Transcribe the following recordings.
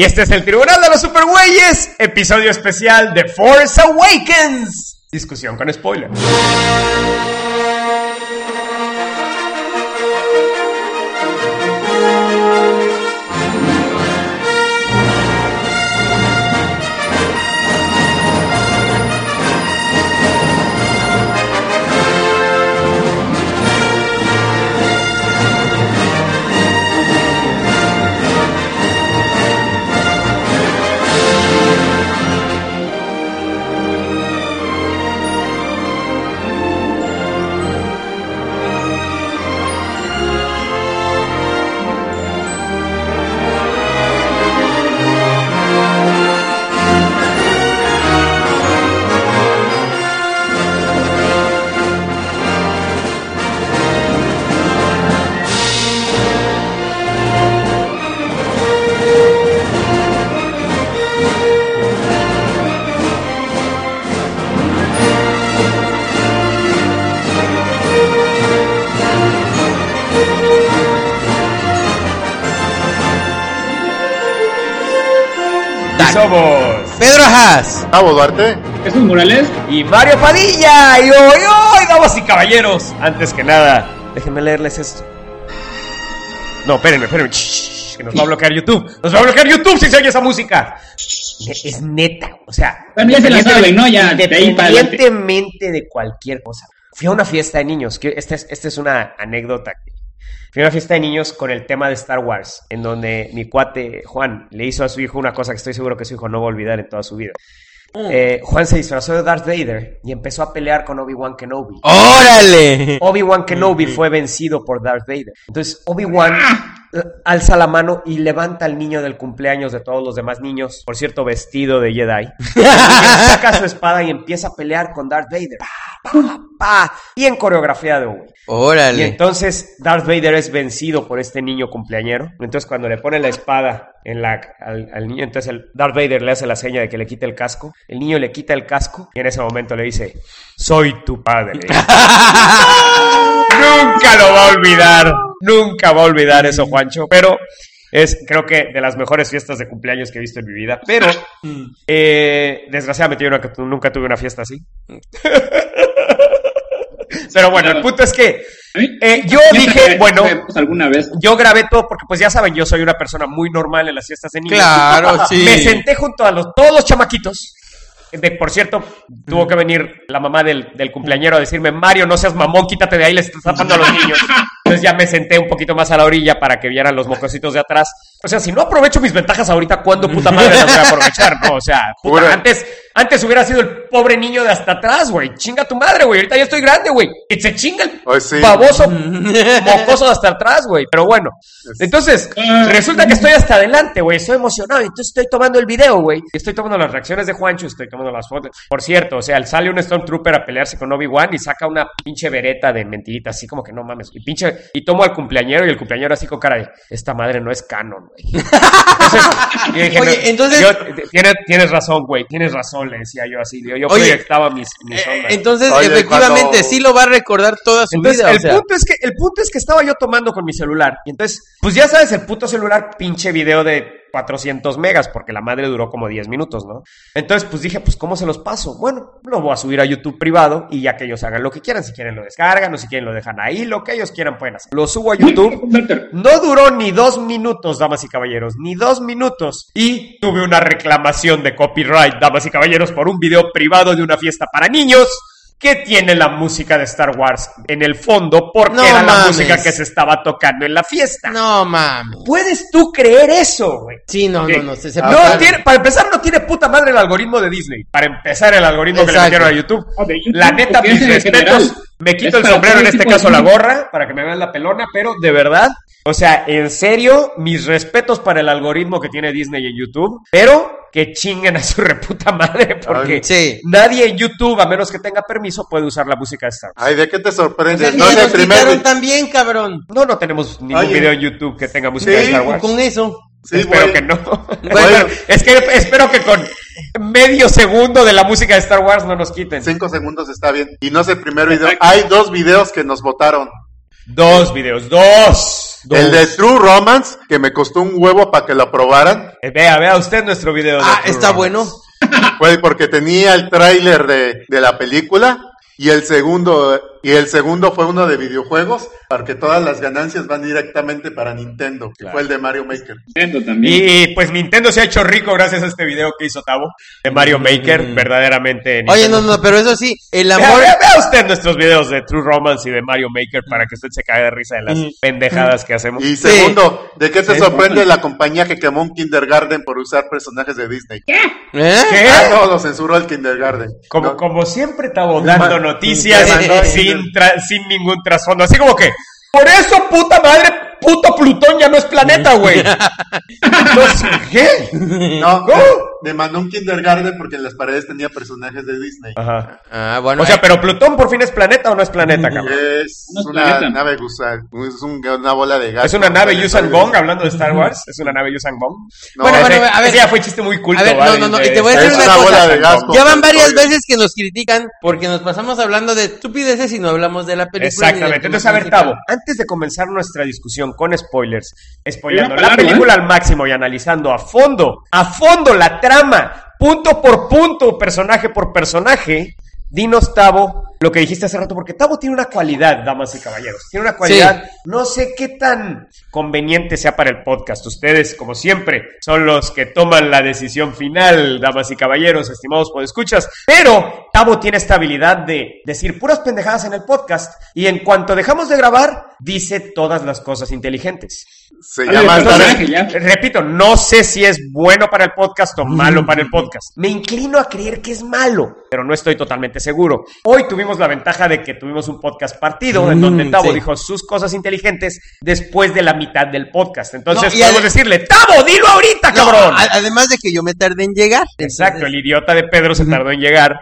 Y este es el Tribunal de los Supergüeyes, episodio especial de Force Awakens. Discusión con spoiler. Gabo Duarte. Jesús Morales. y Mario Padilla. Y hoy, hoy, damas y caballeros. Antes que nada, déjenme leerles esto. No, espérenme, espérenme. Shh, que nos va a bloquear YouTube. Nos va a bloquear YouTube si se oye esa música. Es neta, o sea. Bueno, ya se la saben, ¿no? Ya. Independientemente de cualquier cosa. Fui a una fiesta de niños. que Esta es, esta es una anécdota. que- Fui a una fiesta de niños con el tema de Star Wars, en donde mi cuate Juan le hizo a su hijo una cosa que estoy seguro que su hijo no va a olvidar en toda su vida. Eh, Juan se disfrazó de Darth Vader y empezó a pelear con Obi-Wan Kenobi. ¡Órale! Obi-Wan Kenobi fue vencido por Darth Vader. Entonces, Obi-Wan eh, alza la mano y levanta al niño del cumpleaños de todos los demás niños, por cierto, vestido de Jedi. Y saca su espada y empieza a pelear con Darth Vader. Pa. Bien coreografía de Obi. Y ¡Órale! entonces Darth Vader es vencido por este niño cumpleañero. Entonces cuando le pone la espada en la, al, al niño, entonces el Darth Vader le hace la seña de que le quite el casco. El niño le quita el casco y en ese momento le dice, soy tu padre. Nunca lo va a olvidar. Nunca va a olvidar eso, Juancho. Pero es, creo que, de las mejores fiestas de cumpleaños que he visto en mi vida. Pero, eh, desgraciadamente, yo nunca, nunca tuve una fiesta así. Pero bueno, el punto es que mí- eh, yo dije, bueno, alguna vez. yo grabé todo porque pues ya saben, yo soy una persona muy normal en las fiestas de niños. Claro, sí. Me senté junto a los, todos los chamaquitos. De, por cierto, tuvo que venir la mamá del, del cumpleañero a decirme, Mario, no seas mamón, quítate de ahí, le estás tapando a los niños. Entonces ya me senté un poquito más a la orilla para que vieran los mocositos de atrás. O sea, si no aprovecho mis ventajas ahorita, ¿cuándo puta madre las voy a aprovechar? No, o sea, puta, antes, antes hubiera sido el pobre niño de hasta atrás, güey. Chinga tu madre, güey. Ahorita ya estoy grande, güey. Y se chinga el Ay, sí. baboso mocoso de hasta atrás, güey. Pero bueno. Entonces, resulta que estoy hasta adelante, güey. Estoy emocionado. Entonces estoy tomando el video, güey. Estoy tomando las reacciones de Juancho, estoy tomando las fotos. Por cierto, o sea, sale un Stormtrooper a pelearse con Obi-Wan y saca una pinche vereta de mentirita, así como que no mames. Y pinche, y tomo al cumpleañero y el cumpleañero así con cara de, esta madre no es canon, güey. Entonces, yo dije, Oye, no, entonces- yo- tienes, tienes razón, güey. Tienes razón, le decía yo así. Yo, yo Oye, proyectaba mis, mis Eh, ondas. entonces, Oye, efectivamente, cuando- sí lo va a recordar toda su Entonces, vida. el o sea. punto es que el punto es que estaba yo tomando con mi celular y entonces, pues ya sabes, el puto celular pinche video de 400 megas porque la madre duró como 10 minutos, ¿no? Entonces, pues dije, pues ¿cómo se los paso? Bueno, lo voy a subir a YouTube privado y ya que ellos hagan lo que quieran, si quieren lo descargan o si quieren lo dejan ahí, lo que ellos quieran pueden hacer. Lo subo a YouTube. No duró ni dos minutos, damas y caballeros, ni dos minutos. Y tuve una reclamación de copyright, damas y caballeros, por un video privado de una fiesta para niños que tiene la música de Star Wars en el fondo porque No era la música que se estaba tocando en la fiesta. No mames. ¿Puedes tú creer eso, güey? Sí, no, no, no. Se, se No tiene, para empezar, no tiene puta madre el algoritmo de Disney. Para empezar, el algoritmo que le metieron a YouTube. La neta, mis respetos. Me quito Es el sombrero, en este de caso la gorra, para que me vean la pelona, pero de verdad, o sea, en serio, mis respetos para el algoritmo que tiene Disney en YouTube, pero que chinguen a su reputa madre, porque Ay, sí. nadie en YouTube, a menos que tenga permiso, puede usar la música de Star Wars. Ay, ¿de qué te sorprendes? que no primer. también, cabrón. No, no tenemos ningún Oye. video en YouTube que tenga música Sí, de Star Y Wars. con eso. Sí, espero que no. Bueno. es que espero que con medio segundo de la música de Star Wars no nos quiten. Cinco segundos está bien. Y no es el primer video. Hay dos videos que nos votaron. Dos videos, dos. dos. El de True Romance, que me costó un huevo para que lo aprobaran, Eh, vea, vea usted nuestro video. de Ah, True está Romance. bueno. fue porque tenía el tráiler de, de la película y el segundo y el segundo fue uno de videojuegos, porque todas las ganancias van directamente para Nintendo, que Claro. fue el de Mario Maker. Nintendo también. Y pues Nintendo se ha hecho rico gracias a este video que hizo Tavo de Mario Maker, verdaderamente. Oye, Nintendo- no, no, pero eso sí, el Vea, amor. vea- vea usted nuestros videos de True Romance y de Mario Maker para que usted se caiga de risa de las pendejadas que hacemos. Y segundo, ¿de qué te Sí. sorprende la compañía que quemó un kindergarten por usar personajes de Disney? ¿Eh? ¿Qué? Ah, no, lo censuró el kindergarten. Como, No. como siempre, Tavo, dando Ma- noticias sin, tra- sin ningún trasfondo. Así como que, por eso, puta madre, puto Plutón ya no es planeta, güey. ¿Qué? No, ¿Cómo? Me mandó un kindergarten porque en las paredes tenía personajes de Disney. Ajá. Ah, bueno. O sea, eh, pero Plutón por fin es planeta o no es planeta, cabrón. Es No es una planeta. nave gusano, es un- una bola de gas. Es una nave Yusan Bong, hablando de Star Wars. Es una nave Yusan Bong. No, Bueno, bueno, a ver. ese ya fue chiste muy culto, A ver, no, no, no, y te voy a es decir una una bola cosa. de gas. Ya van varias veces que nos critican porque nos pasamos hablando de estupideces y no hablamos de la película. Exactamente. Entonces, a ver. Tavo, antes de comenzar nuestra discusión con spoilers, spoileando la película al máximo y analizando a fondo, a fondo la trama, punto por punto, personaje por personaje, dinos, Tavo, lo que dijiste hace rato, porque Tavo tiene una cualidad, damas y caballeros. Tiene una cualidad, no sé qué tan conveniente sea para el podcast. Ustedes, como siempre, son los que toman la decisión final, damas y caballeros, estimados podescuchas. Pero Tavo tiene esta habilidad de decir puras pendejadas en el podcast y en cuanto dejamos de grabar, dice todas las cosas inteligentes. Se llama. Repito, no sé si es bueno para el podcast o malo para el podcast. Me inclino a creer que es malo, pero no estoy totalmente seguro. Hoy tuvimos la ventaja de que tuvimos un podcast partido en donde Mm, Tavo sí. dijo sus cosas inteligentes después de la mitad del podcast. Entonces No, podemos decirle, Tavo, dilo ahorita, No, cabrón. además de que yo me tardé en llegar. Exacto, el idiota de Pedro se tardó en llegar.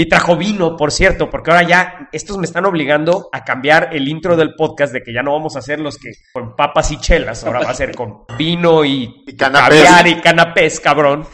Y trajo vino, por cierto, porque ahora ya estos me están obligando a cambiar el intro del podcast de que ya no vamos a hacer los que con papas y chelas, ahora va a ser con vino y, Y canapés. caviar y canapés, cabrón.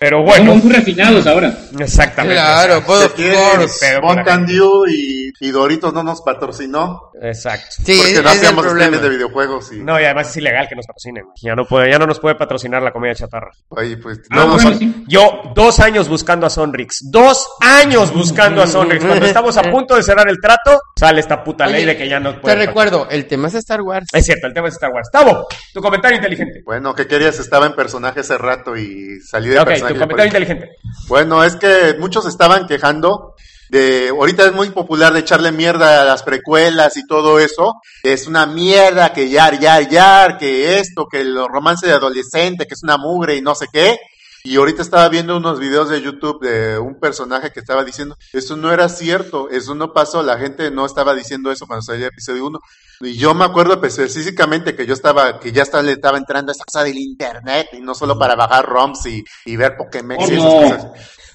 Pero Somos bueno, muy refinados ahora. exactamente. Claro, o sea, Que of tiene course. pero por Mountain. Dew y, y Doritos no nos patrocinó Exacto. Sí, porque no es el hacíamos problema. streams de videojuegos y No, y además es ilegal que nos patrocinen. Ya no puede, ya no nos puede patrocinar la comida chatarra. oye, pues Ah, no sí. Yo, dos años buscando a Sonrix. Dos años buscando a Sonrix. Cuando estamos a punto de cerrar el trato, sale esta puta ley de que ya no Te puede. recuerdo, el tema es Star Wars. Es cierto, el tema es Star Wars. Tavo, tu comentario inteligente. Bueno, ¿qué querías? Estaba en personaje hace rato y salí de Ok, personaje. tu comentario inteligente. Bueno, es que muchos estaban quejando de, ahorita es muy popular de echarle mierda a las precuelas y todo eso. Es una mierda que yar, yar, yar, que esto, que el romance de adolescente, que es una mugre y no sé qué. Y ahorita estaba viendo unos videos de YouTube de un personaje que estaba diciendo, eso no era cierto, eso no pasó, la gente no estaba diciendo eso cuando salió el episodio 1. Y yo me acuerdo específicamente que yo estaba, que ya estaba, le estaba entrando a esa cosa del internet y no solo para bajar ROMs y, y ver Pokémon y Oh, esas no. cosas.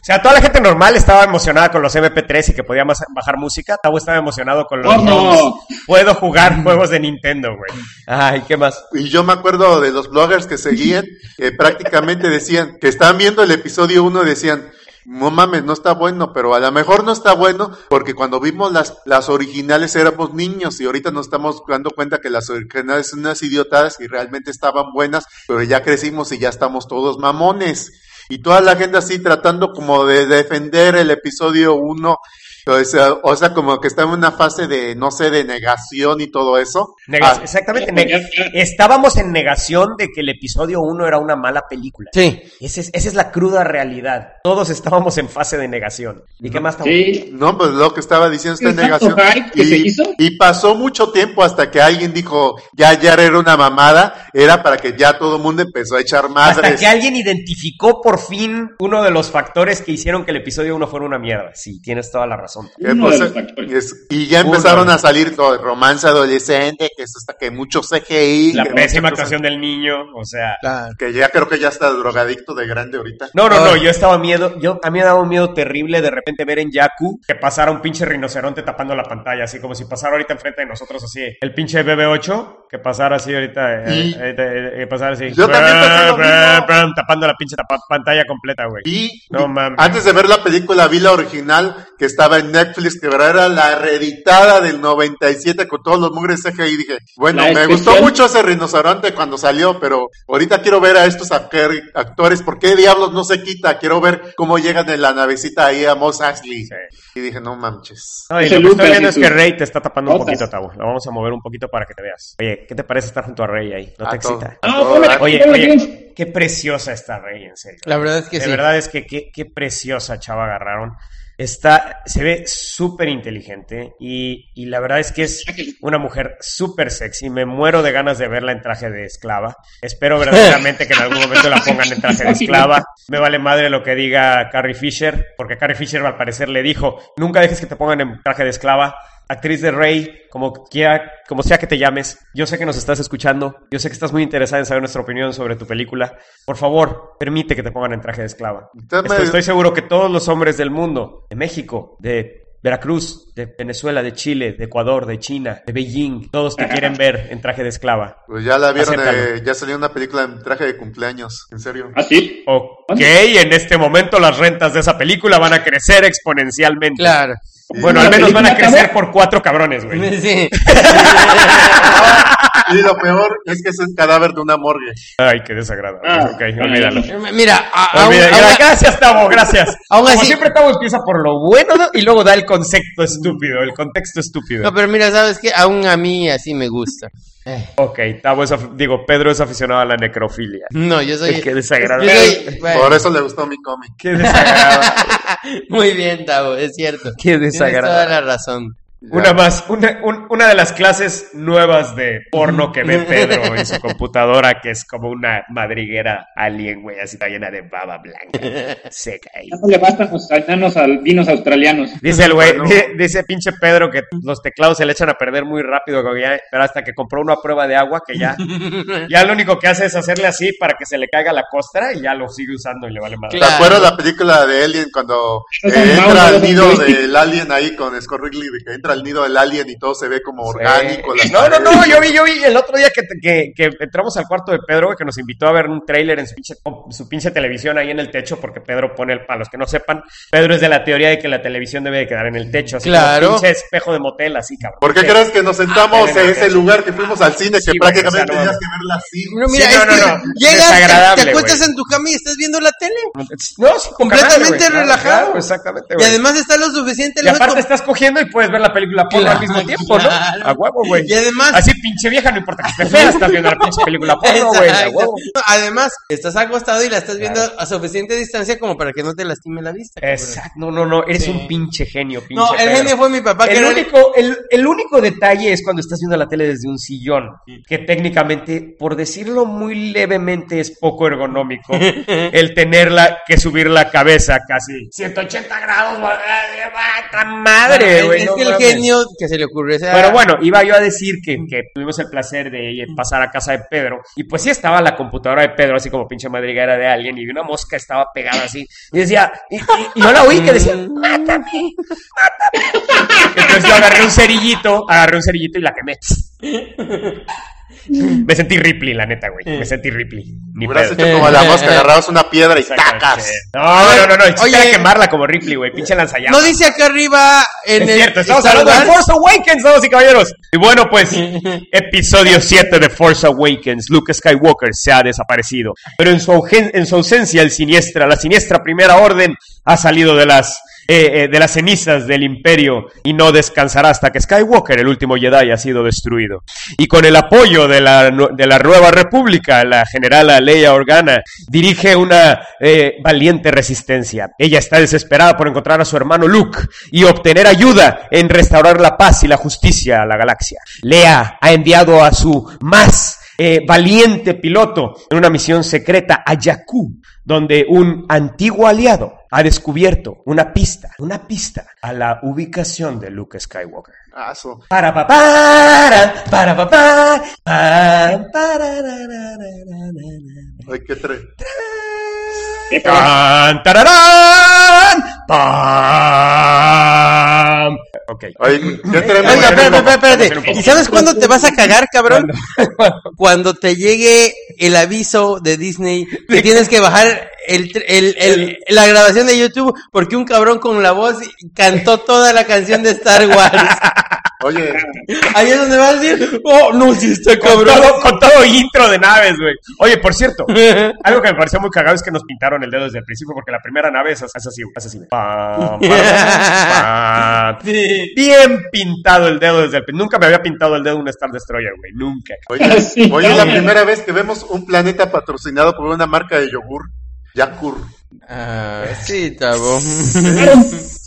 O sea, toda la gente normal estaba emocionada con los MP3 y que podía bajar música. Tavo estaba emocionado con los Oh. Puedo jugar juegos de Nintendo, güey. Ay, ¿qué más? Y yo me acuerdo de los bloggers que seguían, que prácticamente decían, que estaban viendo el episodio 1, decían, no mames, no está bueno, pero a lo mejor no está bueno porque cuando vimos las, las originales éramos niños y ahorita nos estamos dando cuenta que las originales son unas idiotadas y realmente estaban buenas, pero ya crecimos y ya estamos todos mamones. Y toda la gente así tratando como de defender el episodio 1, o sea, o sea, como que está en una fase de, no sé, de negación y todo eso. Ah, Exactamente. neg-. Estábamos en negación de que el episodio 1 era una mala película. Sí. Esa es, esa es la cruda realidad. Todos estábamos en fase de negación. ¿Y qué más? Sí. No, pues lo que estaba diciendo está en ¿Tanto negación. se Y, hizo? y pasó mucho tiempo hasta que alguien dijo, ya, ya era una mamada, era para que ya todo el mundo empezó a echar Hasta madres. que alguien identificó por fin uno de los factores que hicieron que el episodio 1 fuera una mierda. Sí, tienes toda la razón. Que, Uno pues, de los factores. es- y ya Uno. empezaron a salir todo romance adolescente, que es hasta que mucho CGI. La que pésima actuación del niño, o sea... Claro. Que ya creo que ya está drogadicto de grande ahorita. No, no, no, Ay. yo estaba miedo, yo a mí me daba un miedo terrible de repente ver en Yaku que pasara un pinche rinoceronte tapando la pantalla, así como si pasara ahorita enfrente de nosotros así, el pinche BB8 que pasara así ahorita, eh, Y- eh, eh, eh, pasara así, Yo también pensé lo mismo. tapando la pinche tapa- pantalla completa, güey. Y No y antes de ver la película vi la original que estaba en Netflix, que verdad era la reeditada del 97 con todos los mugres CGI. Dije, bueno, La me especial. gustó mucho ese rinoceronte cuando salió, pero ahorita quiero ver a estos actor- actores, ¿por qué diablos no se quita? Quiero ver cómo llegan en la navecita ahí a Moss Ashley. Y dije, no manches. No, y lo que estoy viendo es que Rey te está tapando un poquito, Tabo. Lo vamos a mover un poquito para que te veas. Oye, ¿qué te parece estar junto a Rey ahí? ¿No te A todo. excita? No, todo dar. Oye, oye, qué preciosa está Rey, en serio. La verdad es que de sí. verdad es que qué, qué preciosa chava agarraron. Está, se ve súper inteligente y, y la verdad es que es una mujer súper sexy. Me muero de ganas de verla en traje de esclava. Espero verdaderamente que en algún momento la pongan en traje de esclava. Me vale madre lo que diga Carrie Fisher, porque Carrie Fisher al parecer le dijo, nunca dejes que te pongan en traje de esclava. Actriz de Rey, como quiera, como sea que te llames, yo sé que nos estás escuchando, yo sé que estás muy interesada en saber nuestra opinión sobre tu película. Por favor, permite que te pongan en traje de esclava. Estoy, estoy seguro que todos los hombres del mundo, de México, de Veracruz, de Venezuela, de Chile, de Ecuador, de China, de Beijing, todos te quieren ver en traje de esclava. Pues ya la vieron, eh, ya salió una película en traje de cumpleaños, en serio. ¿Ah, sí? Ok, en este momento las rentas de esa película van a crecer exponencialmente. Claro. Bueno, ¿La al menos van a crecer por cuatro cabrones, güey. Sí. Y lo peor es que es el cadáver de una morgue. Ay, qué desagradable. Ah, ok, olvídalo. Mira, a- aún- Olvida- aún- gracias, Tavo, gracias. Aún Como así- siempre, Tavo empieza por lo bueno ¿no? y luego da el concepto estúpido, el contexto estúpido. No, pero mira, ¿sabes qué? Aún a mí así me gusta. Eh, Ok, Tavo es, af- digo, Pedro es aficionado a la necrofilia. No, yo soy... Qué desagradable. yo soy- bueno, Por eso le gustó mi cómic. Qué desagradable. Muy bien, Tavo, es cierto. Qué Tienes desagradable. toda la razón. Una más, una, un- una de las clases nuevas de porno que ve Pedro en su computadora, que es como una madriguera alien, güey, así está llena de baba blanca, seca ahí. Ya no le bastan los enanos albinos australianos. Dice el güey, dice pinche Pedro que los teclados se le echan a perder muy rápido, ya- pero hasta que compró una prueba de agua que ya, ya lo único que hace es hacerle así para que se le caiga la costra y ya lo sigue usando y le vale madre. ¿Te acuerdas la película de Alien cuando eh, entra al esos nido del alien ahí con Scott que entra al nido del alien y todo se ve como orgánico? No, no, no, yo vi, yo vi el otro día que, que, que entramos al cuarto de Pedro, que nos invitó a ver un tráiler en su pinche, su pinche televisión ahí en el techo, porque Pedro pone el, para los que no sepan, Pedro es de la teoría de que la televisión debe de quedar en el techo, así Claro. como pinche espejo de motel, así, cabrón. ¿Por qué Pinche- crees que nos sentamos Ah, en ese lugar que fuimos al cine, Sí, que prácticamente o sea, no tenías que verla así? No, mira, Sí, no, es no, no. llegas, te- acuestas en tu cama y estás viendo la tele. No, Completamente relajado. claro, exactamente, Y además está lo suficiente Y aparte estás cogiendo y puedes ver la película porno al mismo tiempo, ¿no? A huevo, güey. Y además- Así pinche vieja, no importa que esté fea, estás viendo la pinche película porno, güey. A huevo. Además, estás acostado y la estás viendo a suficiente distancia como para que no te lastime la vista. Exacto. No, no, no. Eres Sí. un pinche genio, pinche No, el Pedro. genio fue mi papá. que El era- único, el, el único detalle es cuando estás viendo la tele desde un sillón, que técnicamente, por decirlo muy levemente, es poco ergonómico el tenerla que subir la cabeza casi 180 grados. ¡Mata madre, güey! es no que el mames. Genio que se le ocurrió ese Pero bueno, iba yo a decir que, que tuvimos el placer de pasar a casa de Pedro y pues sí estaba la computadora de Pedro así como pinche madriguera de alguien y una mosca estaba pegada así y decía, y, y- y no la oí que decía, mátame, mátame. Entonces yo agarré un cerillito, agarré un cerillito y la quemé. Me sentí Ripley, la neta, güey. Me sentí Ripley. Ni Hubieras pedo. hecho como la mosca, agarrabas una piedra y tacas. No, no, no, no. Oye. era quemarla como Ripley, güey. Pinche lanzallamas. No dice acá arriba en Es el cierto, estamos hablando de? Force Awakens, damas y caballeros. Y bueno, pues, episodio 7 de Force Awakens, Luke Skywalker se ha desaparecido. Pero en su, en su ausencia, el siniestra, la siniestra primera orden ha salido de las, eh, eh, de las cenizas del imperio y no descansará hasta que Skywalker, el último Jedi, ha sido destruido. Y con el apoyo de la, de la nueva república, la generala Leia Organa dirige una eh, valiente resistencia. Ella está desesperada por encontrar a su hermano Luke y obtener ayuda en restaurar la paz y la justicia a la galaxia. Leia ha enviado a su más valiente piloto en una misión secreta a Jakku, donde un antiguo aliado ha descubierto una pista, una pista a la ubicación de Luke Skywalker. Ah, eso. Para pa para para pa pa pa para ra, ra, ra, ra, ra. Ay, qué tre... Tan, tararán, pam. Ok. Ay, qué tremendo. espérate. ¿Y sabes cuándo te vas a cagar, cabrón? Cuando te llegue el aviso de Disney que tienes que bajar el, el, el- la grabación de YouTube porque un cabrón con la voz cantó toda la canción de Star Wars. Oye, Ahí es donde va a decir, oh, no, si está Con cabrón. todo, con todo intro de naves, güey. Oye, por cierto, algo que me pareció muy cagado es que nos pintaron el dedo desde el principio, porque la primera nave es, es así. Es así, güey. Pam, pam, pam. Sí. Bien pintado el dedo desde el principio. Nunca me había pintado el dedo un Star Destroyer, güey. Nunca. oye, Sí, hoy es la primera vez que vemos un planeta patrocinado por una marca de yogur. Yakur. Ah, sí, Tabo.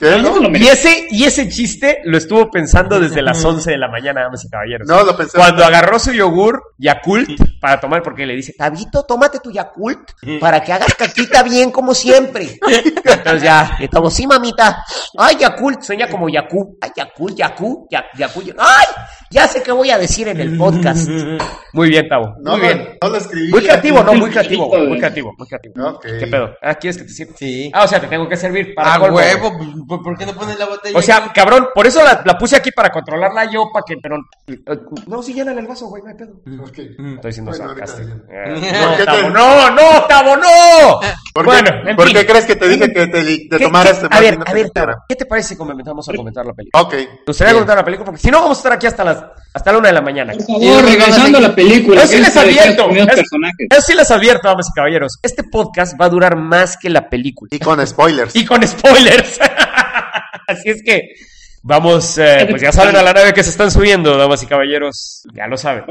Y ese, y ese chiste lo estuvo pensando desde las 11 de la mañana, damas y caballeros. No, lo pensé. Cuando agarró su yogur Yakult para tomar, porque le dice, Tabito, tómate tu Yakult para que hagas caquita bien como siempre. Entonces ya, estamos, sí, mamita. Ay, Yakult, sueña como Yakú. Ay, Yakult, Yakú, Ya- Yakult. Ay, ya sé qué voy a decir en el podcast. Muy bien, Tavo. No, Muy bien. no lo escribí. Muy creativo, no, muy creativo, muy creativo, muy creativo. ¿Qué pedo? Ah, ¿quieres que te sirva? Sí. Ah, o sea, te tengo que servir para A colmo, güey. huevo, ¿por, por qué no pones la botella? O sea, cabrón, por eso la, la puse aquí para controlarla yo, para que, pero... No, sí, llénale el vaso, güey, no hay pedo. Ok. Estoy siendo Bueno, ahorita sarcástico. ya. Eh, ¿Por No, qué te- no, no, Tavo, no. ¿Por qué, bueno, en ¿por fin. qué crees que te dije que te, te ¿Qué- tomaras qué- este A ver, a ver? Tavo, ¿qué te parece si comenzamos a comentar la película? Ok. Me gustaría Bien. comentar la película porque si no vamos a estar aquí hasta las hasta la una de la mañana. Por favor, regresando a la película. Eso sí ¿qué les advierto. Eso sí les advierto, damas y caballeros. Este podcast va a durar más que la película. Y con spoilers. Y con spoilers. Así es que vamos, eh, pues ya saben a la nave que se están subiendo, damas y caballeros. Ya lo saben.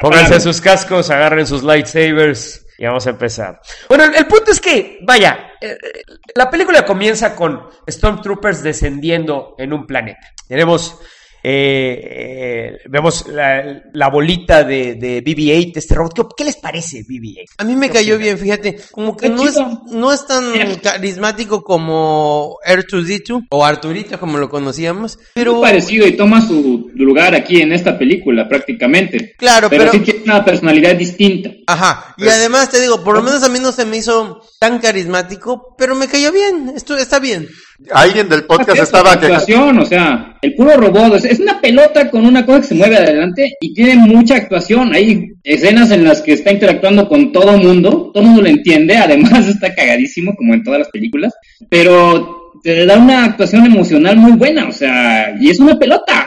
Pónganse sus cascos, agarren sus lightsabers y vamos a empezar. Bueno, el, el punto es que, vaya, eh, eh, la película comienza con Stormtroopers descendiendo en un planeta. Tenemos, eh, eh, vemos la, la bolita de, de BB-8, este robot. ¿Qué, qué les parece BB-8? A mí me cayó bien, fíjate, como que no es, no es tan carismático como R2D2 o Arturito como lo conocíamos, Pero pero parecido y toma su lugar aquí en esta película prácticamente. claro, Pero, pero sí tiene una personalidad distinta. ajá, y además te digo, por lo menos a mí no se me hizo tan carismático, pero me cayó bien, esto está bien. Alguien del podcast Es estaba la quejando. actuación, o sea, el puro robot es, es una pelota con una cosa que se mueve adelante y tiene mucha actuación. Hay escenas en las que está interactuando con todo mundo, todo mundo lo entiende, además está cagadísimo como en todas las películas, pero te da una actuación emocional muy buena, o sea, y es una pelota.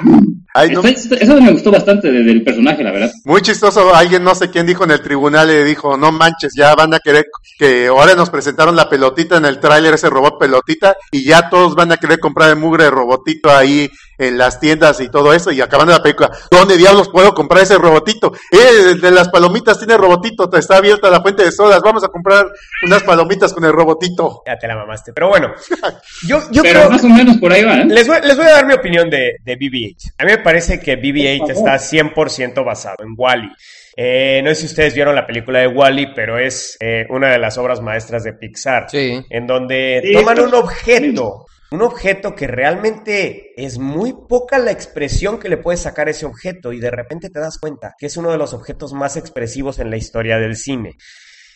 Ay, no. Está- eso me gustó bastante de- del personaje, la verdad. Muy chistoso, alguien no sé quién dijo en el tribunal, le dijo, no manches, ya van a querer que ahora nos presentaron la pelotita en el tráiler, ese robot pelotita, y ya todos van a querer comprar el mugre de robotito ahí en las tiendas y todo eso, y acabando la película, ¿dónde diablos puedo comprar ese robotito? Eh, el de las palomitas tiene robotito, está abierta la fuente de sodas, vamos a comprar unas palomitas con el robotito. Ya te la mamaste. Pero bueno, yo, yo Pero creo... más o menos por ahí va, ¿eh? Les voy, les voy a dar mi opinión de, de BB-8. A mí me parece que BB-8 Por está favor. 100% basado en Wally. Eh, no sé si ustedes vieron la película de Wally, pero es eh, una de las obras maestras de Pixar. Sí. En donde Sí, toman un objeto, un objeto que realmente es muy poca la expresión que le puedes sacar a ese objeto y de repente te das cuenta que es uno de los objetos más expresivos en la historia del cine.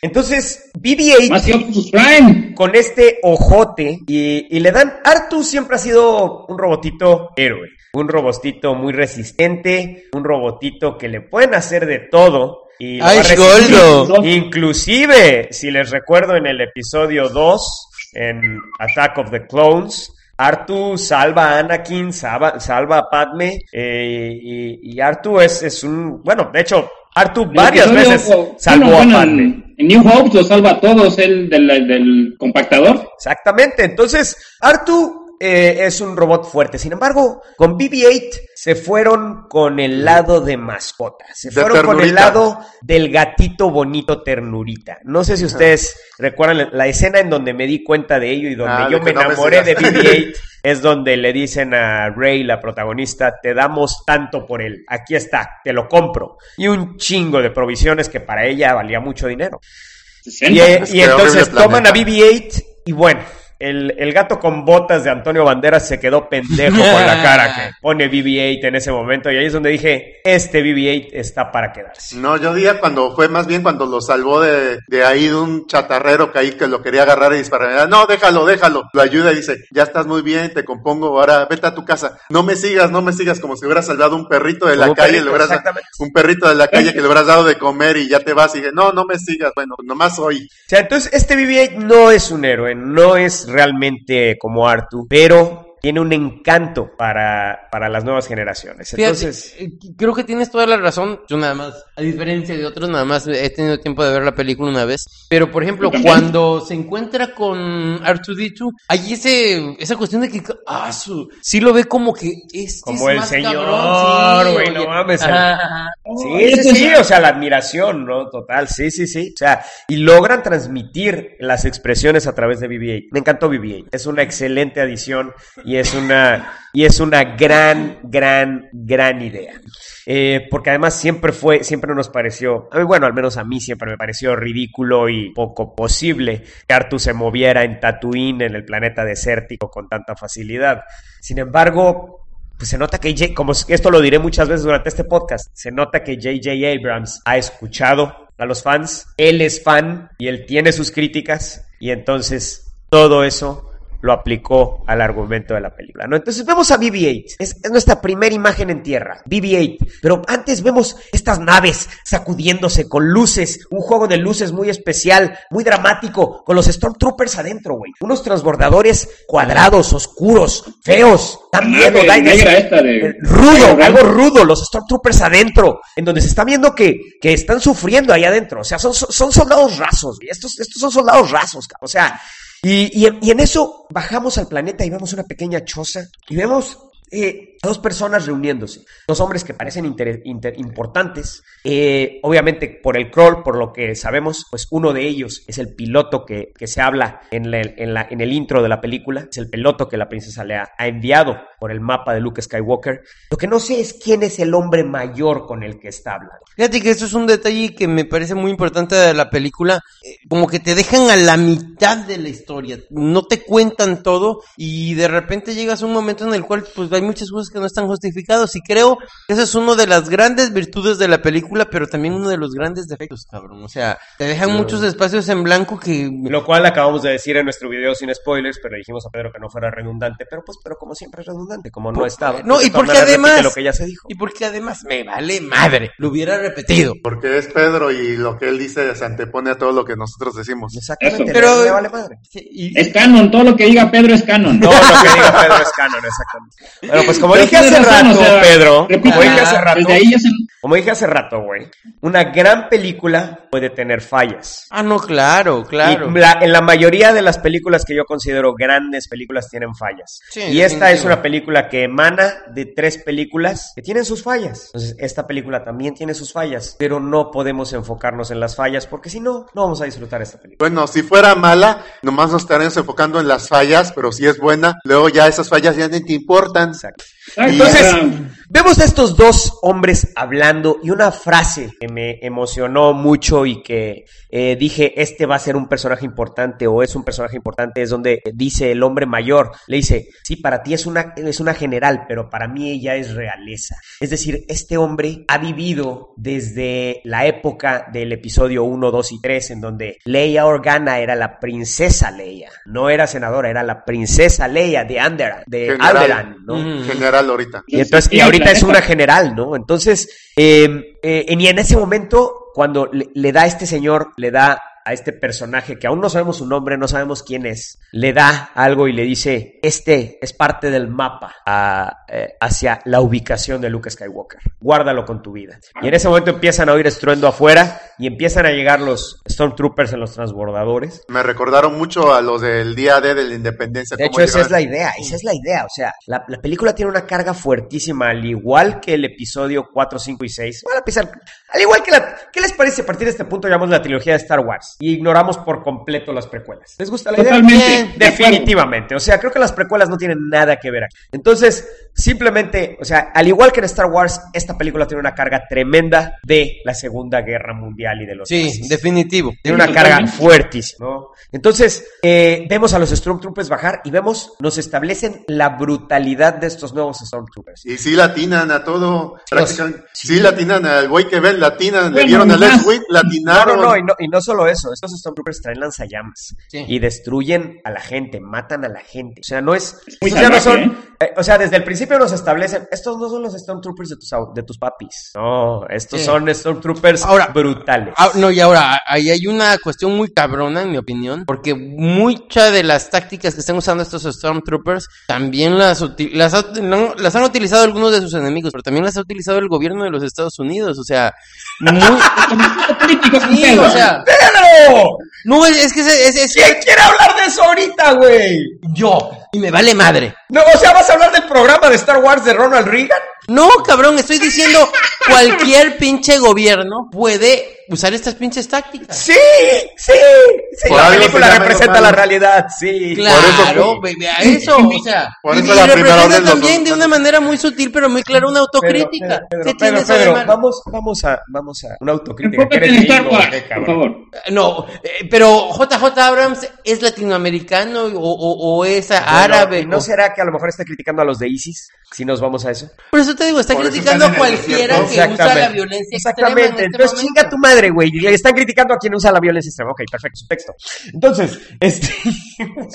Entonces, BB-8 Más que Optimus Prime. con este ojote y, y le dan... Artu siempre ha sido un robotito héroe, un robotito muy resistente, un robotito que le pueden hacer de todo. Y lo ¡Ay. Goldo! Inclusive, si les recuerdo en el episodio 2, en Attack of the Clones, Artu salva a Anakin, salva, salva a Padme, eh, y, y Artu es, es un... Bueno, de hecho, Artu varias veces bueno, salvó bueno, a en- Padme. En New Hope lo salva a todos, el del, del compactador. Exactamente. Entonces, Artu eh, es un robot fuerte. Sin embargo, con BB-8 se fueron con el lado de mascota. Se De fueron con el lado del gatito bonito ternurita. No sé si ustedes recuerdan la, la escena en donde me di cuenta de ello y donde Ah, yo me enamoré de sigas. BB-8. Es donde le dicen a Rey, la protagonista, te damos tanto por él. Aquí está, te lo compro. Y un chingo de provisiones que para ella valía mucho dinero. 60. Y, eh, y entonces toman a planeta. BB-8 y bueno, el, el gato con botas de Antonio Banderas se quedó pendejo con la cara que pone BB-8 en ese momento. Y ahí es donde dije, este BB-8 está para quedarse. No, yo diría cuando fue más bien cuando lo salvó de, de ahí de un chatarrero que ahí que lo quería agarrar y disparar. No, déjalo, déjalo. Lo ayuda y dice, ya estás muy bien, te compongo, ahora vete a tu casa. No me sigas, no me sigas, como si hubiera salvado un perrito de la calle, perrito, le hubieras, exactamente. un perrito de la calle que le hubieras dado de comer y ya te vas y dije, no, no me sigas, bueno, nomás hoy. O sea, entonces este BB-8 no es un héroe, no es realmente como Artu, pero tiene un encanto para, para las nuevas generaciones. Entonces, eh, creo que tienes toda la razón. Yo nada más, a diferencia de otros, nada más he tenido tiempo de ver la película una vez. Pero, por ejemplo, cuando se encuentra con R2D2, hay ese, esa cuestión de que, ah, su, sí lo ve como que este Como es el más señor, cabrón, sí, güey, oye. no mames. Sí, sí, pues, sí, o sea, la admiración, ¿no? Total, sí, sí, sí. O sea, y logran transmitir las expresiones a través de BB-8. Me encantó BB-8. Es una excelente adición y es una, y es una gran, gran, gran idea. Eh, porque además siempre fue, siempre nos pareció, bueno, al menos a mí siempre me pareció ridículo y poco posible que Artu se moviera en Tatooine, en el planeta desértico, con tanta facilidad. Sin embargo, pues se nota que J, como esto lo diré muchas veces durante este podcast, se nota que J.J. Abrams ha escuchado a los fans, él es fan y él tiene sus críticas y entonces todo eso lo aplicó al argumento de la película, ¿no? Entonces vemos a BB-8, es, es nuestra primera imagen en tierra, BB-8, pero antes vemos estas naves sacudiéndose con luces, un juego de luces muy especial, muy dramático, con los Stormtroopers adentro, güey, unos transbordadores cuadrados, oscuros, feos, dan miedo, de- eh, rudo, algo rudo, los Stormtroopers adentro, en donde se está viendo que, que están sufriendo ahí adentro. O sea, son, son soldados rasos, güey. Estos, estos son soldados rasos. O sea, y, y, y en eso bajamos al planeta y vemos una pequeña choza y vemos eh, dos personas reuniéndose. Dos hombres que parecen inter- importantes. Eh, obviamente, por el crawl, por lo que sabemos, pues uno de ellos es el piloto que, que se habla en, la- en, la- en el intro de la película. Es el piloto que la princesa le ha, ha enviado por el mapa de Luke Skywalker. Lo que no sé es quién es el hombre mayor con el que está hablando. Fíjate que eso es un detalle que me parece muy importante de la película, eh, como que te dejan a la mitad de la historia, no te cuentan todo y de repente llegas a un momento en el cual pues hay muchas cosas que no están justificadas y creo que esa es una de las grandes virtudes de la película, pero también uno de los grandes defectos, cabrón, o sea, te dejan muchos espacios en blanco que... Lo cual acabamos de decir en nuestro video sin spoilers, pero dijimos a Pedro que no fuera redundante. Pero pues, pero como siempre es redundante, como no estaba. No, y porque además... lo que ya se dijo. Y porque además me vale madre, lo hubiera repetido. Porque es Pedro y lo que él dice se antepone a todo lo que nosotros decimos. Exactamente, Eso. Pero- le vale madre. Sí, y- Es canon, todo lo que diga Pedro es canon. Todo lo que diga Pedro es canon, exactamente. Bueno, pues como Pero dije hace razón, rato, o sea, Pedro, repito, como dije hace rato, Desde ahí ya se... como dije hace rato, güey, una gran película puede tener fallas. Ah, no, claro, claro. Y la- en la mayoría de las películas que yo considero grandes películas tienen fallas. Sí, y esta es una película que emana de tres películas que tienen sus fallas. Entonces, esta película también tiene sus fallas, pero no podemos enfocarnos en las fallas porque si no, no vamos a disfrutar esta película. Bueno, si fuera mala, nomás nos estaremos enfocando en las fallas, pero si es buena, luego ya esas fallas ya ni te importan. Exacto. Exacto, Entonces, o sea, vemos a estos dos hombres hablando y una frase que me emocionó mucho y que eh, dije, este va a ser un personaje importante o es un personaje importante, es donde dice el hombre mayor, le dice, sí, para ti es una, es una general, pero para mí ella es realeza. Es decir, este hombre ha vivido desde la época del episodio 1, 2 y 3, en donde Leia Organa era la princesa Leia, no era senadora, era la princesa Leia de Anderan, de General. Alderaan, ¿no? General ahorita. Y entonces, y Sí, ahorita es una general, ¿no? Entonces, eh, eh, y en ese momento, cuando le, le da a este señor, le da a este personaje que aún no sabemos su nombre, no sabemos quién es, le da algo y le dice, este es parte del mapa a- eh, hacia la ubicación de Luke Skywalker. Guárdalo con tu vida. Y en ese momento empiezan a oír estruendo afuera y empiezan a llegar los Stormtroopers en los transbordadores. Me recordaron mucho a los del día D de la independencia. De hecho, esa es la idea, esa es la idea. O sea, la, la película tiene una carga fuertísima, al igual que el episodio 4, 5 y 6. Bueno, a al igual que la... ¿Qué les parece? A partir de este punto llamamos la trilogía de Star Wars y ignoramos por completo las precuelas. ¿Les gusta la idea? Totalmente. Definitivamente. O sea, creo que las precuelas no tienen nada que ver aquí. Entonces, simplemente, o sea, al igual que en Star Wars, esta película tiene una carga tremenda de la Segunda Guerra Mundial y de los Sí, nazis. definitivo. Tiene una carga fuertísima, ¿no? Entonces, eh, vemos a los Stormtroopers bajar y vemos, nos establecen la brutalidad de estos nuevos Stormtroopers. Y sí latinan a todo. prácticamente. sí. Sí, latinan al güey que ven, latinan. Le dieron a Les. Witt, No, latinaron. no, no y, no, y no solo eso, estos Stormtroopers traen lanzallamas Sí. y destruyen a la gente, matan a la gente. O sea, no es... no son... eh, o sea, desde el principio nos establecen, estos no son los Stormtroopers de tus, de tus papis. No, estos Sí. son Stormtroopers Ahora- brutales. Ah, no, y ahora, ahí hay una cuestión muy cabrona, en mi opinión, porque muchas de las tácticas que están usando estos Stormtroopers también las, las, ha- no, las han utilizado algunos de sus enemigos, pero también las ha utilizado el gobierno de los Estados Unidos, o sea, muy... Sí, pedo. o sea, ¡Pedro! no, es, es que es, es- es- ¿Quién quiere hablar de eso ahorita, güey? yo, y me vale madre. No, o sea, ¿vas a hablar del programa de Star Wars de Ronald Reagan? No, cabrón, estoy diciendo, cualquier pinche gobierno puede usar estas pinches tácticas. Sí, sí, sí. Por la algo película representa la realidad, sí. Claro, baby, a eso, o sea, Por y, eso y la primera representa también de una manera muy sutil, pero muy clara una autocrítica. Pedro, ¿Qué Pedro, tiene Pedro, vamos, vamos a, vamos a una autocrítica. Que eres por favor. No, eh, pero JJ Abrams es latinoamericano o, o- o es árabe. ¿y ¿No o- será que a lo mejor está criticando a los de ISIS? Si nos vamos a eso. Por eso te digo, está Por criticando a cualquiera que usa la violencia extrema en Exactamente. este Entonces momento. chinga tu madre, güey. Le están criticando a quien usa la violencia extrema. Ok, perfecto, su texto. Entonces, este.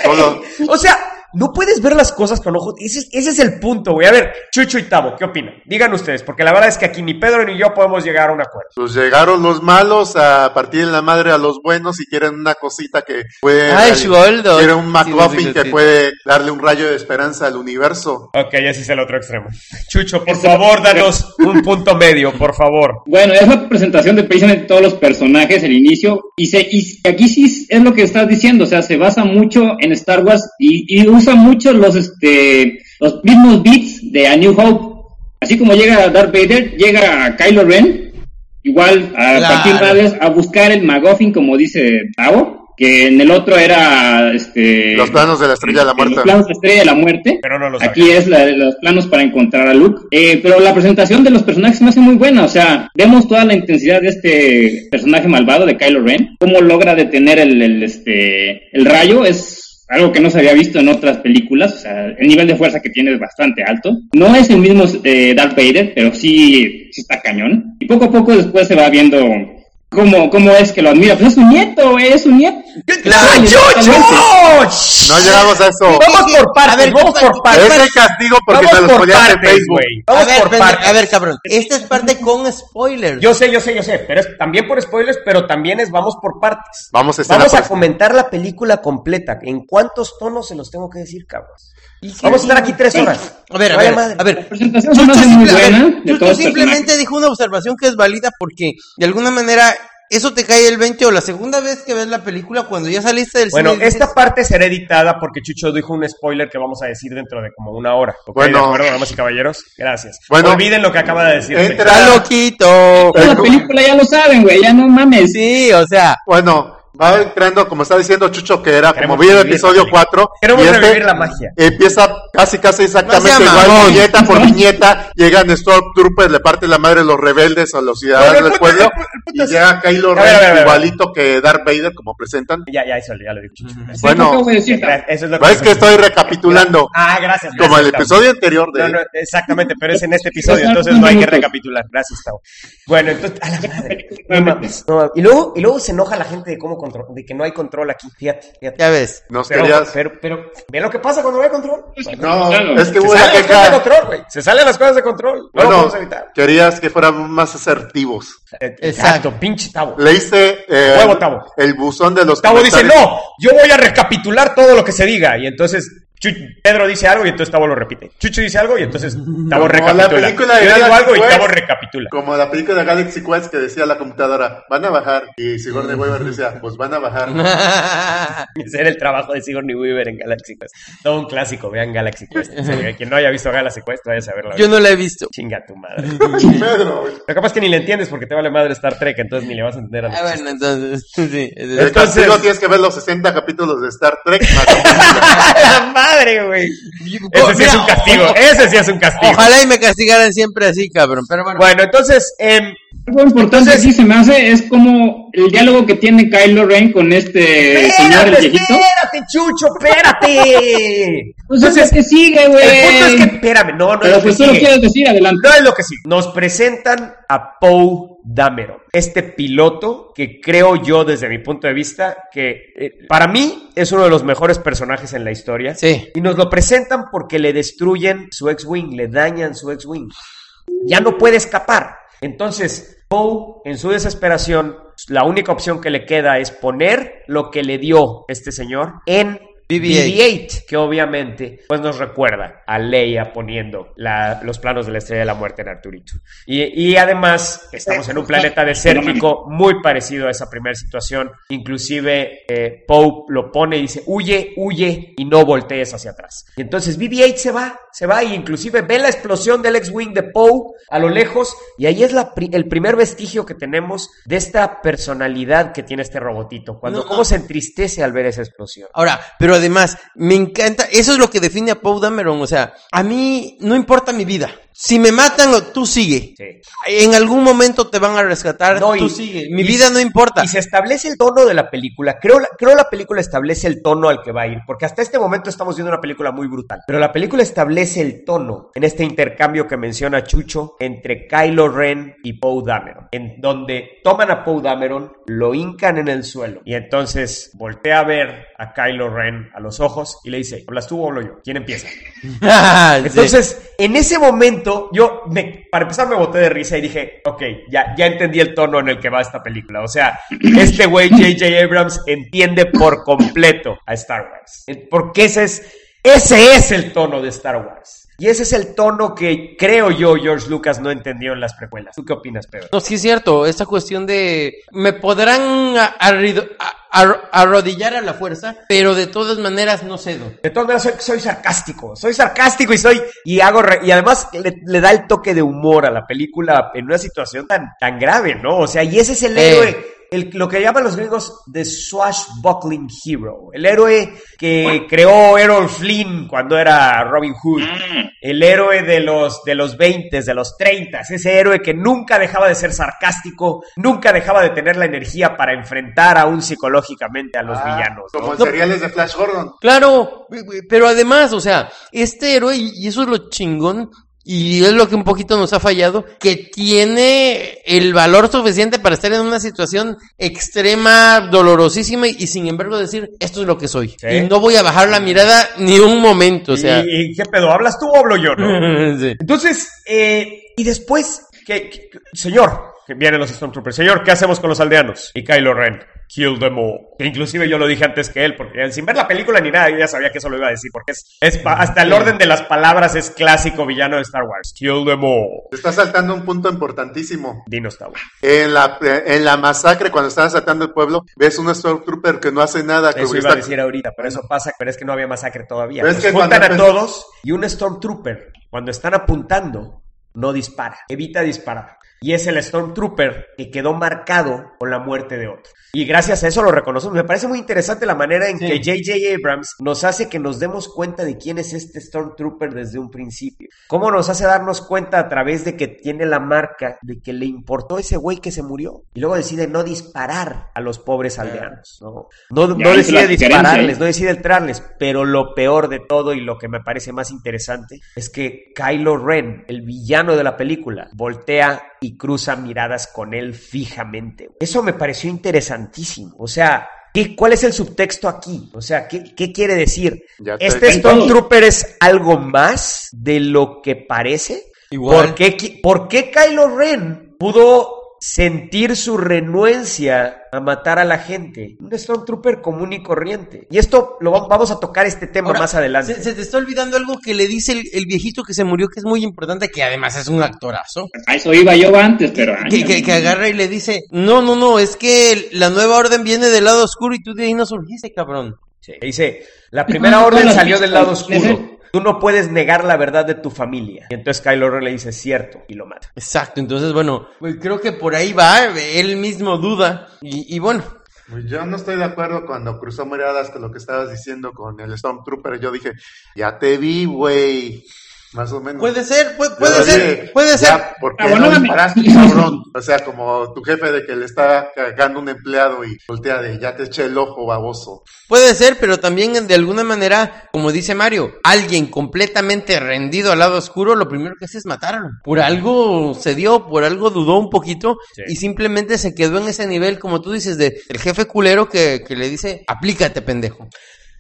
Solo- o sea, no puedes ver las cosas con ojos. Ese, es- ese es el punto, güey. A ver, Chucho y Tavo, ¿qué opinan? Digan ustedes, porque la verdad es que aquí ni Pedro ni yo podemos llegar a un acuerdo. Pues llegaron los malos a partir de la madre a los buenos y quieren una cosita que puede. Ay, Schwoldo. Quieren un Sí, sí, que puede darle un rayo de esperanza al universo. Ok, ese es el otro extremo. Chucho, por favor, danos un punto medio, por favor. Bueno, es la presentación de precisamente todos los personajes, el inicio, y, se, y aquí sí es lo que estás diciendo, o sea, se basa mucho en Star Wars y, y usa mucho los, este, los mismos beats de A New Hope. Así como llega Darth Vader, llega Kylo Ren, igual a Claro. partir de a buscar el McGuffin, como dice Tao, que en el otro era, este... Los planos de la estrella de la muerte. Los planos de la estrella de la muerte. Pero no los Aquí es la- los planos para encontrar a Luke. Eh, pero la presentación de los personajes me hace muy buena. O sea, vemos toda la intensidad de este personaje malvado de Kylo Ren. Cómo logra detener el, el, este, el rayo. Es algo que no se había visto en otras películas. O sea, el nivel de fuerza que tiene es bastante alto. No es el mismo eh, Darth Vader, pero sí, sí está cañón. Y poco a poco después se va viendo cómo, cómo es que lo admira. Pues es su nieto, güey, es su nieto. ¡Ah, Chucho! No llegamos a eso. Vamos por partes, A ver, vamos por Es partes. el castigo porque Vamos te los por ponías en partes, Facebook. A Vamos ver, por partes. a ver, cabrón. Esta es parte con spoilers. Yo sé, yo sé, yo sé, pero es también por spoilers, pero también es vamos por partes. Vamos a Vamos a comentar la película completa. ¿En cuántos tonos se los tengo que decir, cabros? Vamos a estar aquí tres horas. A ver, a ver, madre. a ver. Chucho, simple- a ver, Chucho simplemente dijo una observación que es válida porque de alguna manera eso te cae el 20 o la segunda vez que ves la película cuando ya saliste del Bueno, cine. dices, esta parte será editada porque Chucho dijo un spoiler que vamos a decir dentro de como una hora. ¿Ok? Bueno. ¿De acuerdo, damas y caballeros? Gracias. Bueno. Olviden lo que acaba de decir. Entra- Está loquito. La película ya lo saben, güey, ya no mames. Sí, o sea, Bueno, va entrando, como está diciendo Chucho, que era Queremos como vi el episodio la película. 4. Queremos y este revivir la magia. Empieza casi, casi exactamente No igual, mamón. viñeta por viñeta. Llegan Stormtroopers, le parte la madre a los rebeldes, a los ciudadanos del pueblo. el- el punto Y llega Kylo Ren, igualito que Darth Vader, como presentan. Ya, ya, eso ya lo dijo Chucho. Sí, Bueno, Eso es lo Es que estoy recapitulando, Ah, gracias. como el gracias, episodio anterior de... No, no, exactamente, pero es en este episodio, entonces no hay que recapitular. Gracias, Tavo. Bueno, entonces, a la madre. Y luego, y luego se enoja la gente de cómo control, de que no hay control aquí. Fíjate, fíjate. ya ves. Nos Pero, querías... pero, pero, ve lo que pasa cuando no hay control. No, es que Se hubo una salen las cosas de control, güey. Se salen las cosas de control. No lo Bueno, podemos evitar. querías que fueran más asertivos. Eh, Exacto. Exacto, pinche Tavo. Leíste eh, Huevo, Tavo. el buzón de los Tavo dice, no, yo voy a recapitular todo lo que se diga. Y entonces Pedro dice algo y entonces Tavo lo repite. Chucho dice algo y entonces Tavo Como recapitula. la película de yo digo algo y Quest. Tavo recapitula. Como la película de Galaxy Quest que decía la computadora, van a bajar. Y Sigourney Weaver decía, pues van a bajar. Ese era el trabajo de Sigourney Weaver en Galaxy Quest. Todo un clásico, vean Galaxy Quest. En serio, Quien no haya visto Galaxy Quest, vaya a saberlo. Yo no la he visto. Chinga tu madre. Pedro. Lo que pasa es que ni le entiendes porque te vale madre Star Trek, entonces ni le vas a entender a los Ah, bueno, entonces, sí. El Entonces- castigo tienes que ver los 60 capítulos de Star Trek. más- ¡La madre, güey. Ese sí es un castigo, ese sí es un castigo. Ojalá y me castigaran siempre así, cabrón. Pero bueno. Bueno, entonces, em, Algo importante Entonces- aquí se me hace es como el diálogo que tiene Kylo Ren con este señor el espérate, viejito. espérate, Chucho, espérate. Pues es que sigue, güey. el punto es que, espérame, no, no Pero es lo pues que tú lo sigue. quieres decir, adelante. No es lo que sí. Nos presentan a Poe Dameron, este piloto que creo yo desde mi punto de vista que eh, para mí es uno de los mejores personajes en la historia. Sí. Y nos lo presentan porque le destruyen su ex-wing, le dañan su ex-wing. Ya no puede escapar. Entonces, Poe, en su desesperación, la única opción que le queda es poner lo que le dio este señor en BB-8. BB-8, que obviamente pues nos recuerda a Leia poniendo la- los planos de la Estrella de la Muerte en Arturito. Y, y además estamos en un planeta desértico muy parecido a esa primera situación. Inclusive eh, Poe lo pone y dice, huye, huye y no voltees hacia atrás. Y entonces BB-8 se va, se va y inclusive ve la explosión del X-Wing de Poe a lo lejos y ahí es la pri- el primer vestigio que tenemos de esta personalidad que tiene este robotito. Cuando No, cómo se entristece al ver esa explosión. Ahora, pero además, me encanta, eso es lo que define a Poe Dameron, o sea, a mí no importa mi vida. Si me matan, tú sigue. Sí. En algún momento te van a rescatar, No, tú y- sigue. Mi y- vida no importa. Y se establece el tono de la película. Creo la, creo la película establece el tono al que va a ir, porque hasta este momento estamos viendo una película muy brutal. Pero la película establece el tono en este intercambio que menciona Chucho entre Kylo Ren y Poe Dameron, en donde toman a Poe Dameron, lo hincan en el suelo y entonces voltea a ver a Kylo Ren a los ojos y le dice, ¿hablas tú o hablo yo? ¿Quién empieza? Entonces, en ese momento, yo, me, para empezar, me boté de risa y dije, ok, ya, ya entendí el tono en el que va esta película. O sea, este güey, J.J. Abrams, entiende por completo a Star Wars. Porque ese es, ese es el tono de Star Wars. Y ese es el tono que creo yo George Lucas no entendió en las precuelas. ¿Tú qué opinas, Pedro? No, sí es cierto, esta cuestión de... Me podrán arrodillar a la fuerza, pero de todas maneras no cedo. De todas maneras, soy, soy sarcástico. Soy sarcástico y soy. Y hago. re- y además le, le da el toque de humor a la película en una situación tan, tan grave, ¿no? O sea, y ese es el Eh. héroe. El, lo que llaman los gringos The Swashbuckling Hero. El héroe que creó Errol Flynn cuando era Robin Hood. El héroe de los, de los 20, de los 30. Ese héroe que nunca dejaba de ser sarcástico, nunca dejaba de tener la energía para enfrentar aún psicológicamente a los Ah, villanos. ¿no? Como en seriales de Flash Gordon. Claro, pero además, o sea, este héroe, y y eso es lo chingón, y es lo que un poquito nos ha fallado, que tiene el valor suficiente para estar en una situación extrema, dolorosísima, y, sin embargo decir, esto es lo que soy. Sí. Y no voy a bajar la mirada ni un momento, o sea. ¿Y, y qué pedo? ¿Hablas tú o hablo yo, no? Sí. Entonces, eh, y después, ¿qué, qué- señor, que vienen los Stormtroopers, señor, ¿qué hacemos con los aldeanos? Y Kylo Ren, kill them all. Que inclusive yo lo dije antes que él, porque sin ver la película ni nada, yo ya sabía que eso lo iba a decir, porque es, hasta el orden de las palabras es clásico villano de Star Wars. Kill them all. Te está saltando un punto importantísimo. Dinos, Tau. En la, en la masacre, cuando están asaltando el pueblo, ves un Stormtrooper que no hace nada. Que Eso iba está- a decir ahorita, pero eso pasa, pero es que no había masacre todavía. Pero es que juntan a todos y un Stormtrooper, cuando están apuntando, no dispara, evita disparar. Y es el Stormtrooper que quedó marcado con la muerte de otro. Y gracias a eso lo reconocemos. Me parece muy interesante la manera en Sí. que J.J. Abrams nos hace que nos demos cuenta de quién es este Stormtrooper desde un principio. Cómo nos hace darnos cuenta a través de que tiene la marca de que le importó ese güey que se murió. Y luego decide no disparar a los pobres aldeanos. No, no, no decide dispararles, ¿eh? no decide entrarles, pero lo peor de todo y lo que me parece más interesante es que Kylo Ren, el villano de la película, voltea y cruza miradas con él fijamente. Eso me pareció interesantísimo. O sea, ¿qué, ¿cuál es el subtexto aquí? O sea, ¿qué, qué quiere decir? Ya te- ¿Este. Stormtrooper es algo más de lo que parece? Igual. ¿Por qué, por qué Kylo Ren pudo sentir su renuencia a matar a la gente? Un Stormtrooper común y corriente. Y esto lo va- vamos a tocar este tema Ahora, más adelante. Se, se te está olvidando algo que le dice el, el viejito que se murió, que es muy importante, que además es un actorazo. A eso iba yo antes, pero... ay, Que, que, que agarra y le dice, no, no, no, es que la nueva orden viene del lado oscuro y tú de ahí no surgiste, cabrón. Sí, Dice, la primera orden salió del lado oscuro. Tú no puedes negar la verdad de tu familia. Y entonces Kylo Ren le dice, cierto, y lo mata. Exacto, entonces bueno, pues creo que por ahí va, él mismo duda y, y bueno, Pues Yo no estoy de acuerdo cuando cruzó miradas con lo que estabas diciendo con el Stormtrooper. Yo dije, ya te vi, güey. Más o menos. Puede ser, puede, puede ser, puede ya, ser. ¿Por qué bueno, no disparaste, cabrón? O sea, como tu jefe de que le está cagando un empleado y voltea de, ya te eché el ojo, baboso. Puede ser, pero también de alguna manera, como dice Mario, alguien completamente rendido al lado oscuro, lo primero que hace es matarlo. Por algo se dio, por algo dudó un poquito Sí. y simplemente se quedó en ese nivel, como tú dices, de el jefe culero que, que le dice, aplícate, pendejo.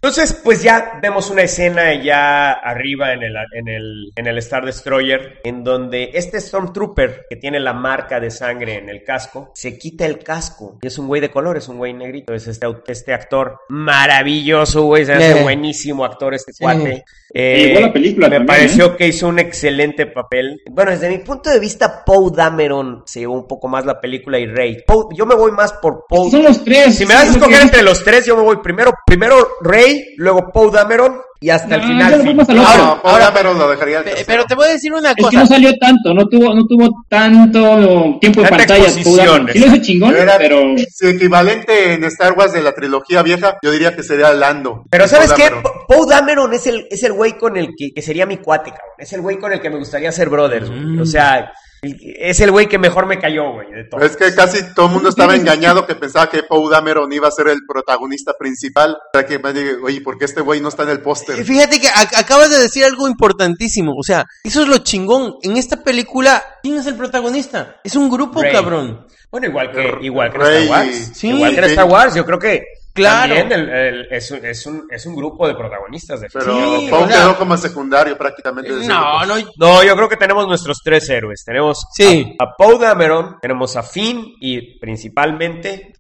Entonces, pues ya vemos una escena ya arriba en el, en el, en el Star Destroyer, en donde este Stormtrooper, que tiene la marca de sangre en el casco, se quita el casco. Y es un güey de color, es un güey negrito. Es este, este actor maravilloso, güey. Se hace Eh. buenísimo actor este Sí. cuate. Y igual la película me también, pareció que hizo un excelente papel. Bueno, desde mi punto de vista, Poe Dameron se llevó un poco más la película y Rey. Poe- yo me voy más por Poe. Son los tres. Si me das a escoger entre los tres, yo me voy primero, primero Rey, luego Poe Dameron y hasta el final. fuimos al No, ahora- pero lo dejaría. Pero te voy a decir una Es que cosa. no salió tanto, no tuvo, no tuvo tanto tiempo de pantalla. Sí lo hizo chingón, Era- pero Si equivalente en Star Wars de la trilogía vieja, yo diría que sería Lando. Pero ¿sabes qué? Poe Dameron es el, es el güey con el que, que sería mi cuate, cabrón. Es el güey con el que me gustaría ser brothers. O sea, es el güey que mejor me cayó, güey, de todo. Es que casi todo el mundo estaba engañado que pensaba que Poe Dameron iba a ser el protagonista principal. O sea, que me diga, oye, ¿por qué este güey no está en el póster? Fíjate que ac- acabas de decir algo importantísimo. O sea, eso es lo chingón. En esta película, ¿quién es el protagonista? Es un grupo, Rey. cabrón. Bueno, igual que, igual que en Rey Star Wars. Sí. igual que en. Star Wars, yo creo que Claro. también el- el- es, un, es, un, es un grupo de protagonistas. De Pero Sí, sea- quedó como secundario prácticamente. No, no. No, yo creo que tenemos nuestros tres héroes. Tenemos Sí. a, a Poe Dameron, tenemos a Finn y principalmente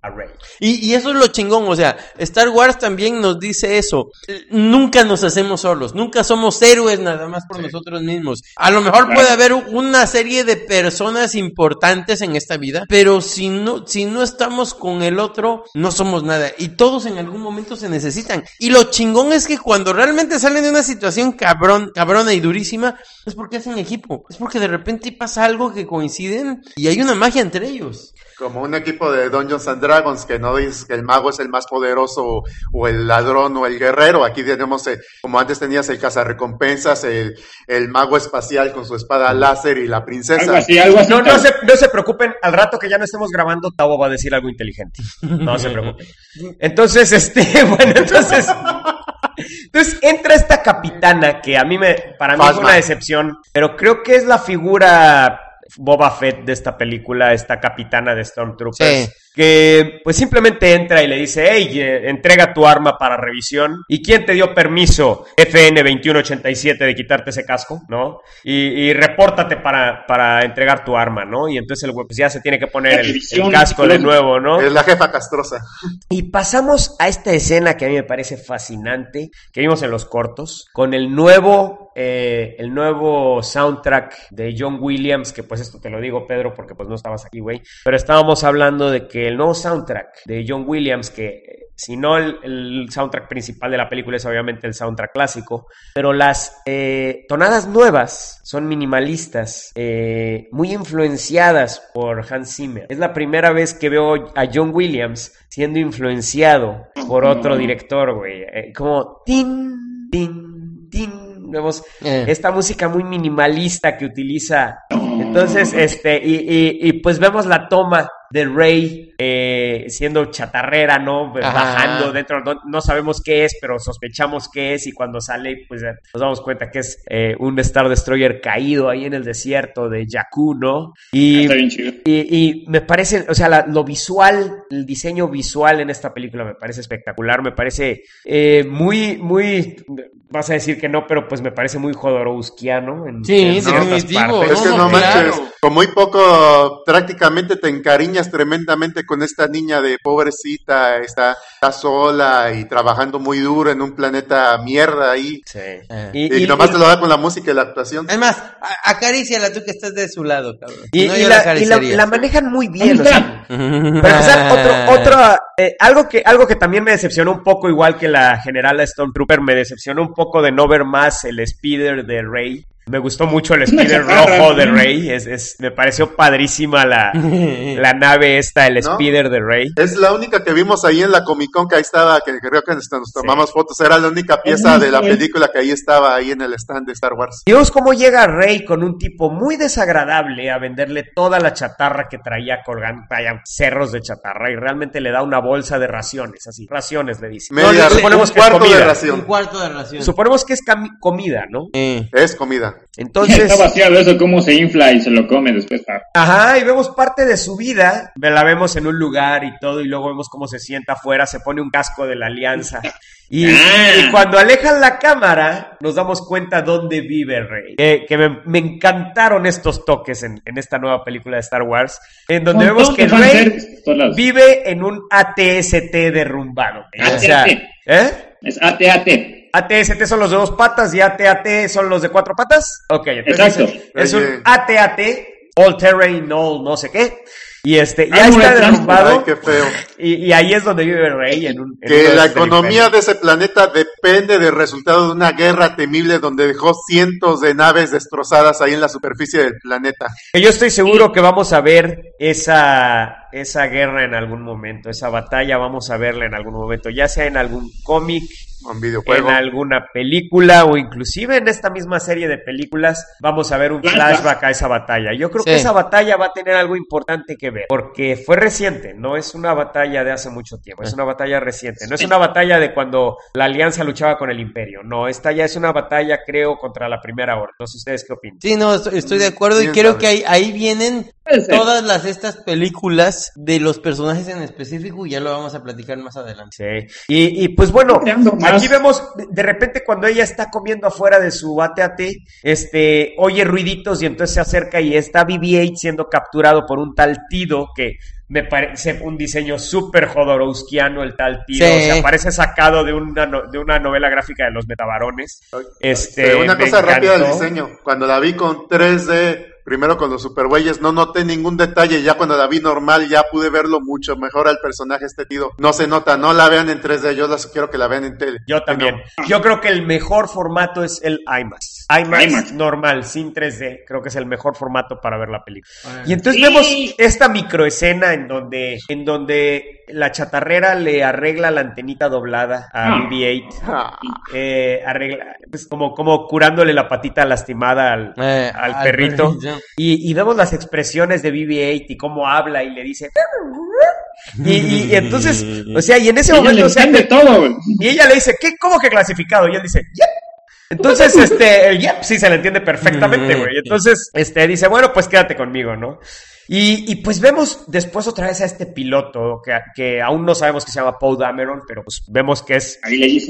Y, y eso es lo chingón, o sea, Star Wars también nos dice eso. Eh, Nunca nos hacemos solos, nunca somos héroes nada más por nosotros mismos. A lo mejor puede haber una serie de personas importantes en esta vida, pero si no, si no estamos con el otro, no somos nada. Y todos en algún momento se necesitan. Y lo chingón es que cuando realmente salen de una situación cabrón, cabrona y durísima, es porque hacen equipo. Es porque de repente pasa algo que coinciden y hay una magia entre ellos. Como un equipo de Dungeons and Dragons que no dices que el mago es el más poderoso o, o el ladrón o el guerrero. Aquí tenemos, eh, como antes tenías el cazarrecompensas, el, el mago espacial con su espada láser y la algo princesa. así, algo así. No, se, no se preocupen, al rato que ya no estemos grabando, Tavo va a decir algo inteligente. No se preocupen. Entonces, este, bueno, entonces. Entonces entra esta capitana que a mí me, para mí fue Phasma. una decepción, pero creo que es la figura Boba Fett de esta película, esta capitana de Stormtroopers. Que pues simplemente entra y le dice, hey, eh, entrega tu arma para revisión. ¿Y quién te dio permiso, FN 2187, de quitarte ese casco? ¿No? Y, y repórtate para, para entregar tu arma, ¿no? Y entonces el güey pues ya se tiene que poner el, casco de nuevo, ¿no? Es la jefa castrosa. Y pasamos a esta escena que a mí me parece fascinante, que vimos en los cortos, con el nuevo, eh, el nuevo soundtrack de John Williams, que pues esto te lo digo, Pedro, porque pues no estabas aquí, güey, pero estábamos hablando de que el nuevo soundtrack de John Williams, que eh, si no el, el soundtrack principal de la película es obviamente el soundtrack clásico, pero las eh, tonadas nuevas son minimalistas, eh, muy influenciadas por Hans Zimmer. Es la primera vez que veo a John Williams siendo influenciado por otro director, güey. Eh, como tin, tin, tin. Vemos Eh. esta música muy minimalista que utiliza. Entonces, este, y, y- y, pues vemos la toma de Rey eh, siendo chatarrera, ¿no? Ajá. Bajando dentro, no, no sabemos qué es, pero sospechamos qué es y cuando sale, pues eh, nos damos cuenta que es eh, un Star Destroyer caído ahí en el desierto de Jakku, ¿no? Y, Está bien chido. y, y me parece, o sea, la- lo visual, el diseño visual en esta película me parece espectacular, me parece eh, muy, muy, vas a decir que no, pero pues me parece muy Jodorowskiano. En, Sí, en ciertas definitivo, partes. Es que No, no claro. Con muy poco prácticamente te encariñas tremendamente con esta niña de pobrecita, está, está sola y trabajando muy duro en un planeta mierda ahí. Sí. Eh. Y, nomás te lo da con la música y la actuación. Es más, a- acaríciala tú que estás de su lado, cabrón. Y, No, y yo la, y la- acariciaría. la manejan muy bien. Ahí o sea, está. Para empezar, otro, otro, eh, algo, que, algo que también me decepcionó un poco, igual que la general Stormtrooper, me decepcionó un poco de no ver más el speeder de Rey. Me gustó mucho el Es speeder rojo de. Rey. Es, es- me pareció padrísima la, la nave esta, el ¿No? speeder de Rey. Es la única que vimos ahí en la Comic Con que ahí estaba, que creo que nos, tomamos fotos. Era la única pieza de la Sí. película que ahí estaba, ahí en el stand de Star Wars. Vemos cómo llega Rey con un tipo muy desagradable a venderle toda la chatarra que traía colgando, cerros de chatarra, y realmente le da una bolsa de raciones, así, raciones le dice. Media, No, un suponemos que es cuarto de comida. Un ración. cuarto de ración. Suponemos que es comida, ¿no? Eh, Es comida. Entonces, Está vaciado eso, cómo se infla y se lo come después. ajá, y vemos parte de su vida, la vemos en un lugar y todo, y luego vemos cómo se sienta afuera, se pone un casco de la alianza. Y, Ah. y cuando alejan la cámara, nos damos cuenta dónde vive Rey. Que, que me, me encantaron estos toques en, en esta nueva película de Star Wars, en donde vemos que Rey vive en un ATST derrumbado. O sea, AT-AT. ¿eh? Es AT-AT. ATST son los de dos patas y ATAT son los de cuatro patas. Ok, entonces Exacto. es Oye. un ATAT, All Terrain, All no sé qué. Y este, ya Armored está derrumbado. Ay, qué feo. Y, y ahí es donde vive Rey. En un, en Que la economía de ese planeta depende del resultado de una guerra temible donde dejó cientos de naves destrozadas ahí en la superficie del planeta. Que yo estoy seguro que vamos a ver esa, esa guerra en algún momento, esa batalla vamos a verla en algún momento, ya sea en algún cómic, Un en alguna película o inclusive en esta misma serie de películas vamos a ver un Flashback. a esa batalla. Yo creo Sí. que esa batalla va a tener algo importante que ver, porque fue reciente, no es una batalla de hace mucho tiempo, es una batalla reciente, no es una batalla de cuando la alianza luchaba con el imperio, no, esta ya es una batalla creo contra la primera orden. No sé ustedes qué opinan. sí, no, estoy, de acuerdo y creo que ahí, ahí vienen todas las estas películas de los personajes en específico y ya lo vamos a platicar más adelante. Sí. Y, y, pues bueno, aquí vemos de- repente cuando ella está comiendo afuera de su AT-AT, este, oye ruiditos y entonces se acerca y está BB-8 siendo capturado por un tal Tido que me parece un diseño súper jodorowskiano el tal Tido, Sí. o sea, parece sacado de una, no- de una novela gráfica de los metabarones. Este, Pero una cosa rápida del diseño. Cuando la vi con 3D, primero con los superbueyes, no noté ningún detalle. Ya cuando la vi normal, ya pude verlo mucho mejor al personaje este tío. No se nota, no la vean en 3D. Yo la sugiero que la vean en tele. Yo también. No. Yo creo que el mejor formato es el IMAX. IMAX, IMAX. normal, sin 3D. Creo que es el mejor formato para ver la película. Órale. Y entonces Sí. vemos esta microescena en donde, en donde la chatarrera le arregla la antenita doblada a Ah. BB-8. Ah, Eh, arregla, pues como, como curándole la patita lastimada al, Eh, al al perrito. perrito. Y, y vemos las expresiones de BB-8 y cómo habla y le dice... Y, y- y entonces, o sea, y en ese Ella le momento, o sea, entiende todo, y ella le dice, ¿qué? ¿Cómo que clasificado? Y él dice, yep. Entonces, este, el yep sí se le entiende perfectamente, güey. Entonces, este, dice, bueno, pues quédate conmigo, ¿no? Y, y pues vemos después otra vez a este piloto, que, que aún no sabemos que se llama Paul Dameron, pero pues vemos que es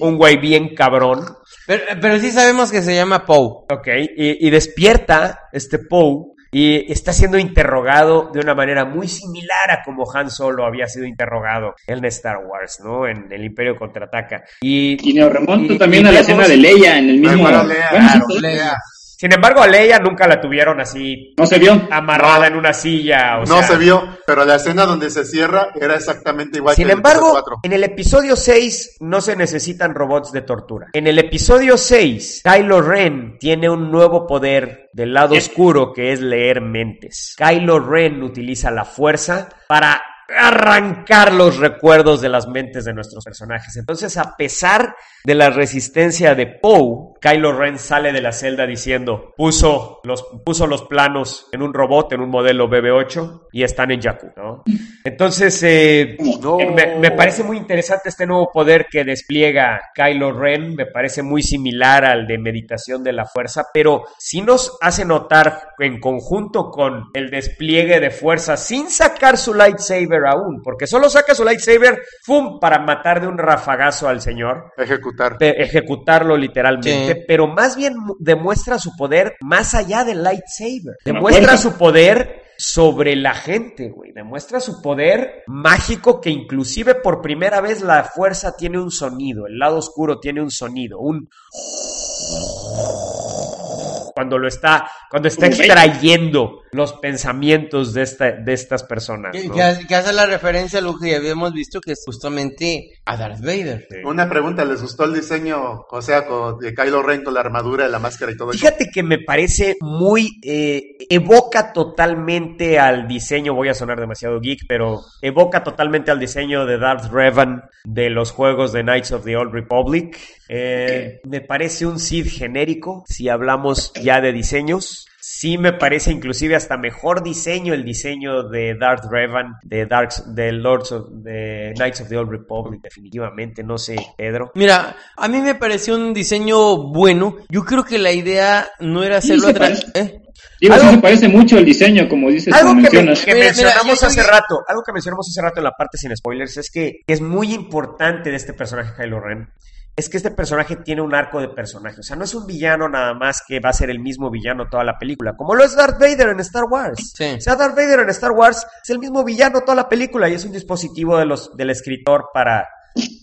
un güey bien cabrón, Pero, pero sí sabemos que se llama Poe. ¿ok? Y, y despierta este Poe y está siendo interrogado de una manera muy similar a como Han Solo había sido interrogado en Star Wars, ¿no? En el Imperio Contraataca. Y, Y nos remonto y- también y a la escena de Leia en el mismo. Bueno, Leia, claro, Leia. Sin embargo, a Leia nunca la tuvieron así No se vio. amarrada en una silla. O no sea, se vio, pero la escena donde se cierra era exactamente igual Sin que en el embargo, episodio 4. en el episodio 6 no se necesitan robots de tortura. En el episodio 6, Kylo Ren tiene un nuevo poder del lado ¿Qué? oscuro que es leer mentes. Kylo Ren utiliza la fuerza para arrancar los recuerdos de las mentes de nuestros personajes. Entonces, a pesar de la resistencia de Poe, Kylo Ren sale de la celda diciendo, puso los, puso los planos en un robot, en un modelo BB-8, y están en Jakku, ¿no? Entonces, eh, No. me, me parece muy interesante este nuevo poder que despliega Kylo Ren, me parece muy similar al de meditación de la fuerza, pero sí nos hace notar en conjunto con el despliegue de fuerza sin sacar su lightsaber aún, porque solo saca su lightsaber, ¡fum!, para matar de un rafagazo al señor Ejecutar. ejecutarlo literalmente, Sí. pero más bien mu- demuestra su poder más allá del lightsaber. Demuestra su poder sobre la gente, güey. Demuestra su poder mágico que inclusive por primera vez la fuerza tiene un sonido, el lado oscuro tiene un sonido, un cuando lo está cuando está extrayendo los pensamientos de, esta, de estas personas. Que, ¿no? que hace- que hace la referencia a lo que ya habíamos visto, que es justamente a Darth Vader. Sí. Una pregunta, ¿les gustó el diseño, o sea, con, de Kylo Ren con la armadura, la máscara y todo eso? Fíjate que me parece muy. eh, evoca totalmente al diseño. Voy a sonar demasiado geek, pero evoca totalmente al diseño de Darth Revan de los juegos de Knights of the Old Republic. Eh, Me parece un Sith genérico, si hablamos ya de diseños. Sí me parece inclusive hasta mejor diseño el diseño de Darth Revan, de Darks, de Lords of, de Knights of the Old Republic, definitivamente, no sé, Pedro. Mira, a mí me pareció un diseño bueno. Yo creo que la idea no era Sí, hacerlo se a través... parece. ¿eh? Digo, Algo- sí se parece mucho el diseño, como dices, Algo como que, me- mencionas. que Mira, mira, mencionamos yo- hace yo- rato, algo que mencionamos hace rato en la parte sin spoilers es que es muy importante de este personaje Kylo Ren. Es que este personaje tiene un arco de personaje. O sea, no es un villano nada más que va a ser el mismo villano toda la película. Como lo es Darth Vader en Star Wars. Sí. O sea, Darth Vader en Star Wars es el mismo villano toda la película y es un dispositivo de los, del escritor para,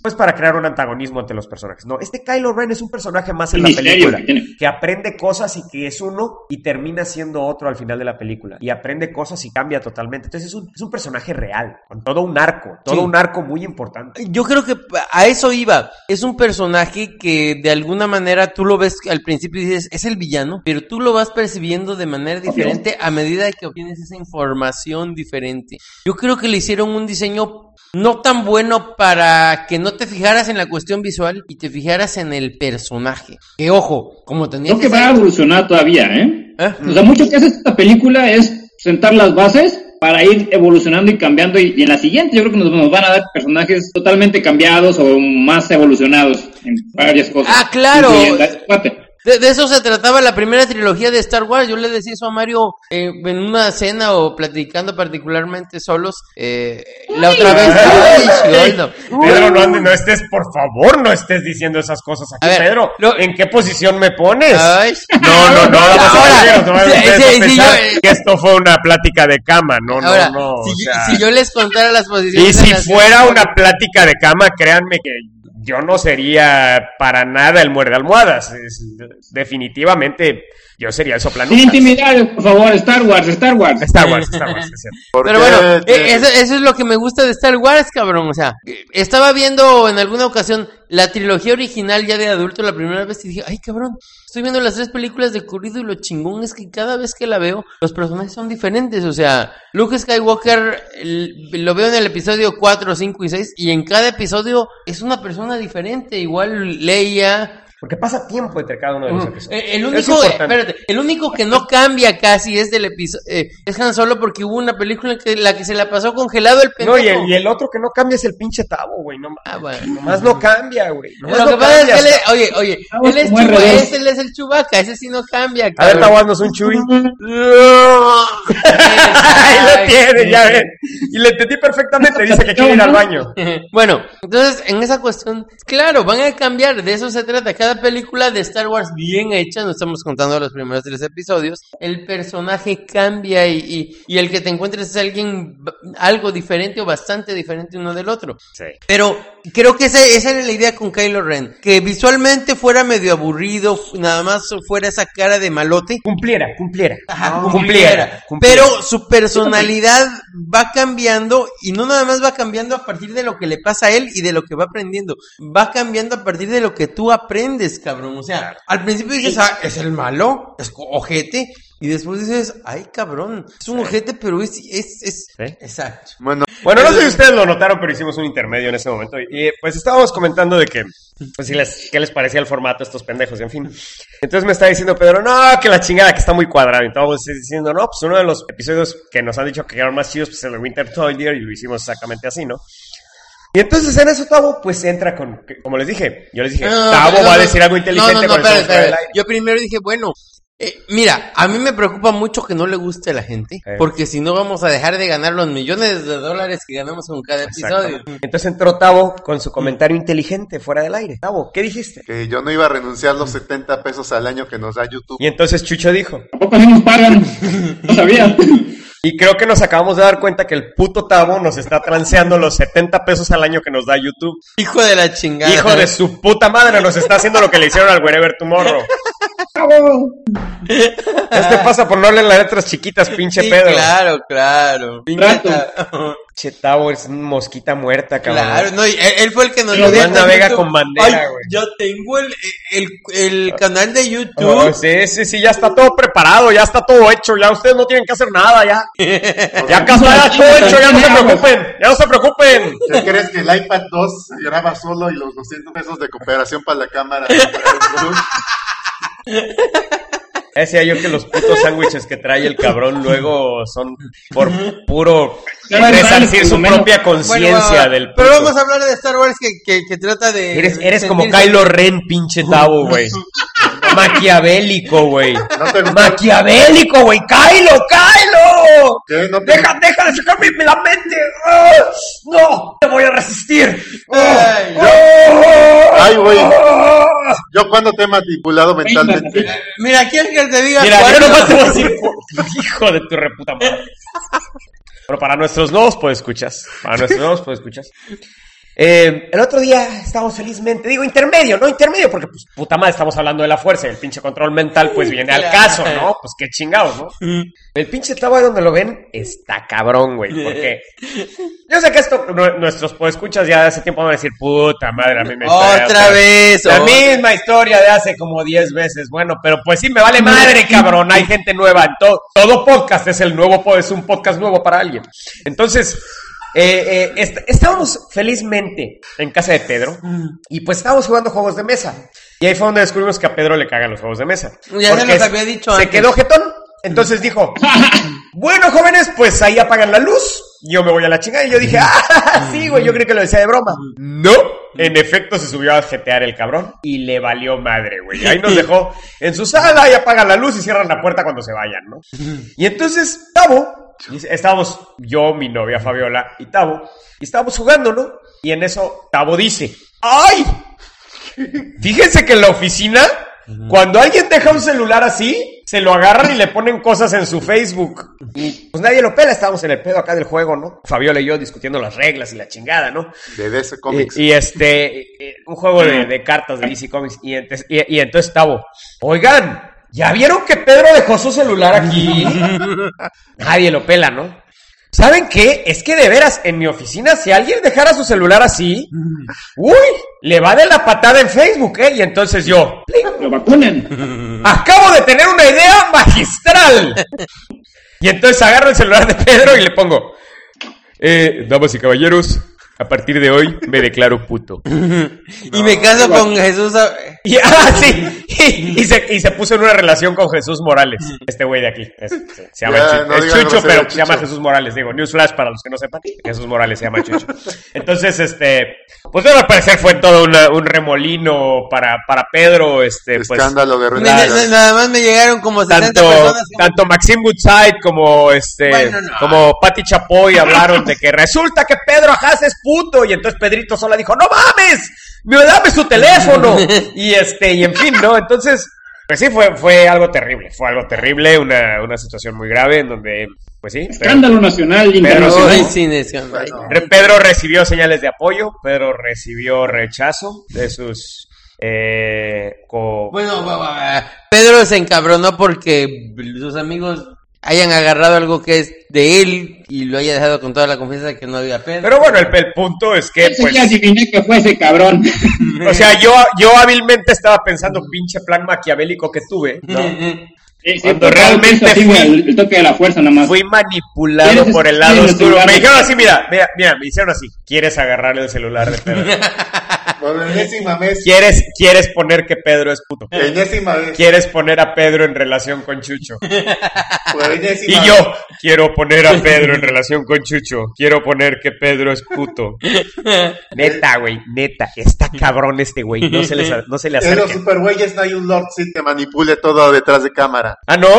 pues para crear un antagonismo entre los personajes. No, este Kylo Ren es un personaje más en la película que aprende cosas y que es uno y termina siendo otro al final de la película. Y aprende cosas y cambia totalmente. Entonces es un, es un personaje real, con todo un arco, todo Sí. un arco muy importante. Yo creo que a eso iba. Es un personaje que de alguna manera tú lo ves al principio y dices, es el villano, pero tú lo vas percibiendo de manera diferente a medida que obtienes esa información diferente. Yo creo que le hicieron un diseño no tan bueno para que no te fijaras en la cuestión visual y te fijaras en el personaje. Que ojo, como tenía Creo que que va a evolucionar todavía, ¿eh? ¿Eh? O sea, mucho que hace esta película es sentar las bases para ir evolucionando y cambiando. Y, y en la siguiente, yo creo que nos, nos van a dar personajes totalmente cambiados o más evolucionados en varias cosas. Ah, claro. De, de eso se trataba la primera trilogía de Star Wars. Yo le decía eso a Mario eh, en una cena o platicando particularmente solos. eh, la otra vez. Ay. Pedro, no, andes- no estés, por favor, no estés diciendo esas cosas aquí, ver, Pedro. lo- ¿En qué posición me pones? Ay. No, no, no, y Ahora, no pensar yo- que esto fue una plática de cama. No, Ahora, no, no. si, o yo- sea, si yo les contara las Y posiciones. si las que- fuera una plática de cama, créanme que yo no sería para nada el muerde almohadas. Definitivamente yo sería el Sin soplanucas. intimidar, por favor, Star Wars, Star Wars. Star Wars, Star Wars, es cierto. ¿Por Pero bueno, eh, eso, eso es lo que me gusta de Star Wars, cabrón. O sea, estaba viendo en alguna ocasión la trilogía original ya de adulto la primera vez y dije, ay, cabrón, estoy viendo las tres películas de corrido y lo chingón es que cada vez que la veo, los personajes son diferentes. O sea, Luke Skywalker el- lo veo en el episodio 4, 5 y 6 y en cada episodio es una persona diferente. Igual Leia, Porque pasa tiempo entre cada uno de los episodios. Eh, El único, espérate, el único que no cambia casi es del episodio, es Han Solo porque hubo una película en que la que se la pasó congelado el pendejo. No, y el, y el otro que no cambia es el pinche Tavo, güey. No, Ah, bueno. Nomás no cambia, güey. Lo no que pasa cambia. es que él es, oye, oye, él es, Chuba- R2. ese él es el chubaca, ese sí no cambia, A ver, cabrón. Tavo, haznos un chuy. Ahí lo tiene, ya ven. Y le entendí perfectamente. Dice que quiere ir al baño. Bueno, entonces en esa cuestión, claro, van a cambiar, de eso se trata. Cada película de Star Wars bien hecha, no estamos contando los primeros tres episodios, el personaje cambia y, y, y el que te encuentres es alguien algo diferente o bastante diferente uno del otro. Sí. Pero creo que esa, esa era la idea con Kylo Ren, que visualmente fuera medio aburrido, nada más fuera esa cara de malote. Cumpliera, cumpliera. Ajá, cumpliera. cumpliera. cumpliera. Pero su personalidad va cambiando y no nada más va cambiando a partir de lo que le pasa a él y de lo que va aprendiendo. Va cambiando a partir de lo que tú aprendes, cabrón. O sea, al principio dices, ah, es el malo, es ojete. Y después dices, ay, cabrón, es un ojete, pero es, es, es... Exacto. Bueno, Bueno, no sé si ustedes lo notaron, pero hicimos un intermedio en ese momento. Y eh, pues estábamos comentando de que, pues si les, qué les parecía el formato a estos pendejos, en fin. Entonces me está diciendo Pedro, no, que la chingada, que está muy cuadrado. Y estábamos diciendo, no, pues uno de los episodios que nos han dicho que eran más chidos, pues el de Winter Soldier, y lo hicimos exactamente así, ¿no? Y entonces en eso Tavo, pues entra con, como les dije, yo les dije, No, Tavo va a decir algo inteligente No, no, espera, espera. Yo primero dije, bueno, eh, mira, a mí me preocupa mucho que no le guste a la gente, Eh. porque si no vamos a dejar de ganar los millones de dólares que ganamos con cada episodio. Entonces entró Tavo con su comentario inteligente fuera del aire. Tavo, ¿qué dijiste? que yo no iba a renunciar los 70 pesos al año que nos da YouTube. Y entonces Chucho dijo, Tampoco así nos pagan. No sabía. Y creo que nos acabamos de dar cuenta que el puto Tavo nos está transeando los 70 pesos al año que nos da YouTube. Hijo de la chingada. Hijo de su puta madre, nos está haciendo lo que le hicieron al Wherever Tomorrow. Esto pasa por no leer las letras chiquitas, pinche Sí, Pedro. claro, claro. Pinche Tavo es una mosquita muerta, cabrón. Claro, no, y él, él fue el que nos Pero dio navega con bandera, güey. Ya tengo el, el, el canal de Oh, YouTube. sí, sí, sí, ya está todo preparado, ya está todo hecho, ya ustedes no tienen que hacer nada, ya. Ya acá está todo hecho, ya no se preocupen, ya no se preocupen. ¿Qué crees que el iPad 2 graba solo y los 200 pesos de cooperación para la cámara? Decía yo que los putos sándwiches que trae el cabrón luego son por puro resarcir su propia conciencia del Pero vamos a hablar de Star Wars que, que, que trata de. Eres, eres como Kylo Ren, pinche Tavo, güey. Maquiavélico, güey. ¿No te gusta? Maquiavélico, güey. Kylo, Kylo. ¿Qué? ¿No te- Deja, deja de sacarme la mente. ¡Ah! No, te voy a resistir. Ay, ¡Ah! Ay, güey. ¡Ah! Yo cuando te he manipulado mentalmente. Mira, ¿quién que te diga Mira, yo nomás te voy a decir, hijo de tu reputa madre. Pero para nuestros nuevos escuchas, para nuestros nuevos escuchas. Eh, el otro día estábamos felizmente, digo intermedio, no intermedio, porque pues puta madre, estamos hablando de la fuerza y el pinche control mental pues viene al caso, ¿no? Pues qué chingados, ¿no? El pinche ahí donde lo ven está cabrón, güey, porque yo sé que esto, nu- nuestros escuchas ya de hace tiempo van a decir, puta madre, a mí me Otra vez. la misma historia de hace como 10 veces. Bueno, pero pues sí, me vale madre, cabrón. Hay gente nueva. En to- todo podcast es el nuevo, es un podcast nuevo para alguien. Entonces, eh, eh, est- estábamos felizmente en casa de Pedro y pues estábamos jugando juegos de mesa. Y ahí fue donde descubrimos que a Pedro le cagan los juegos de mesa. Ya se los había dicho Se antes. quedó jetón. Entonces dijo, bueno, jóvenes, pues ahí apagan la luz. Yo me voy a la chingada. Y yo dije, ah, sí, güey, yo creí que lo decía de broma. No, en efecto se subió a jetear el cabrón y le valió madre, güey. Ahí nos dejó en su sala y apagan la luz y cierran la puerta cuando se vayan, ¿no? Y entonces, Tavo, estábamos yo, mi novia Fabiola y Tavo, y estábamos jugando, ¿no? Y en eso Tavo dice, ¡ay! Fíjense que en la oficina, cuando alguien deja un celular así, se lo agarran y le ponen cosas en su Facebook. Y pues nadie lo pela, estábamos en el pedo acá del juego, ¿no? Fabiola y yo discutiendo las reglas y la chingada, ¿no? De DC Comics. Y, y, este, eh, un juego de, de cartas de DC Comics. Y, entes- y- y entonces Tavo, oigan, ¿ya vieron que Pedro dejó su celular aquí? Nadie lo pela, ¿no? ¿Saben qué? Es que de veras, en mi oficina, si alguien dejara su celular así, uy, le va de la patada en Facebook, ¿eh? Y entonces yo, Lo vacunan. acabo de tener una idea magistral. Y entonces agarro el celular de Pedro y le pongo, eh, damas y caballeros, a partir de hoy me declaro puto. Y me caso con Jesús. a- Y, ah, sí, y, y se, y se puso en una relación con Jesús Morales, este güey de aquí. Es- se, se llama Ya, Chu- no Chucho, grosería, pero se llama. Jesús Morales. Digo, Newsflash para los que no sepan. Jesús Morales se llama Chucho. Entonces, este, pues bueno, al parecer fue todo una- un remolino para, para Pedro, este, pues. Escándalo de Me- nada más me llegaron como 60 Tanto, personas. que- tanto Maxim Woodside como este Bueno, no. como Patti Chapoy hablaron de que resulta que Pedro Ajas es puto y entonces Pedrito sola dijo no mames me dame su teléfono y este y en fin no entonces pues sí fue fue algo terrible fue algo terrible una, una situación muy grave en donde pues sí pero- Escándalo nacional internacional. Necesito- Re- Pedro recibió señales de apoyo Pedro recibió rechazo de sus eh, co- Bueno, va, va, va. Pedro se encabronó porque sus amigos hayan agarrado algo que es de él y lo haya dejado con toda la confianza de que no había Pedro. pero bueno el, el punto es que pues ya adiviné que fue ese cabrón. O sea, yo, yo hábilmente estaba pensando pinche plan maquiavélico que tuve, ¿no? Sí, sí, Cuando realmente fui- el, el toque de la fuerza nada más. Fui manipulado ¿Quieres por el lado oscuro. Me dijeron así, mira, mira, mira, me hicieron así. ¿Quieres agarrarle el celular de Pedro? Por enésima vez. ¿Quieres, ¿Quieres poner que Pedro es puto? Enésima vez. ¿Quieres poner a Pedro en relación con Chucho? Por enésima Y vez. yo quiero poner a Pedro en relación con Chucho. Quiero poner que Pedro es puto. Neta, güey, neta. Está cabrón este güey. No se, les, no se le los acerquen. supergüeyes no hay un Lord Sid que manipule todo detrás de cámara. ¿Ah, no?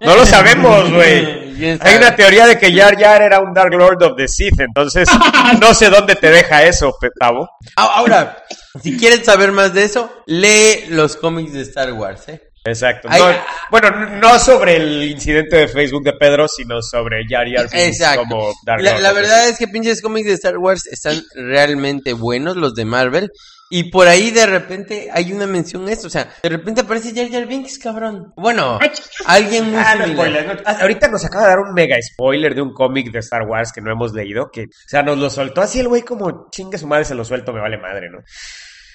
No lo sabemos, güey. ¿Quién Hay una teoría de que Jar Jar era un Dark Lord of the Sith, entonces no sé dónde te deja eso, Petavo. Ah, Ahora, si quieren saber más de eso, lee los cómics de Star Wars, ¿eh? Exacto. No- ah. bueno, no sobre el incidente de Facebook de Pedro, sino sobre Jar Jar Exacto. como Dark La, Lord la verdad es que pinches cómics de Star Wars están realmente buenos, los de Marvel. Y por ahí de repente hay una mención a esto. O sea, de repente aparece Jar Jar Binks, cabrón. Bueno, alguien muy Ah, no, similar. spoiler, no. Ah, Ahorita nos acaba de dar un mega spoiler de un cómic de Star Wars que no hemos leído. Que, o sea, nos lo soltó así el güey como chingue su madre, se lo suelto, me vale madre, ¿no?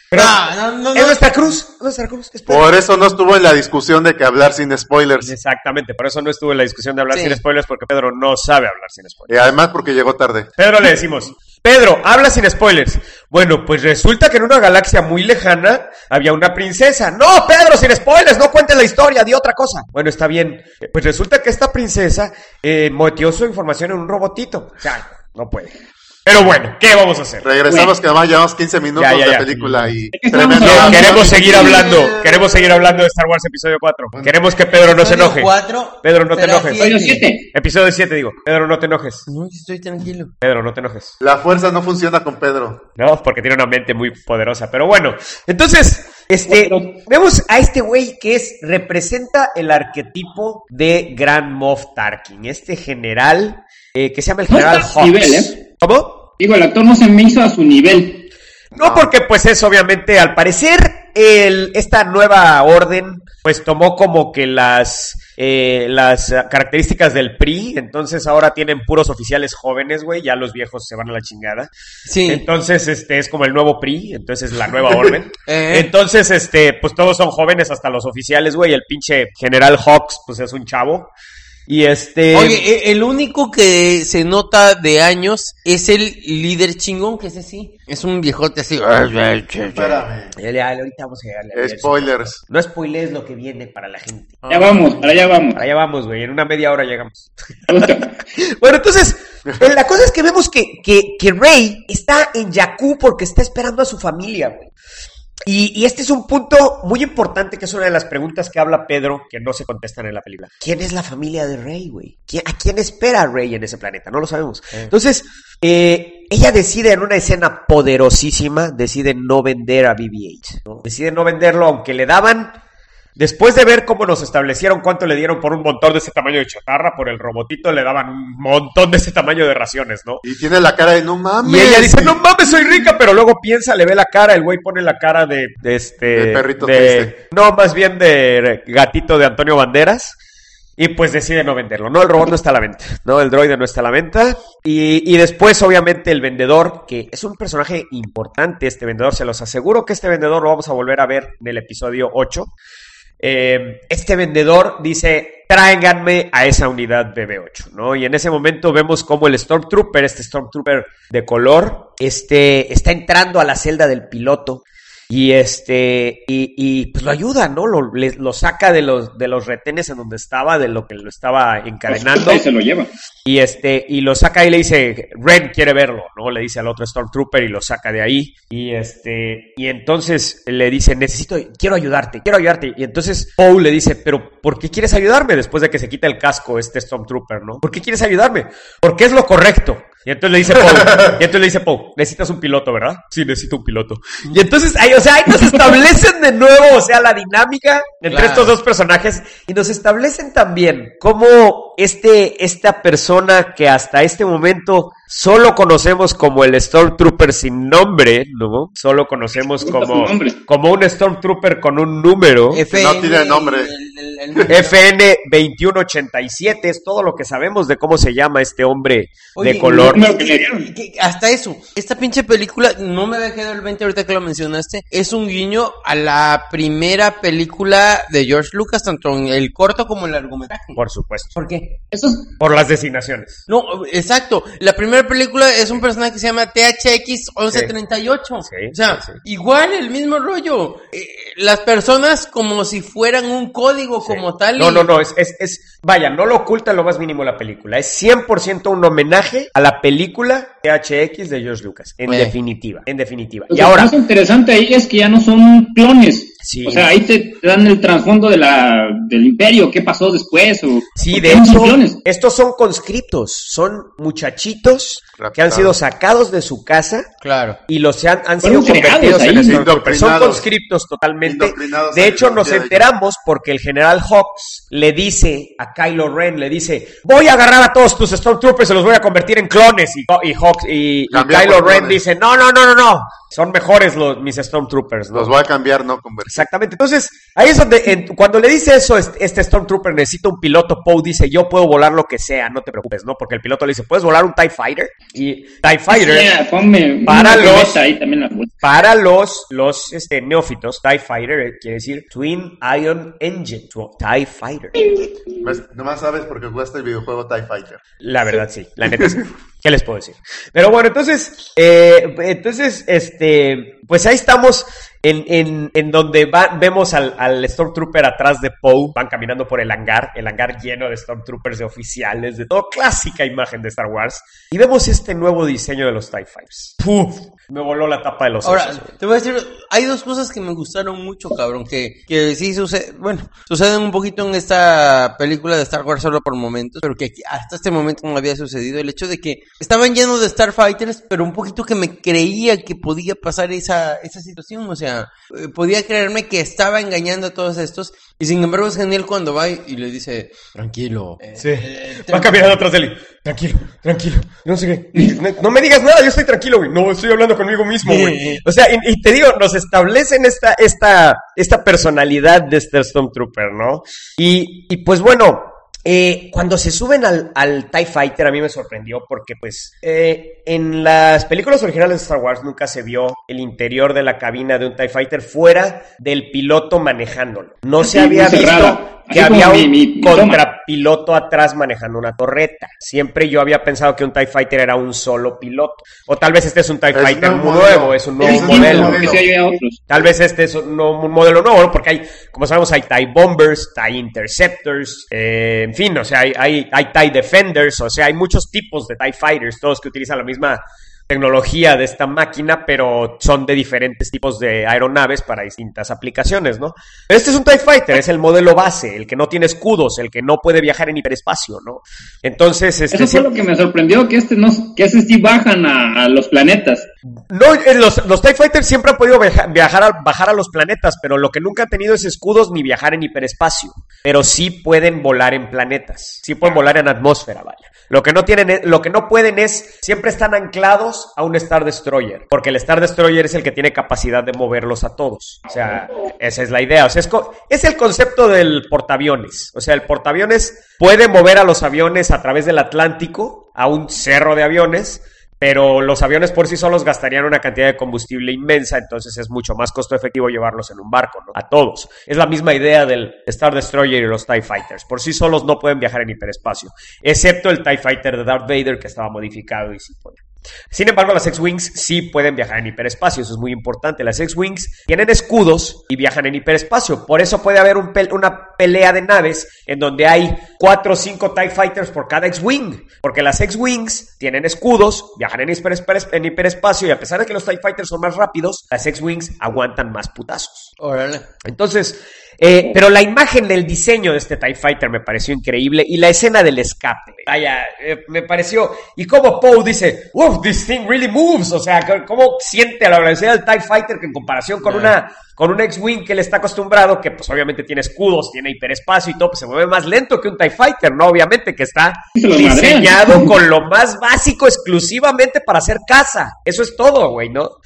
Pero No, no, no, es no. nuestra cruz, es nuestra cruz. espera. Por eso no estuvo en la discusión de que hablar sin spoilers. Exactamente, por eso no estuvo en la discusión de hablar Sí. sin spoilers, porque Pedro no sabe hablar sin spoilers. Y además porque llegó tarde. Pedro le decimos, Pedro, habla sin spoilers. Bueno, pues resulta que en una galaxia muy lejana había una princesa. No, Pedro, sin spoilers, no cuentes la historia, di otra cosa. Bueno, está bien. Eh, Pues resulta que esta princesa eh, metió su información en un robotito. O sea, no puede. Pero bueno, ¿qué vamos a hacer? Regresamos que además llevamos 15 minutos Ya, ya, ya. de película y tremendo. Queremos seguir hablando, queremos seguir hablando de Star Wars episodio 4. Queremos que Pedro no se Episodio enoje. cuatro Pedro, no te enojes. Episodio 7. Episodio 7, digo. Pedro, no te enojes. No, estoy tranquilo. Pedro, no te enojes. La fuerza no funciona con Pedro. ¿no? Porque tiene una mente muy poderosa. Pero bueno, entonces, este, Bueno. vemos a este güey que es, representa el arquetipo de Grand Moff Tarkin, este general eh, que se llama el No general Hawks. nivel, ¿eh? ¿Cómo? Digo, el actor no se me hizo a su nivel. No, porque pues es obviamente, al parecer, el, esta nueva orden, pues tomó como que las, eh, las características del PRI, entonces ahora tienen puros oficiales jóvenes, güey, ya los viejos se van a la chingada. Sí. Entonces, este es como el nuevo PRI, entonces la nueva orden. Eh. Entonces, este, pues todos son jóvenes, hasta los oficiales, güey. El pinche General Hawks, pues es un chavo. Y este. Oye, e- el único que se nota de años es el líder chingón, que ese sí. Es un viejote así. Espérame. Ahorita vamos a llegarle. Spoilers. No spoilees lo que viene para la gente. Ya vamos, para allá vamos. Allá vamos, güey. En una media hora llegamos. Bueno, entonces, eh, la cosa es que vemos que, que, que Rey está en Jakku porque está esperando a su familia, güey. Y, y este es un punto muy importante que es una de las preguntas que habla Pedro que no se contestan en la película. ¿Quién es la familia de Rey, güey? ¿Quién- ¿A quién espera Rey en ese planeta? No lo sabemos. Entonces, eh, ella decide en una escena poderosísima, decide no vender a BB-8. ¿no? Decide no venderlo aunque le daban Después de ver cómo nos establecieron cuánto le dieron por un montón de ese tamaño de chatarra, por el robotito le daban un montón de ese tamaño de raciones, ¿no? Y tiene la cara de no mames. Y ella dice, no mames, soy rica, pero luego piensa, le ve la cara, el güey pone la cara de, de este... De perrito de- triste. No, más bien de gatito de Antonio Banderas. Y pues decide no venderlo. No, el robot no está a la venta. No, el droide no está a la venta. Y, y después, obviamente, el vendedor, que es un personaje importante, este vendedor, se los aseguro que este vendedor lo vamos a volver a ver en el episodio 8. Eh, este vendedor dice, tráiganme a esa unidad de B8, ¿no? Y en ese momento vemos como el Stormtrooper, este Stormtrooper de color, este, está entrando a la celda del piloto y este, y, y, pues lo ayuda, ¿no? Lo, le- lo saca de los, de los retenes en donde estaba, de lo que lo estaba encadenando. Y se lo lleva. Y este, y lo saca y le dice, Ren quiere verlo, ¿no? Le dice al otro Stormtrooper y lo saca de ahí. Y este, y entonces le dice, necesito, quiero ayudarte, quiero ayudarte. Y entonces Poe le dice, pero ¿por qué quieres ayudarme? Después de que se quita el casco este Stormtrooper, ¿no? ¿Por qué quieres ayudarme? Porque es lo correcto. Y entonces le dice Poe, y entonces le dice Poe, necesitas un piloto, ¿verdad? Sí, necesito un piloto. Y entonces, ahí, o sea, ahí nos establecen de nuevo, o sea, la dinámica entre Claro. estos dos personajes y nos establecen también cómo este, esta persona que hasta este momento solo conocemos como el Stormtrooper sin nombre, ¿no? Solo conocemos como, como un Stormtrooper con un número. FN, tiene nombre. el- el- el- FN 2187 es todo lo que sabemos de cómo se llama este hombre Oye, de color. que que- hasta eso, esta pinche película, no me había quedado el 20 ahorita que lo mencionaste, es un guiño a la primera película de George Lucas, tanto en el corto como en el largometraje. Por supuesto. ¿Por qué? Eso es Por las designaciones. No, exacto. La primera película es un personaje que se llama THX 1138. Sí, o sea, sí. igual el mismo rollo. Eh, las personas como si fueran un código como tal. No, y- no, no, es, es, es, vaya, no lo oculta lo más mínimo la película. Es 100% un homenaje a la película THX de George Lucas, en definitiva, en definitiva. Lo Y que ahora, más interesante ahí es que ya no son clones. Sí. O sea, ahí te, dan el trasfondo de la, del imperio, qué pasó después. O, Sí, de hecho, estos son conscriptos, son muchachitos que han sido sacados de su casa Claro. y los han, han sido convertidos en ahí. Stormtroopers. Son conscriptos totalmente. De hecho, nos enteramos porque el general Hawks le dice a Kylo Ren, le dice, voy a agarrar a todos tus Stormtroopers y los voy a convertir en clones. Y, y Hawks y, Kylo Ren clones. dice, no, no, no, no, no, son mejores los, mis Stormtroopers. ¿no? Los voy a cambiar, no convertir. Exactamente. Entonces, ahí es donde, en- cuando le dice eso, este, este Stormtrooper necesita un piloto, Poe dice, yo puedo volar lo que sea, no te preocupes, ¿no? Porque el piloto le dice, ¿puedes volar un TIE Fighter? Y TIE Fighter, Yeah, ponme Para los- ahí también la para los, los este, neófitos, TIE Fighter eh, quiere decir Twin Ion Engine, TIE Fighter. ¿Ves? Nomás sabes porque jugaste el videojuego TIE Fighter. La verdad, sí, la neta sí. ¿Qué les puedo decir? Pero bueno, entonces, eh, entonces, este, pues ahí estamos en, en, en donde vemos al, al Stormtrooper atrás de Poe, van caminando por el hangar, el hangar lleno de Stormtroopers, de oficiales, de todo, clásica imagen de Star Wars, y vemos este nuevo diseño de los TIE Fighters. Me voló la tapa de los Ahora, sesos, güey. te voy a decir, hay dos cosas que me gustaron mucho, cabrón, que, que sí suceden, bueno, suceden un poquito en esta película de Star Wars solo por momentos, pero que hasta este momento no había sucedido. El hecho de que estaban llenos de Starfighters, pero un poquito que me creía que podía pasar esa, esa situación, o sea, eh, podía creerme que estaba engañando a todos estos, y sin embargo es genial cuando va y y le dice, tranquilo. eh, Sí. eh, Va caminando atrás de él. Tranquilo, tranquilo. No sé qué. No, no me digas nada, yo estoy tranquilo, güey. No, estoy hablando conmigo mismo, güey. O sea, y, y te digo, nos establecen esta, esta, esta personalidad de este Stormtrooper, ¿no? Y, y pues bueno, eh, cuando se suben al, al TIE Fighter a mí me sorprendió porque pues eh, en las películas originales de Star Wars nunca se vio el interior de la cabina de un TIE Fighter fuera del piloto manejándolo. No se había visto. Que Así había mi- un mi- contrapiloto atrás manejando una torreta. Siempre yo había pensado que un TIE Fighter era un solo piloto. O tal vez este es un TIE Es Fighter un muy modelo. nuevo, es un nuevo Es modelo. sí. Tal vez este es un modelo nuevo, ¿no? porque hay, como sabemos, hay TIE Bombers, TIE Interceptors, eh, en fin, o sea, hay, hay, hay TIE Defenders, o sea, hay muchos tipos de TIE Fighters, todos que utilizan la misma tecnología de esta máquina, pero son de diferentes tipos de aeronaves para distintas aplicaciones, ¿no? Este es un TIE Fighter, es el modelo base, el que no tiene escudos, el que no puede viajar en hiperespacio, ¿no? Entonces, este, Eso fue lo que me sorprendió, que este no, que este sí bajan a, a los planetas. No, eh, los, los TIE Fighters siempre han podido viaja- viajar a, bajar a los planetas, pero lo que nunca han tenido es escudos ni viajar en hiperespacio. Pero sí pueden volar en planetas. Sí pueden volar en atmósfera, vaya. Lo que no tienen, es- lo que no pueden es, siempre están anclados a un Star Destroyer. Porque el Star Destroyer es el que tiene capacidad de moverlos a todos. O sea, esa es la idea. O sea, es, es el concepto del portaaviones. O sea, el portaaviones puede mover a los aviones a través del Atlántico, a un cerro de aviones, pero los aviones por sí solos gastarían una cantidad de combustible inmensa, entonces es mucho más costo efectivo llevarlos en un barco, ¿no? A todos. Es la misma idea del Star Destroyer y los TIE Fighters. Por sí solos no pueden viajar en hiperespacio, excepto el TIE Fighter de Darth Vader que estaba modificado y sí puede. Sin embargo, las X-Wings sí pueden viajar en hiperespacio, eso es muy importante. Las X-Wings tienen escudos y viajan en hiperespacio. Por eso puede haber un una pelea de naves en donde hay 4 o 5 TIE Fighters por cada X-Wing. Porque las X-Wings tienen escudos, viajan en, en hiperespacio y a pesar de que los TIE Fighters son más rápidos, las X-Wings aguantan más putazos. Órale. Entonces, eh, pero la imagen del diseño de este TIE Fighter me pareció increíble y la escena del escape, vaya, eh, me pareció, y como Poe dice, wow, this thing really moves, o sea, cómo siente a la velocidad del TIE Fighter que en comparación con una, con un X-Wing que él está acostumbrado, que pues obviamente tiene escudos, tiene hiperespacio y todo, pues se mueve más lento que un TIE Fighter, ¿no? Obviamente que está diseñado con lo más básico exclusivamente para hacer caza, eso es todo, güey, ¿no?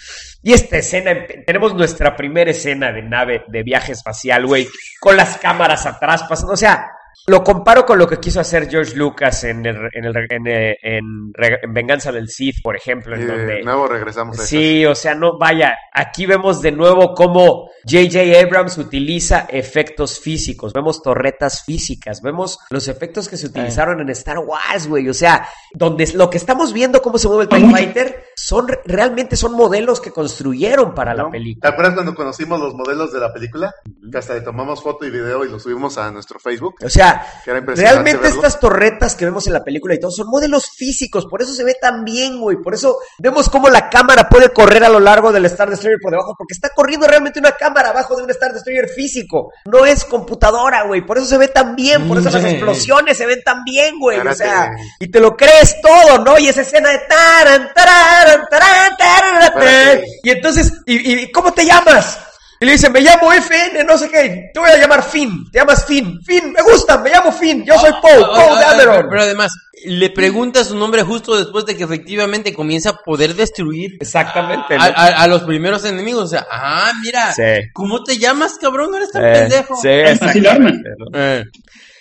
Y esta escena, tenemos nuestra primera escena de nave de viaje espacial, güey, con las cámaras atrás pasando. O sea, lo comparo con lo que quiso hacer George Lucas en, el, en, el, en, eh, en en Venganza del Sith, por ejemplo, en Y donde... de nuevo regresamos a eso. Sí, o sea, no, vaya, aquí vemos de nuevo cómo J.J. Abrams utiliza efectos físicos, vemos torretas físicas, vemos los efectos que se utilizaron en Star Wars, güey, o sea, donde es- lo que estamos viendo cómo se mueve el TIE. Fighter, son, realmente son modelos que construyeron para la ¿No? ¿Te película. acuerdas cuando conocimos los modelos de la película? Que hasta le tomamos foto y video y lo subimos a nuestro Facebook. O sea, Realmente verlo. estas torretas que vemos en la película y todo son modelos físicos, por eso se ve tan bien, güey. Por eso vemos cómo la cámara puede correr a lo largo del Star Destroyer por debajo, porque está corriendo realmente una cámara abajo de un Star Destroyer físico. No es computadora, güey. Por eso se ve tan bien, por eso las Sí. explosiones se ven tan bien, güey. O sea, y te lo crees todo, ¿no? Y esa escena de taran, taran, taran, taran, taran. Espérate. Y entonces, ¿y, y cómo te llamas? Y le dice, me llamo FN, no sé qué, te voy a llamar Finn, te llamas Finn, Finn, me gusta, me llamo Finn, yo soy Paul, Ah, Paul ah, ah, Dameron. Pero además, le pregunta su nombre justo después de que efectivamente comienza a poder destruir Exactamente. a, ¿no? a- a los primeros enemigos. O sea, ah, mira, Sí. ¿cómo te llamas, cabrón? Eres tan Eh, pendejo. sí, exactamente, ¿no? Eh,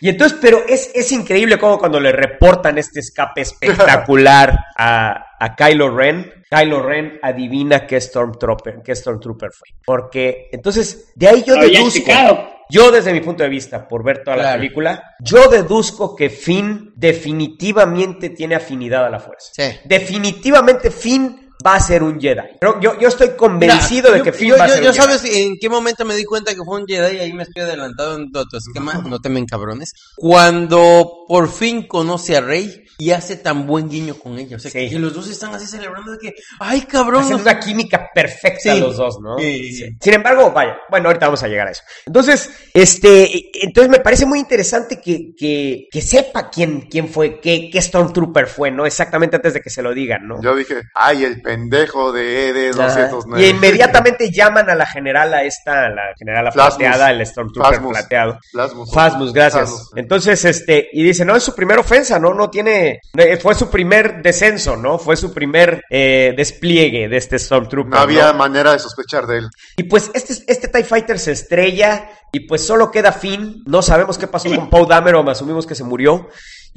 Y entonces, pero es, es increíble como cuando le reportan este escape espectacular a, a Kylo Ren, Kylo Ren adivina qué Stormtrooper, qué Stormtrooper fue. Porque, entonces, de ahí yo deduzco, yo desde mi punto de vista, por ver toda la película, yo deduzco que Finn definitivamente tiene afinidad a la fuerza. Sí. Definitivamente Finn va a ser un Jedi. Pero yo, yo estoy convencido Mira, de que yo- Finn yo, va a ser yo un Jedi. sabes en qué momento me di cuenta que fue un Jedi y ahí me estoy adelantado en todo tu esquema, no temen cabrones. Cuando por fin conoce a Rey y hace tan buen guiño con ella, o sea, Sí. que los dos están así celebrando de que, ay cabrón, Hacen una química perfecta Sí. los dos, ¿no? Sí, sí. Sin embargo, vaya, bueno, ahorita vamos a llegar a eso. Entonces, este, entonces me parece muy interesante que, que, que sepa quién, quién fue, qué, qué Stormtrooper fue, ¿no? Exactamente antes de que se lo digan, ¿no? Yo dije, ay, el pendejo de ED209. Y inmediatamente llaman a la general, a esta, a la general plateada, el Stormtrooper plateado. Phasmus, gracias. Entonces, este, y dice, no, es su primera ofensa, ¿no? No tiene, eh, fue su primer descenso, ¿no? Fue su primer eh, despliegue de este Stormtrooper. No había ¿no? manera de sospechar de él. Y pues este, este TIE Fighter se estrella y pues solo queda Finn. No sabemos qué pasó con Poe Dameron, asumimos que se murió.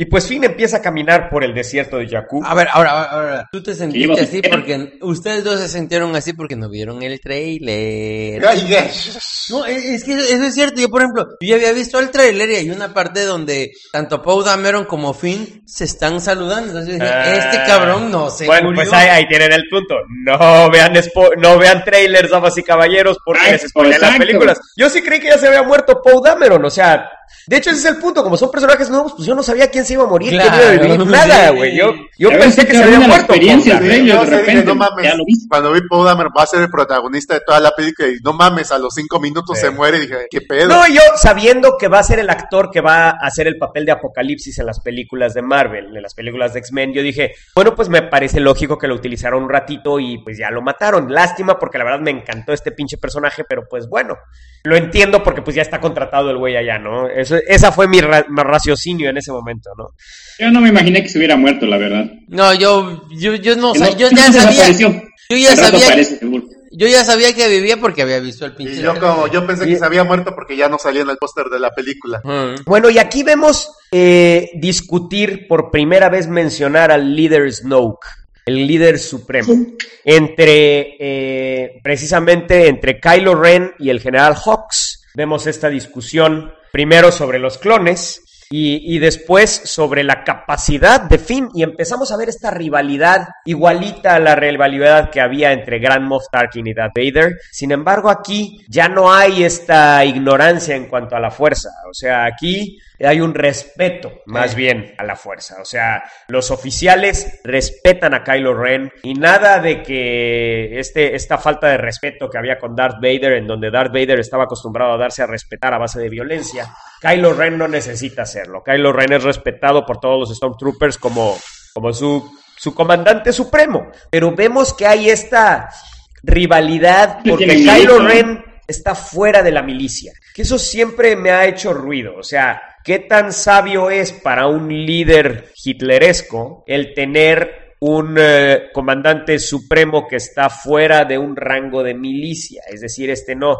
Y pues Finn empieza a caminar por el desierto de Jakku. A ver, ahora, ahora, ahora, tú te sentiste así porque ustedes dos se sintieron así porque no vieron el trailer. No, es es que eso es cierto. Yo, por ejemplo, yo ya había visto el trailer y hay una parte donde tanto Poe Dameron como Finn se están saludando. Entonces yo dije, Ah. este cabrón no se Bueno, murió. pues ahí, ahí tienen el punto. No vean spo- no vean trailers, damas y caballeros, porque Ay, les spoilean las películas. Yo sí creí que ya se había muerto Poe Dameron, o sea, de hecho ese es el punto, como son personajes nuevos, pues yo no sabía quién se iba a morir, quién iba a Claro, vivir, nada, güey. Yo, yo pensé que se había de muerto. Yo de dije, repente, no mames. ya lo viste. Cuando vi Paul Dameron va a ser el protagonista de toda la película y no mames, a los cinco minutos Sí. se muere. Dije, ¿qué pedo? No, y yo sabiendo que va a ser el actor que va a hacer el papel de Apocalipsis en las películas de Marvel, en las películas de X-Men, yo dije, bueno, pues me parece lógico que lo utilizaron un ratito y pues ya lo mataron. Lástima porque la verdad me encantó este pinche personaje, pero pues bueno, lo entiendo porque pues ya está contratado el güey allá, ¿no? Eso, esa fue mi, ra- mi raciocinio en ese momento, ¿no? Yo no me imaginé que se hubiera muerto, la verdad. No, yo, yo, yo no, yo ya sabía, yo ya sabía, yo ya sabía que vivía porque había visto el pinche. Y yo como, yo pensé que se había muerto porque ya no salía en el póster de la película. Bueno, y aquí vemos eh, discutir por primera vez mencionar al líder Snoke, el líder supremo, entre eh, precisamente entre Kylo Ren y el general Hawks. Vemos esta discusión primero sobre los clones y, y después sobre la capacidad de Finn y empezamos a ver esta rivalidad igualita a la rivalidad que había entre Grand Moff Tarkin y Darth Vader. Sin embargo, aquí ya no hay esta ignorancia en cuanto a la fuerza. O sea, aquí hay un respeto más bien a la fuerza. O sea, los oficiales respetan a Kylo Ren y nada de que este, esta falta de respeto que había con Darth Vader, en donde Darth Vader estaba acostumbrado a darse a respetar a base de violencia, Kylo Ren no necesita hacerlo. Kylo Ren es respetado por todos los Stormtroopers como, como su, su comandante supremo. Pero vemos que hay esta rivalidad Que porque Kylo. Ren está fuera de la milicia. Que eso siempre me ha hecho ruido. O sea, ¿qué tan sabio es para un líder hitleresco el tener un eh, comandante supremo que está fuera de un rango de milicia? Es decir, este no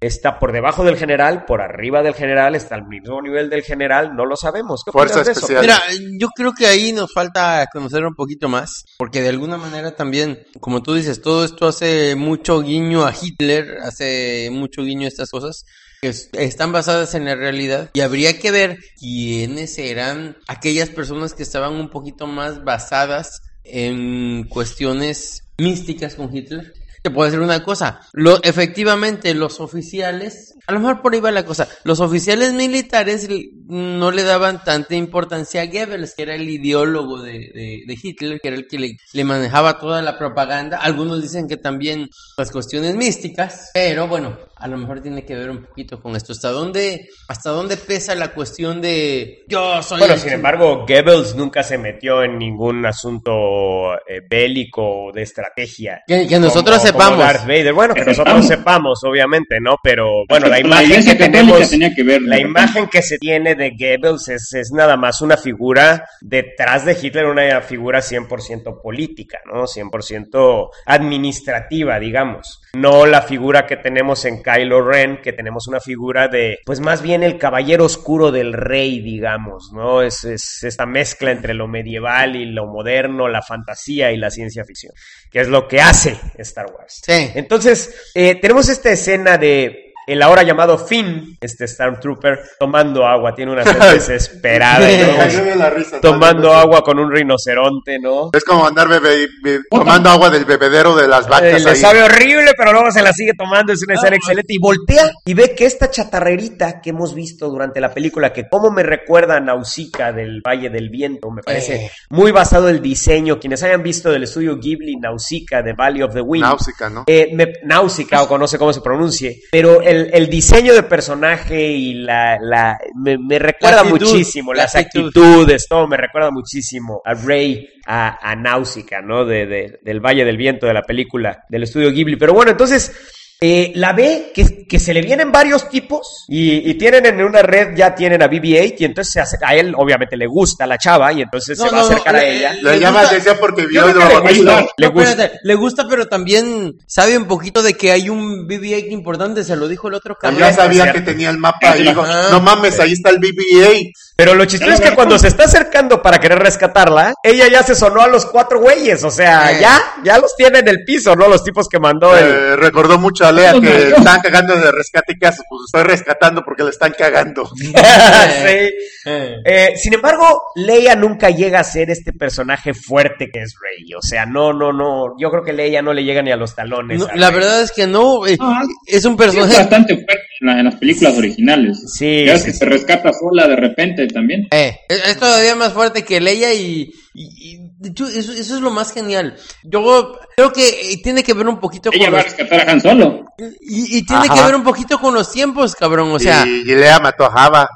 está por debajo del general, por arriba del general, está al mismo nivel del general, no lo sabemos. ¿Qué Fuerza opinas de eso? especial. Mira, yo creo que ahí nos falta conocer un poquito más, porque de alguna manera también, como tú dices, todo esto hace mucho guiño a Hitler, hace mucho guiño a estas cosas que es- están basadas en la realidad y habría que ver quiénes eran aquellas personas que estaban un poquito más basadas en cuestiones místicas con Hitler. te puedo decir una cosa. Efectivamente, los oficiales, a lo mejor por ahí va la cosa, los oficiales militares no le daban tanta importancia a Goebbels, que era el ideólogo de, de- de Hitler, que era el que le, le manejaba toda la propaganda. Algunos dicen que también las cuestiones místicas, pero bueno, a lo mejor tiene que ver un poquito con esto. ¿Hasta dónde, hasta dónde pesa la cuestión de yo soy Bueno, el sin embargo, Goebbels nunca se metió en ningún asunto eh, bélico o de estrategia. Que- que nosotros como- como sepamos. Darth Vader. Bueno, que Que nosotros sepamos. sepamos, obviamente, ¿no? Pero bueno, la imagen que tenemos, tenía que ver. la imagen que se tiene de Goebbels es, es nada más una figura detrás de Hitler, una figura 100% política, ¿no? 100% administrativa, digamos. No la figura que tenemos en Kylo Ren, que tenemos una figura de, pues más bien el caballero oscuro del rey, digamos, ¿no? Es, es esta mezcla entre lo medieval y lo moderno, la fantasía y la ciencia ficción, que es lo que hace Star Wars. Sí. Entonces, eh, tenemos esta escena de el ahora llamado Finn, este Stormtrooper, tomando agua, tiene una sed desesperada, y Me luego cayó de la risa. tomando agua con un rinoceronte, ¿no? Es como andar bebe- be- tomando agua del bebedero de las Eh, vacas le ahí. sabe horrible, pero luego se la sigue tomando, es una escena excelente. Y voltea y ve que esta chatarrerita que hemos visto durante la película, que como me recuerda a Nausicaa del Valle del Viento, me parece Eh. muy basado el diseño. Quienes hayan visto del estudio Ghibli, Nausicaa, de Valley of the Wind, Náusica, ¿no? eh, me- o no sé cómo se pronuncie, pero el, el diseño de personaje y la, la me, me recuerda La actitud, muchísimo, la las actitud. actitudes, todo me recuerda muchísimo a Rey, a, a Náusica, ¿no? De, de- del Valle del Viento de la película del estudio Ghibli. Pero bueno, entonces eh, la ve que, que se le vienen varios tipos y, y tienen en una red, ya tienen a BB-8 y entonces se hace- a él obviamente le gusta la chava y entonces No, se va no, a acercar no, a le- ella. Le le llama atención porque vio y lo le gusta. Le gusta. espérate, le gusta, pero también sabe un poquito de que hay un BB-8 importante, se lo dijo el otro cabrón. Ya sabía que tenía el mapa y dijo, no mames, ahí está el BB-8. Pero lo chistoso es que cuando se está acercando para querer rescatarla, ella ya se sonó a los cuatro güeyes. O sea, Eh. ya, ya los tiene en el piso, ¿no? Los tipos que mandó el. Eh, recordó mucho a Lea que están cagando de rescate y ¿qué haces? Pues estoy rescatando porque le están cagando. Sí. Eh, sin embargo, Leia nunca llega a ser este personaje fuerte que es Rey. O sea, no, no, no. Yo creo que Leia no le llega ni a los talones. No, a la verdad es que no, eh, Ah, es un Sí, es personaje... bastante fuerte en, la- en las películas originales. Sí, Ya ves que se rescata sola de repente también. Eh, es, es todavía más fuerte que Leia y, y- y, de hecho, eso, eso es lo más genial. Yo creo que eh, tiene que ver un poquito Ella con va a los, rescatar a Han Solo. y, y tiene Ajá. que ver un poquito con los tiempos, cabrón. O sea, y, y Lea mató a Java.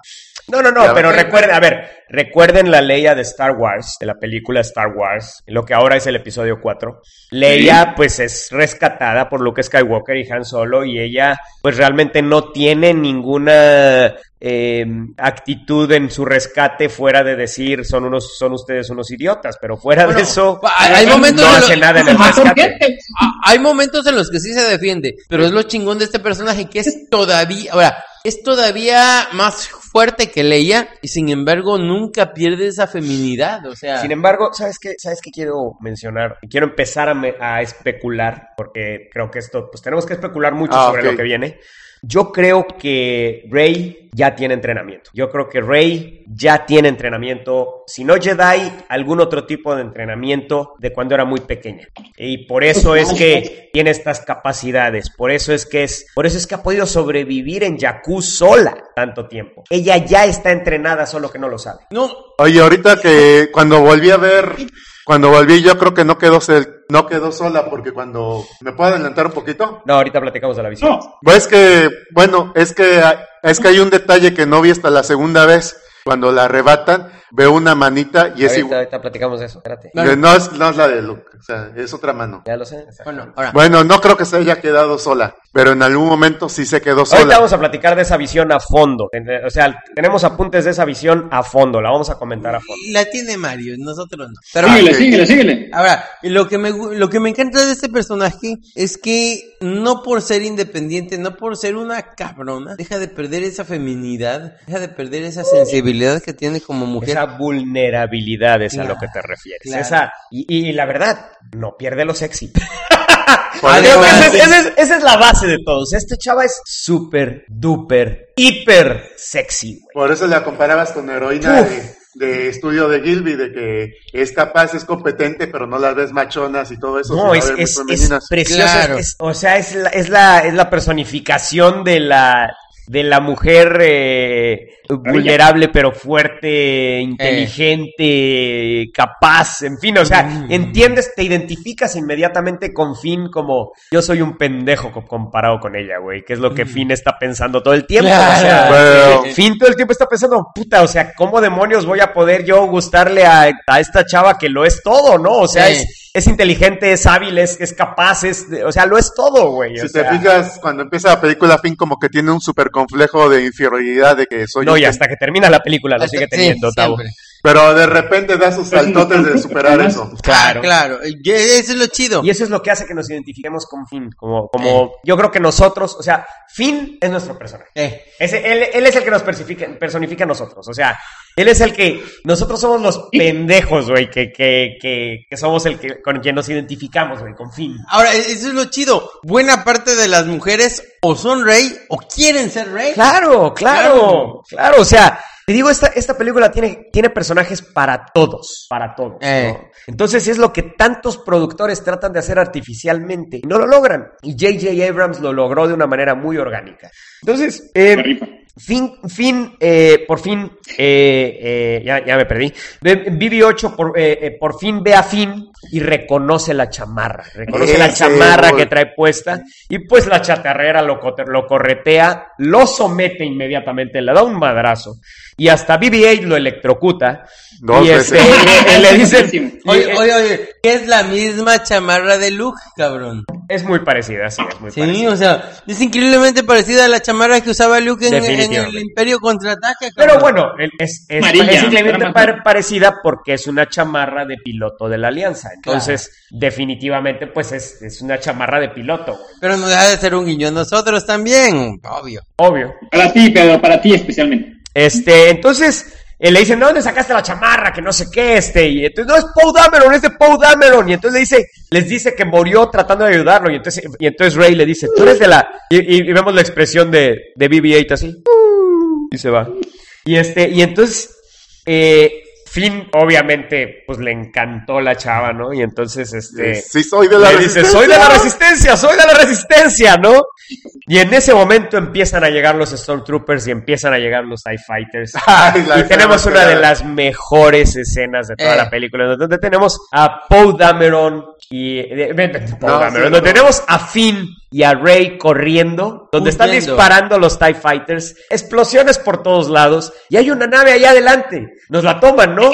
No, no, no, Ya, pero recuerden, a ver, recuerden la Leia de Star Wars, de la película Star Wars, lo que ahora es el episodio 4. Leia, pues, es rescatada por Luke Skywalker y Han Solo, y ella, pues, realmente no tiene ninguna eh, actitud en su rescate fuera de decir, son unos, son ustedes unos idiotas, pero fuera Bueno, de eso, hay, hay momentos no en los- hace nada en el Ah, ¿por rescate. Ah, hay momentos en los que sí se defiende, pero es lo chingón de este personaje que es todavía, ahora, es todavía más fuerte que Leia y sin embargo nunca pierde esa feminidad, o sea, Sin embargo, ¿sabes qué? ¿Sabes qué quiero mencionar? Y quiero empezar a, me- a especular, porque creo que esto, pues tenemos que especular mucho Ah, sobre lo que viene. Yo creo que Rey ya tiene entrenamiento. Yo creo que Rey ya tiene entrenamiento, si no Jedi, algún otro tipo de entrenamiento de cuando era muy pequeña. Y por eso es que tiene estas capacidades, por eso es que es, por eso es que ha podido sobrevivir en Jakku sola tanto tiempo. Ella ya está entrenada, solo que no lo sabe. no, Oye, ahorita que cuando volví a ver, cuando volví yo creo que no quedó, no quedó sola porque cuando... ¿Me puedo adelantar un poquito? No, ahorita platicamos de la visión. No, Pues que, bueno, es que, es que hay un detalle que no vi hasta la segunda vez. Cuando la arrebatan, veo una manita y es ahorita, igual. ahorita platicamos de eso, espérate. No es, no es la de Luke, o sea, es otra mano. Ya lo sé. bueno, ahora, Bueno, no creo que se haya quedado sola, pero en algún momento sí se quedó Ahorita sola. vamos a platicar de esa visión a fondo. O sea, tenemos apuntes de esa visión a fondo. La vamos a comentar a fondo. la tiene Mario, nosotros no. Pero síguele, síguele, síguele. Ahora, lo que me lo que me encanta de este personaje es que no por ser independiente, no por ser una cabrona, deja de perder esa feminidad, deja de perder esa sensibilidad que tiene como mujer. Esa vulnerabilidad es a lo que te refieres. claro. Esa, y, y la verdad, no pierde lo sexy. Esa, es, esa es- esa es la base de todos. Este chava es súper, duper, hiper sexy, güey. Por eso la comparabas con heroína Uf. de, de estudio de Gilby, de que es capaz, es competente, pero no las ves machonas y todo eso. No, es, es. Claro. o sea, es la, es la, es la personificación de la, de la mujer eh, vulnerable, pero fuerte, inteligente, capaz, en fin, o sea, Mm. entiendes, te identificas inmediatamente con Finn como yo soy un pendejo co- comparado con ella, güey, que es lo que Finn está pensando todo el tiempo. O sea, Mm. Claro. Bueno. Finn todo el tiempo está pensando, puta, o sea, ¿cómo demonios voy a poder yo gustarle a, a esta chava que lo es todo, ¿no? O sea, es, es inteligente, es hábil, es, es capaz, es, o sea, lo es todo, güey. Si o te sea. fijas, cuando empieza la película, Finn como que tiene un super complejo de inferioridad de que soy No, y hasta que termina la película lo Hasta- sigue sí, teniendo, Tavo. Pero de repente da sus saltotes de superar eso. Claro, claro. Y Eso es lo chido. Y eso es lo que hace que nos identifiquemos con Finn, como, como yo creo que nosotros, o sea, Finn es nuestro personaje. Eh, Ese- él, él es el que nos personifica, personifica a nosotros. O sea, él es el que. Nosotros somos los pendejos, güey, que, que, que, que somos el que con quien nos identificamos, güey, con Finn. Ahora, e-, eso es lo chido. Buena parte de las mujeres o son rey o quieren ser rey. Claro, claro, claro. O sea, te digo, esta, esta película tiene, tiene personajes para todos, para todos. ¿no? Eh. Entonces es lo que tantos productores tratan de hacer artificialmente y no lo logran. Y J.J. Abrams lo logró de una manera muy orgánica. Entonces, eh. Fin, fin, eh, por fin, eh, eh, ya, ya me perdí. Ve- BB8 por, eh, eh, por fin ve a Finn y reconoce la chamarra. Reconoce la chamarra que trae puesta. Y pues la chatarrera lo, cote- lo corretea, lo somete inmediatamente, le da un madrazo. Y hasta BB8 lo electrocuta. Dos y veces. este, eh, le dicen. Oye, oye, oye, es la misma chamarra de Luke, cabrón. Es muy parecida, sí, es muy Sí, parecida. o sea, es increíblemente parecida a la chamarra que usaba Luke en, el Imperio Contraataque. Pero bueno, es, es, par- parecida porque es una chamarra de piloto de la Alianza. Entonces, definitivamente, pues es, es una chamarra de piloto. Pero no deja de ser un guiño a nosotros también, obvio. obvio. Para ti, pero para ti especialmente. Este, entonces, eh, le dicen, ¿de dónde sacaste la chamarra? Que no sé qué, este. Y entonces, no es Poe Dameron, es de Poe Dameron. Y entonces le dice, les dice que murió tratando de ayudarlo. Y entonces, y entonces Rey le dice, tú eres de la. Y vemos la expresión de, de BB-8 así. Y se va. Y este, y entonces, eh, Finn, obviamente, pues le encantó la chava, ¿no? Y entonces, este. Sí, soy de la le dice, resistencia. soy de la resistencia, soy de la resistencia, ¿no? Y en ese momento empiezan a llegar los Stormtroopers y empiezan a llegar los TIE Fighters. Ay, y tenemos una de las mejores escenas de toda Eh. la película, donde tenemos a Poe Dameron y... eh, No, Dameron, sí, donde no. tenemos a Finn y a Rey corriendo, donde están disparando los TIE Fighters, explosiones por todos lados, y hay una nave allá adelante. Nos la toman, ¿no?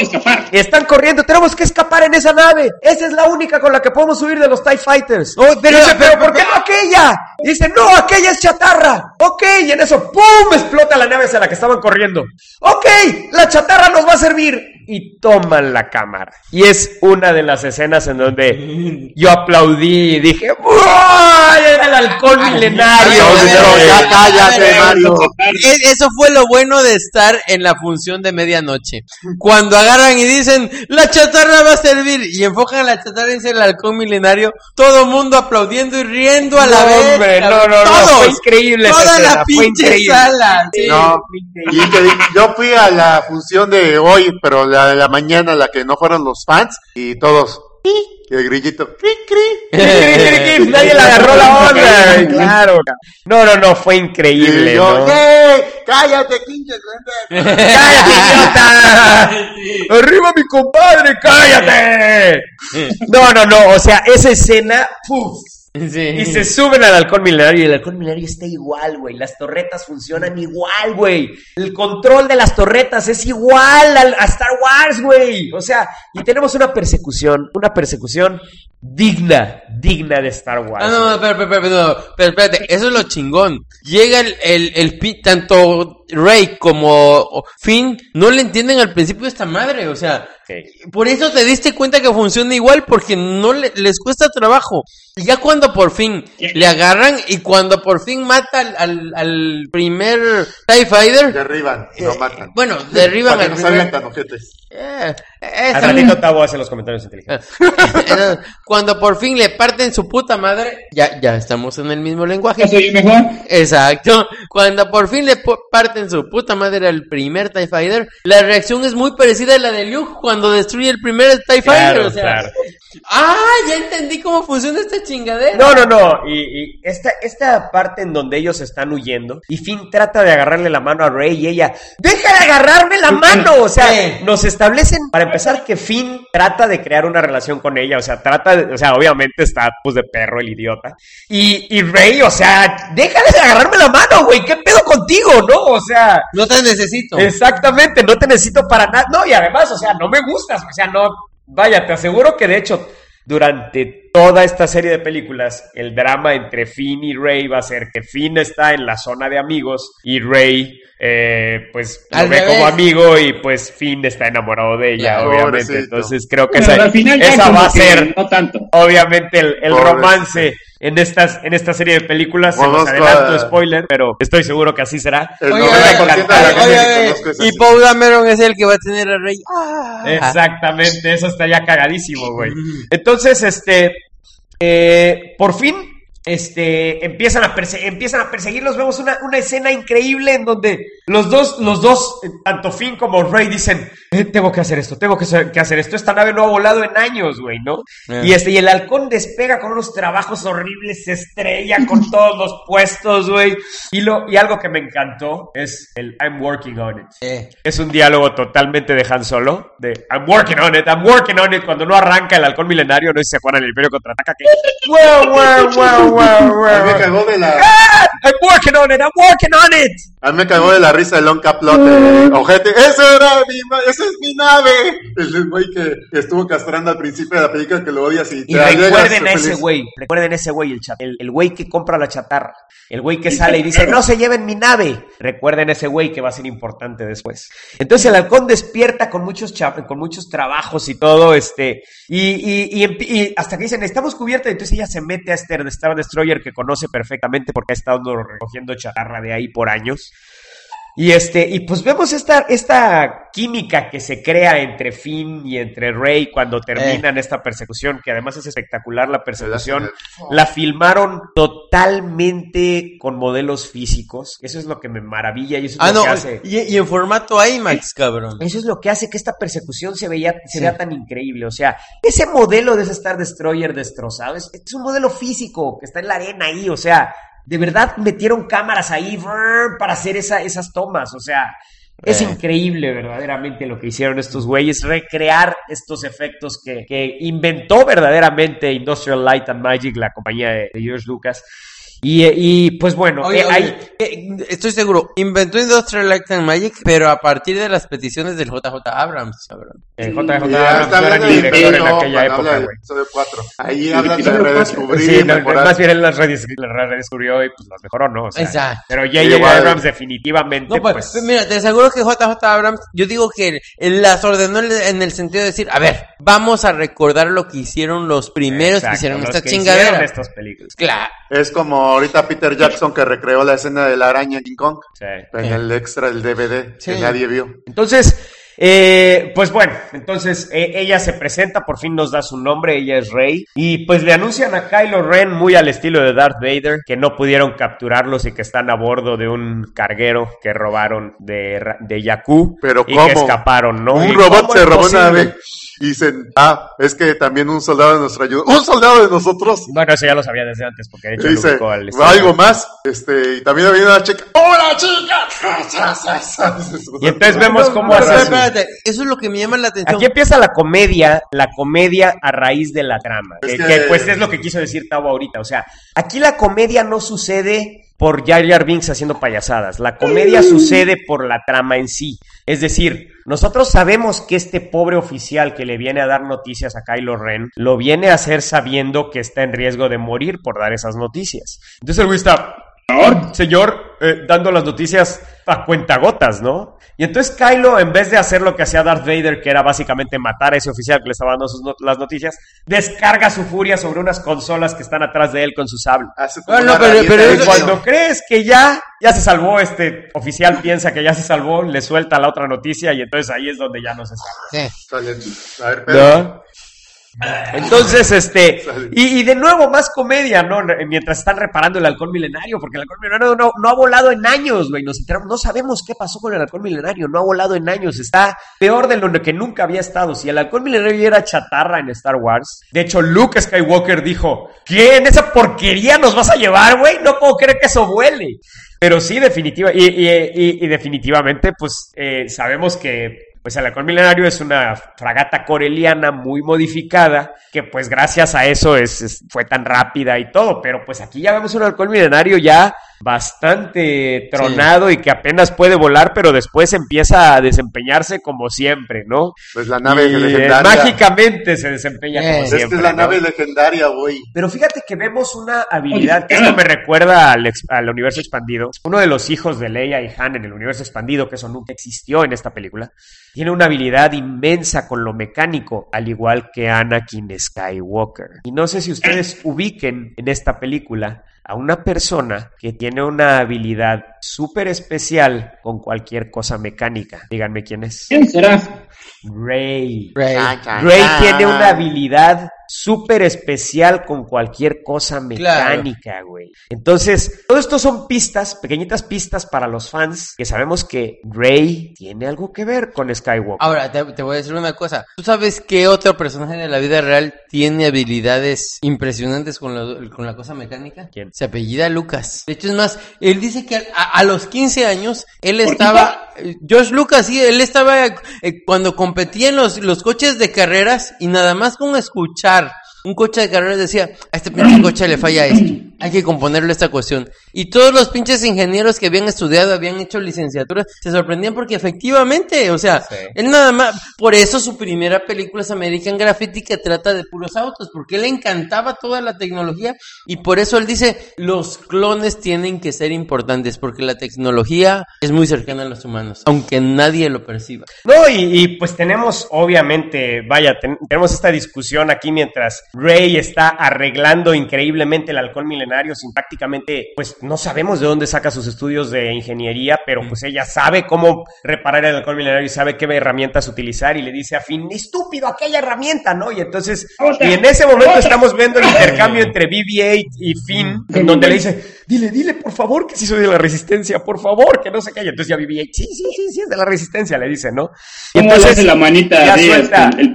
Están corriendo, tenemos que escapar en esa nave. Esa es la única con la que podemos huir de los TIE Fighters. Oh, pero- Dice, pero, pero- ¿por qué no aquella? Dice, no, aquella es chatarra. Ok, y en eso, ¡pum! explota la nave hacia la que estaban corriendo. Ok, la chatarra nos va a servir. Y toman la cámara. Y es una de las escenas en donde yo aplaudí y dije, ¡Buah! Era el halcón milenario. Ya cállate, Mario. Eso fue lo bueno de estar en la función de medianoche. Cuando agarran y dicen, la chatarra va a servir, y enfocan la chatarra y dicen el halcón milenario, todo mundo aplaudiendo y riendo a la No, vez. hombre, no, no, no, fue increíble esa Toda escena, la fue pinche increíble. sala. sí. No, y te digo, yo fui a la función de hoy, pero la de la mañana, la que no fueron los fans, y todos, y el grillito, cri, cri. Nadie le agarró la onda, claro. No, no, no, fue increíble. Y yo, ¿no? ¡yay! ¡Cállate, pinche! ¡Cállate, idiota! ¡Arriba mi compadre, cállate! No, no, no, o sea, esa escena, ¡puf! Sí. Y se suben al halcón milenario y el halcón milenario está igual, güey. Las torretas funcionan igual, güey. El control de las torretas es igual al- a Star Wars, güey. O sea, y tenemos una persecución, una persecución digna, digna de Star Wars. Ah, no, no, espera, espera, no, pero espérate, eso es lo chingón. Llega el, el, el tanto Rey como Finn no le entienden al principio esta madre, o sea, Por eso te diste cuenta que funciona igual, porque no le- les cuesta trabajo. Y ya cuando por fin le agarran y cuando por fin mata al, al, al primer TIE Fighter, Derriban, lo matan. bueno, derriban Para que al no salgan tan ojetes. Eh, Al ratito Tavo hace los comentarios inteligentes. cuando por fin le parten su puta madre, ya, ya estamos en el mismo lenguaje. Soy mejor. Exacto. Cuando por fin le parten su puta madre al primer TIE Fighter, la reacción es muy parecida a la de Luke cuando destruye el primer TIE Fighter. Claro, o sea, claro. Ah, ya entendí cómo funciona esta chingadera. No, no, no. Y, y esta, esta parte en donde ellos están huyendo y Finn trata de agarrarle la mano a Rey y ella, ¡deja de agarrarme la mano! O sea, Sí. nos establecen, para empezar, que Finn trata de crear una relación con ella. O sea, trata, de- o sea, obviamente está pues de perro el idiota. Y, y Rey, o sea, déjale de agarrarme la mano, güey. ¿Qué pedo contigo, no? O sea, No te necesito. Exactamente, no te necesito para nada. No, y además, o sea, no me gustas. O sea, no. Vaya, te aseguro que de hecho, durante toda esta serie de películas, el drama entre Finn y Rey va a ser que Finn está en la zona de amigos y Rey, eh, pues, lo ve como amigo y pues Finn está enamorado de ella, Claro, obviamente. pobrecito. Entonces creo que esa, al final ya esa como va a ser No tanto. obviamente el, el romance en estas en esta serie de películas. Se los Conozco adelanto, a- spoiler, pero estoy seguro que así será. El Oye, 90% de la oye, gente oye, que oye, conozco es y. Paul Dameron es el que va a tener a Rey. Ah. Exactamente, eso estaría cagadísimo, güey. Entonces, este, eh, por fin, este, empiezan a, perseguirlos. Vemos una escena increíble en donde los dos, los dos, eh, tanto Finn como Rey dicen, "Eh, tengo que hacer esto, tengo que hacer, que hacer esto. Esta nave no ha volado en años, güey, ¿no? Eh. Y este, y el halcón despega con unos trabajos horribles, se estrella con todos los puestos, güey. Y lo, y algo que me encantó es el I'm working on it. Eh. Es un diálogo totalmente de Han Solo, de I'm working on it, I'm working on it, cuando no arranca el halcón milenario, no sé si se acuerdan el Imperio contraataca que wow, wow, wow, wow, mí me wow. cagó de la, Ah, I'm working on it, I'm working on it. a mí me cagó de la risa el Long Caplote. Ojete, ¡ese era mi, esa es mi nave! El güey que, que estuvo castrando al principio de la película que lo odias y Y te recuerden a ese güey, recuerden a ese güey, el, el, el güey que compra la chatarra, el güey que sale y dice, no se lleven mi nave. Recuerden a ese güey que va a ser importante después. Entonces el halcón despierta con muchos, cha- con muchos trabajos y todo, este, y, y, y empi- y hasta que dicen, estamos cubiertos, entonces ella se mete a este Star Destroyer que conoce perfectamente porque ha estado recogiendo chatarra de ahí por años. Y este, y pues vemos esta, esta química que se crea entre Finn y entre Rey cuando terminan esta persecución, que además es espectacular la persecución. La filmaron totalmente con modelos físicos. Eso es lo que me maravilla y eso es Ah, lo no, que hace. y, y en formato IMAX, cabrón. Eso es lo que hace que esta persecución se, veía, se Sí. vea tan increíble. O sea, ese modelo de ese Star Destroyer destrozado es, es un modelo físico que está en la arena ahí. O sea, de verdad metieron cámaras ahí para hacer esa, esas tomas. O sea, es Eh. increíble verdaderamente lo que hicieron estos güeyes, recrear estos efectos que, que inventó verdaderamente Industrial Light and Magic, la compañía de, de George Lucas. Y, eh, y, pues bueno, Oye, eh, oye, hay- eh, estoy seguro, inventó Industrial Light and Magic, pero a partir de las peticiones del JJ Abrams, cabrón. eh, JJ Abrams era el director en aquella época, güey. episodio 4. Ahí El hablan de redescubrir, Sí, no, mejorar. más bien él las, las redescubrió y pues las mejoró, ¿no? O sea, Exacto. Pero J.J. Abrams definitivamente, No, pues, pues... mira, te aseguro que JJ Abrams, yo digo que las ordenó en el sentido de decir, a ver, vamos a recordar lo que hicieron los primeros que hicieron esta que chingadera. hicieron estas películas. Claro. Es como ahorita Peter Jackson que recreó la escena de la araña en King Kong Sí. en el extra del DVD Sí. que nadie vio. Entonces, eh, pues bueno, entonces eh, ella se presenta, por fin nos da su nombre, ella es Rey, y pues le anuncian a Kylo Ren muy al estilo de Darth Vader, que no pudieron capturarlos y que están a bordo de un carguero que robaron de, de Jakku Pero y ¿cómo? que escaparon, ¿no? Un ¿Y robot se robó una posible? Y dicen, ah, es que también un soldado de nuestra ayuda. ¡Un soldado de nosotros! Bueno, eso ya lo sabía desde antes, porque de hecho dice, al "¿Va algo más, este, y también había una chica. ¡Hola, chica! Y entonces vemos cómo hace espérate, eso es lo que me llama la atención. Aquí empieza la comedia, la comedia a raíz de la trama. Es que, que- que, pues es lo que quiso decir Tavo ahorita. O sea, aquí la comedia no sucede por Jar Jar Binks haciendo payasadas. La comedia sucede por la trama en sí. Es decir, nosotros sabemos que este pobre oficial que le viene a dar noticias a Kylo Ren, lo viene a hacer sabiendo que está en riesgo de morir por dar esas noticias. Entonces el está... señor eh, dando las noticias a cuentagotas, ¿no? Y entonces Kylo, en vez de hacer lo que hacía Darth Vader, que era básicamente matar a ese oficial que le estaba dando sus not- las noticias, descarga su furia sobre unas consolas que están atrás de él con su sable. Bueno, pero- rabieta pero eso- cuando crees que ya, ya se salvó, este oficial piensa que ya se salvó, le suelta la otra noticia y entonces ahí es donde ya no se sabe. Sí. A ver, pero... ¿No? Entonces, este, y, y de nuevo más comedia, ¿no? Mientras están reparando el alcohol milenario, porque el alcohol milenario no, no ha volado en años, güey. Nos enteramos, no sabemos qué pasó con el alcohol milenario, no ha volado en años, está peor de lo que nunca había estado. Si el alcohol milenario era chatarra en Star Wars, de hecho, Luke Skywalker dijo: ¿Qué? ¿En esa porquería nos vas a llevar, güey? No puedo creer que eso vuele. Pero sí, definitiva, y, y- y- y definitivamente, pues eh, sabemos que pues el halcón milenario es una fragata coreliana muy modificada, que pues gracias a eso es, es- fue tan rápida y todo, pero pues aquí ya vemos un halcón milenario ya bastante tronado y que apenas puede volar, pero después empieza a desempeñarse como siempre, ¿no? Pues la nave Y, eh, legendaria. mágicamente se desempeña Eh, como siempre. que es la ¿no? nave legendaria, güey. Pero fíjate que vemos una habilidad que esto me recuerda al, ex- al universo expandido. Uno de los hijos de Leia y Han en el universo expandido, que eso nunca existió en esta película, tiene una habilidad inmensa con lo mecánico, al igual que Anakin Skywalker. Y no sé si ustedes ubiquen en esta película a una persona que tiene una habilidad súper especial con cualquier cosa mecánica. Díganme quién es. ¿Quién será? Rey. Rey. Tiene una habilidad súper especial con cualquier cosa mecánica, güey. Entonces, todo esto son pistas, pequeñitas pistas para los fans que sabemos que Rey tiene algo que ver con Skywalker. Ahora, te, te voy a decir una cosa. ¿Tú sabes qué otro personaje de la vida real tiene habilidades impresionantes con, lo- con la cosa mecánica? ¿Quién? Se apellida Lucas. De hecho, es más, él dice que a, a los 15 años, él ¿Por qué? George Lucas, sí, él estaba eh, cuando competía en los, los coches de carreras y nada más con escuchar un coche de carreras decía, a este pinche coche le falla esto, hay que componerle esta cuestión. Y todos los pinches ingenieros que habían estudiado, habían hecho licenciaturas, se sorprendían porque efectivamente, o sea, Sí. él nada más, por eso su primera película es American Graffiti que trata de puros autos, porque él le encantaba toda la tecnología y por eso él dice, los clones tienen que ser importantes porque la tecnología es muy cercana a los humanos, aunque nadie lo perciba. No, y, y, pues tenemos, obviamente, vaya, ten- tenemos esta discusión aquí mientras Rey está arreglando increíblemente el halcón milenario sin prácticamente, pues no sabemos de dónde saca sus estudios de ingeniería, pero pues ella sabe cómo reparar el halcón milenario y sabe qué herramientas utilizar y le dice a Finn, estúpido, aquella herramienta, ¿no? Y entonces, Otra. y en ese momento Otra. estamos viendo el intercambio entre BB-8 y Finn, en donde le dice, dile, dile, por favor, que si soy de la resistencia, por favor, que no se calle. Entonces ya BB-8, sí, sí, sí, sí, es de la resistencia, le dice, ¿no? Y ¿Cómo le hace la manita ya así, suelta, este, el-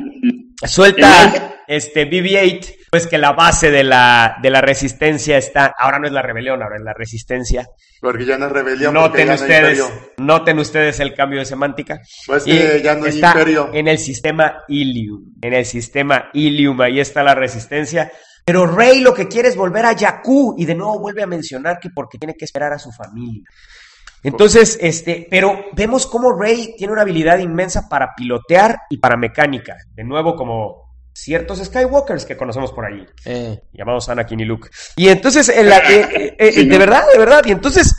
el- suelta este BB-8, pues que la base de la, de la resistencia está, ahora no es la rebelión, ahora es la resistencia. Porque ya no es rebelión. Noten no ustedes, imperio. noten ustedes el cambio de semántica. Pues que ya no hay está imperio. en el sistema Ilium, en el sistema Ilium, ahí está la resistencia. Pero Rey lo que quiere es volver a Jakku y de nuevo vuelve a mencionar que porque tiene que esperar a su familia. Entonces, este, pero vemos cómo Rey tiene una habilidad inmensa para pilotear y para mecánica. De nuevo, como ciertos Skywalkers que conocemos por ahí Eh, llamados Anakin y Luke. Y entonces, en la- eh, eh, eh, Sí, de ¿no? verdad, de verdad, y entonces,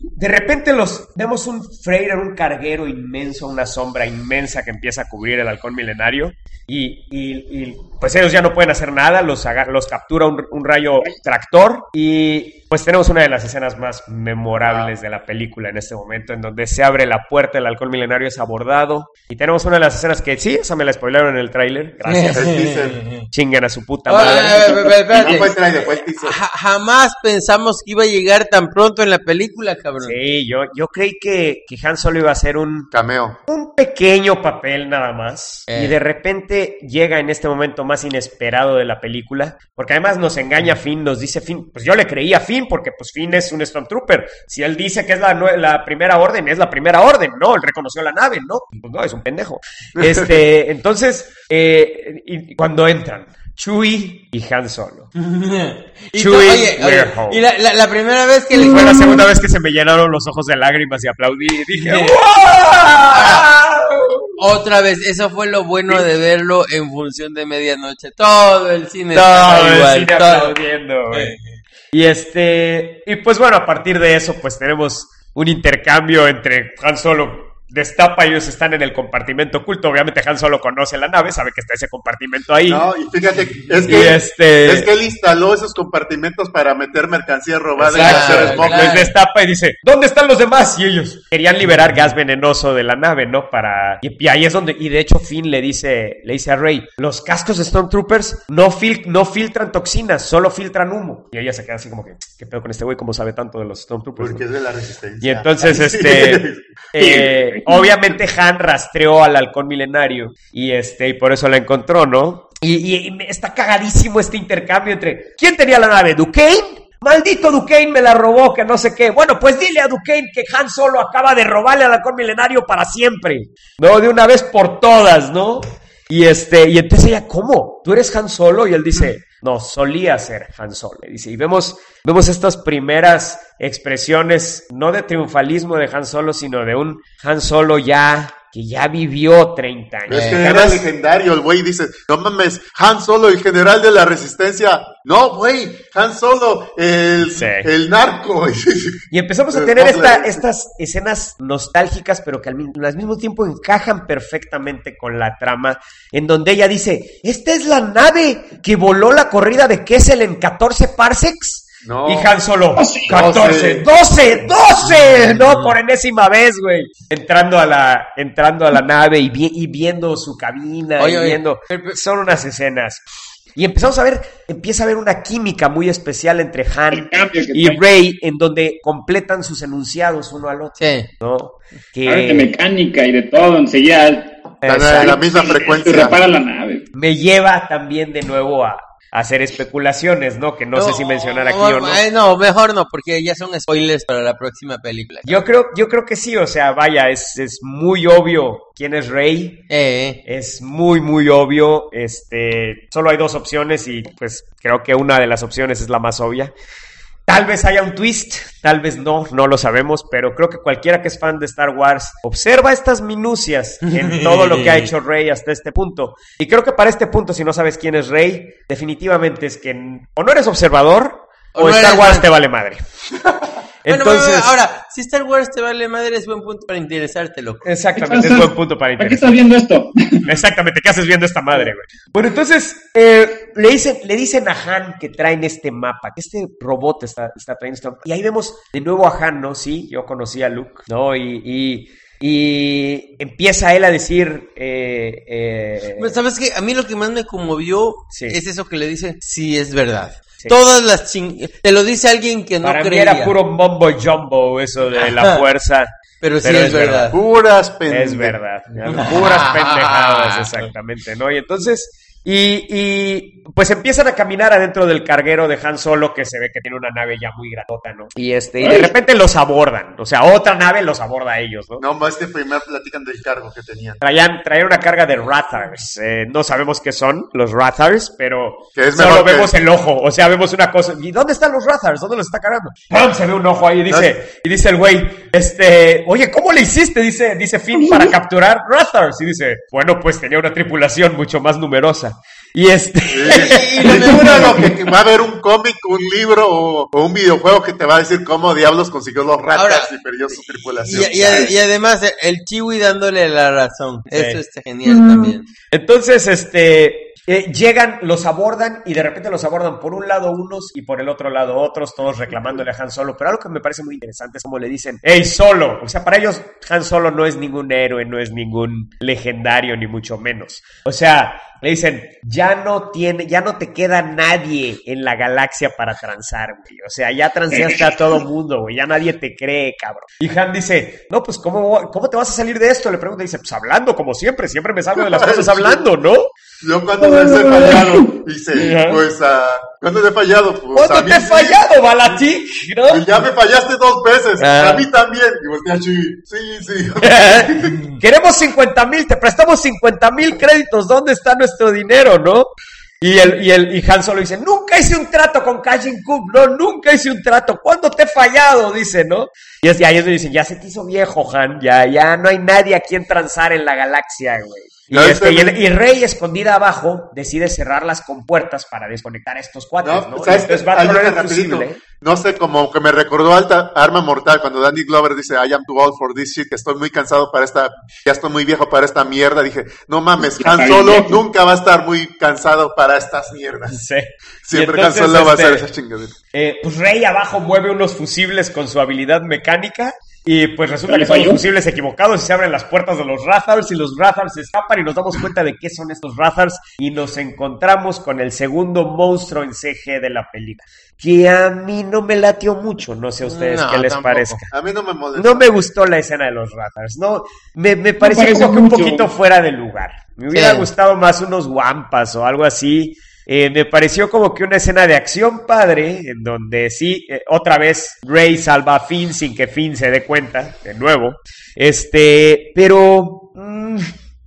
de repente los vemos un freighter, un carguero inmenso, una sombra inmensa que empieza a cubrir el halcón milenario. Y, y- y, pues ellos ya no pueden hacer nada, los, los captura un, un rayo tractor y pues tenemos una de las escenas más memorables de la película en este momento, en donde se abre la puerta, el halcón milenario es abordado y tenemos una de las escenas que sí, esa me la spoilaron en el tráiler, gracias, chingan a su puta madre. eh, eh, espérate. No fue el trailer, fue el teaser. Ja- jamás pensamos que iba a llegar tan pronto en la película, cabrón. Sí, yo, yo creí que, que Han Solo iba a ser un, Cameo. un pequeño papel nada más. Eh. Y de repente llega en este momento más inesperado de la película. Porque además nos engaña Finn, nos dice Finn. Pues yo le creí a Finn porque pues Finn es un Stormtrooper. Si él dice que es la, la primera orden, es la primera orden. No, él reconoció la nave, ¿no? Pues no, es un pendejo. Este, entonces, eh, y cuando entran. Chewie y Han Solo. Y, oye, oye, y la, la- la primera vez que le Fue la segunda vez que se me llenaron los ojos de lágrimas y aplaudí y dije. ¡Wow! Otra vez, eso fue lo bueno de verlo en función de medianoche. Todo el cine Todo estaba el igual, cine todo. aplaudiendo, güey. Y este, y pues bueno, a partir de eso, pues tenemos un intercambio entre Han Solo destapa, ellos están en el compartimento oculto. Obviamente Han Solo conoce la nave, sabe que está ese compartimento ahí. No, y fíjate, es Y que, este- es que él instaló esos compartimentos para meter mercancía robada y Exacto, hacer smoke. claro. les destapa y dice, ¿dónde están los demás? Y ellos querían liberar gas venenoso de la nave, ¿no? Para... Y, y ahí es donde... Y de hecho Finn le dice, le dice a Rey, los cascos de Stormtroopers no, fil- no filtran toxinas, solo filtran humo. Y ella se queda así como que, ¿qué pedo con este güey? ¿Cómo sabe tanto de los Stormtroopers? Porque es de la resistencia. Y entonces, este, eh, obviamente Han rastreó al halcón milenario y este, y por eso la encontró, ¿no? Y, está cagadísimo este intercambio entre, ¿quién tenía la nave? ¿Duquesne? Maldito Duquesne me la robó, que no sé qué. Bueno, pues dile a Duquesne que Han solo acaba de robarle al halcón milenario para siempre. No, de una vez por todas, ¿no? Y este, y entonces ella, ¿cómo? ¿Tú eres Han Solo? Y él dice, no, solía ser Han Solo. Dice, y vemos, vemos estas primeras expresiones, no de triunfalismo de Han Solo, sino de un Han Solo ya, que ya vivió 30 años. Es que Eh, era legendario, el güey dice, no mames, Han Solo, el general de la resistencia. No, güey, Han Solo, el, Sí. el narco. Y empezamos a tener esta- estas escenas nostálgicas, pero que al, al mismo tiempo encajan perfectamente con la trama, en donde ella dice, esta es la nave que voló la corrida de Kessel en 14 parsecs. No. Y Han Solo, Doce. 14, 12, 12, no, por enésima vez, güey. Entrando a la, entrando a la nave y, vi- y viendo su cabina, Oye, y oye, viendo, son unas escenas. Y empezamos a ver, empieza a haber una química muy especial entre Han y trae. Rey, en donde completan sus enunciados uno al otro, Sí. ¿no? De Que mecánica y de todo, enseguida Exacto. la misma se frecuencia. repara la nave. me lleva también de nuevo a, a hacer especulaciones, ¿no? Que no, sé si mencionar aquí o no. eh, no, mejor no, porque ya son spoilers para la próxima película. Yo creo, yo creo que sí, o sea, vaya, es, es muy obvio quién es Rey. Eh, Es muy, muy obvio. Este, solo hay dos opciones y pues creo que una de las opciones es la más obvia. Tal vez haya un twist, tal vez no, no lo sabemos, pero creo que cualquiera que es fan de Star Wars observa estas minucias en todo lo que ha hecho Rey hasta este punto. Y creo que para este punto, si no sabes quién es Rey, definitivamente es que o no eres observador o, O no Star Wars te vale madre. Bueno, Entonces, bueno, ahora, si Star Wars te vale madre, es buen punto para interesártelo. exactamente, es buen punto para ¿Para qué estás viendo esto? Exactamente, ¿qué haces viendo esta madre, güey? Bueno, entonces, eh, le, dicen, le dicen a Han que traen este mapa, que este robot está, está trayendo esto. Y ahí vemos de nuevo a Han, ¿no? Sí, yo conocí a Luke, ¿no? Y, y, y empieza él a decir, eh, eh, Pues, ¿Sabes qué? A mí lo que más me conmovió Sí. es eso que le dicen, sí, es verdad. Sí. Todas las ching... Te lo dice alguien que no para mí creía. era puro mombo jumbo eso de la fuerza. Pero sí Pero es, es verdad. Puras pendejas. Es verdad. Puras pendejadas, exactamente, ¿no? Y entonces, y, y pues empiezan a caminar adentro del carguero de Han Solo, que se ve que tiene una nave ya muy grandota, ¿no? Y este, y de repente los abordan. O sea, otra nave los aborda a ellos, ¿no? No, más este primer platican del cargo que tenían. Traían, traían una carga de Rathars. Eh, no sabemos qué son los Rathars, pero es solo que- vemos el ojo. O sea, vemos una cosa. ¿Y dónde están los Rathars? ¿Dónde los está cargando? ¡Pum! Se ve un ojo ahí y dice, y dice el güey, este, oye, ¿cómo le hiciste? Dice, dice Finn para capturar Rathars. Y dice, bueno, pues tenía una tripulación mucho más numerosa. Y este, Y lo que, que va a haber un cómic, un libro o, o un videojuego que te va a decir cómo diablos consiguió los ratas Ahora, y perdió su tripulación. Y, y- y además, el Chiwi dándole la razón. Sí. Eso está genial también. Entonces, este, eh, llegan, los abordan y de repente los abordan por un lado unos y por el otro lado otros, todos reclamándole a Han Solo. Pero algo que me parece muy interesante es como le dicen, hey Solo. O sea, para ellos Han Solo no es ningún héroe, no es ningún legendario, ni mucho menos. O sea, le dicen, ya no tiene, ya no te queda nadie en la galaxia para transar, güey. O sea, ya transeaste a todo mundo, güey. Ya nadie te cree, cabrón. Y Han dice, no, pues, ¿cómo, ¿cómo te vas a salir de esto? Le pregunta, dice, pues hablando, como siempre. Siempre me salgo de las cosas hablando, ¿no? Yo cuando les he fallado, dice, pues, ¿cuándo le he fallado? Pues, ¿Cuándo te he sí. fallado, Balatic? ¿No? Pues ya me fallaste dos veces, Ah. a mí también. Y voltea sí, sí. Queremos 50 mil, te prestamos 50 mil créditos, ¿dónde está nuestro dinero, no? Y, el, y, el, y Han Solo dice, nunca hice un trato con Kajin Cook, no, nunca hice un trato, ¿cuándo te he fallado? Dice, ¿no? Y es, y ahí es donde dicen, ya se te hizo viejo, Han, ya, ya no hay nadie a quien transar en la galaxia, güey. Y, No, este, y, el- y Rey, escondida abajo, decide cerrar las compuertas para desconectar a estos cuates, ¿no? No, ¿sabes Entonces rapidito. No sé, como que me recordó Alta Arma Mortal cuando Danny Glover dice, I am too old for this shit, que estoy muy cansado para esta, ya estoy muy viejo para esta mierda. Dije, no mames, Han Solo nunca va a estar muy cansado para estas mierdas. Sí. Siempre entonces, Han Solo va a hacer este, esa chingadera. Eh, pues Rey abajo mueve unos fusibles con su habilidad mecánica y pues resulta ¿Le que son los falló? fusibles equivocados y se abren las puertas de los Rathars y los Rathars escapan y nos damos cuenta de qué son estos Rathars y nos encontramos con el segundo monstruo en CG de la película que a mí no me latió mucho, no sé a ustedes No, qué les tampoco. parezca. A mí no me molesta. No me gustó la escena de los Rathars, no, me, me pareció parece como que un poquito fuera de lugar. Me hubiera Sí. gustado más unos Wampas o algo así. Eh, me pareció como que una escena de acción padre, en donde sí, eh, otra vez Rey salva a Finn sin que Finn se dé cuenta, de nuevo. Este, pero mm,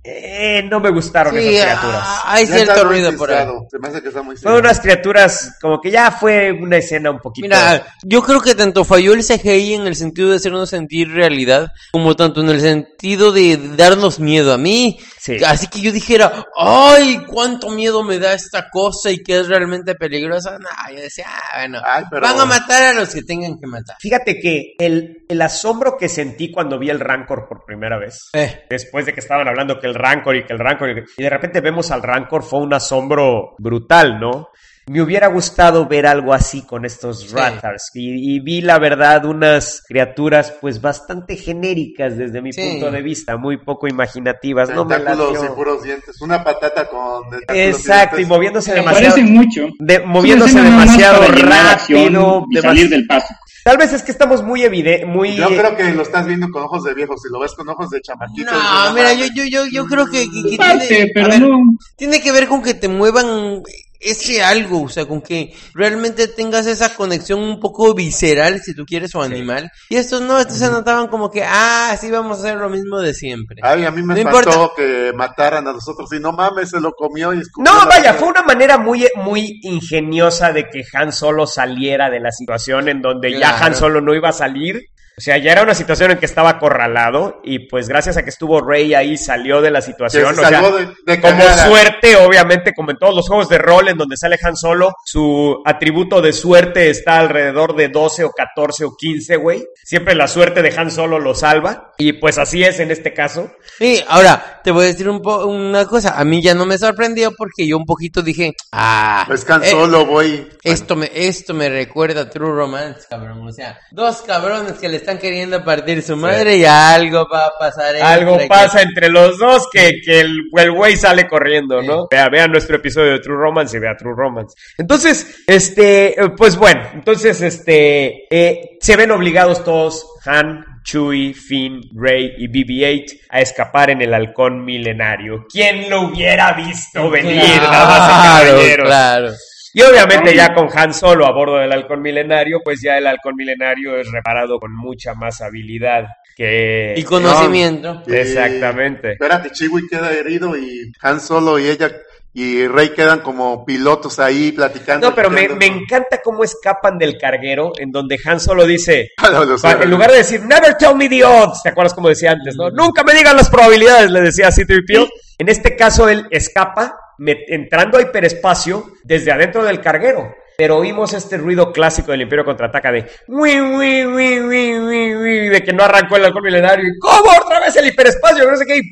eh, no me gustaron Sí, esas criaturas. ah, hay Ya está cierto ruido por ahí. Se me hace que está muy Fueron unas criaturas como que ya fue una escena un poquito. Mira, yo creo que tanto falló el CGI en el sentido de hacernos sentir realidad, como tanto en el sentido de darnos miedo. A mí, Sí. así que yo dijera, ¡ay, cuánto miedo me da esta cosa y que es realmente peligrosa! No, yo decía, ah, bueno, Ay, pero- van a matar a los que tengan que matar. Fíjate que el, el asombro que sentí cuando vi el Rancor por primera vez, Eh. después de que estaban hablando que el Rancor y que el Rancor, y, y de repente vemos al Rancor, fue un asombro brutal, ¿no? Me hubiera gustado ver algo así con estos Rathars y, y vi la verdad unas criaturas pues bastante genéricas desde mi Sí. punto de vista, muy poco imaginativas, no me y puros dientes. Una patata con Exacto, y moviéndose demasiado, parece mucho. de- moviéndose demasiado rápido, y salir del paso. Tal vez es que estamos muy evidentes, muy Yo creo que lo estás viendo con ojos de viejo. Si lo ves con ojos de chamaquito. No, mira, yo, yo, yo, yo creo que, que- que Parte, tiene, a pero ver, no. tiene que ver con que te muevan ese algo, o sea, con que realmente tengas esa conexión un poco visceral, si tú quieres, o animal. Y estos no, estos se notaban como que, ah, sí, vamos a hacer lo mismo de siempre. Ay, a mí me No que mataran a nosotros. Y no mames, se lo comió y escupió No, vaya, fue una manera muy, muy ingeniosa de que Han Solo saliera de la situación en donde ya. Han Solo no iba a salir. O sea, ya era una situación en que estaba acorralado y pues gracias a que estuvo Rey ahí salió de la situación. se o sea, de, de como suerte, obviamente, como en todos los juegos de rol en donde sale Han Solo, su atributo de suerte está alrededor de 12 o 14 o 15, güey. Siempre la suerte de Han Solo lo salva. Y pues así es en este caso. Sí, ahora, te voy a decir un po- una cosa, a mí ya no me sorprendió porque yo un poquito dije, ah, Pues Han eh, Solo, voy. Esto me, esto me recuerda a True Romance, cabrón. O sea, dos cabrones que le están queriendo partir su madre y algo va a pasar. entre Algo que- pasa entre los dos que, que el güey sale corriendo, ¿no? Vea, vean nuestro episodio de True Romance y vea True Romance. Entonces, este, pues bueno, entonces, este, eh, se ven obligados todos, Han, Chewie, Finn, Rey y BB-8 a escapar en el halcón milenario. ¿Quién lo hubiera visto venir, Claro, caballeros? claro. Y obviamente ya con Han Solo a bordo del halcón milenario, pues ya el halcón milenario es reparado con mucha más habilidad que... Y conocimiento. Y- Exactamente. Espérate, Chiwi queda herido y Han Solo y ella y Rey quedan como pilotos ahí platicando. No, pero me, me encanta cómo escapan del carguero, en donde Han Solo dice, pa- en lugar de decir, never tell me the odds, ¿te acuerdas como decía antes, no? Nunca me digan las probabilidades, le decía a C-3PO. En este caso, él escapa, entrando a hiperespacio desde adentro del carguero. Pero oímos este ruido clásico del Imperio Contraataca de "Wi, wi, wi, wi, wi, wi", de que no arrancó el halcón milenario y ¿cómo otra vez el hiperespacio? No sé qué, y.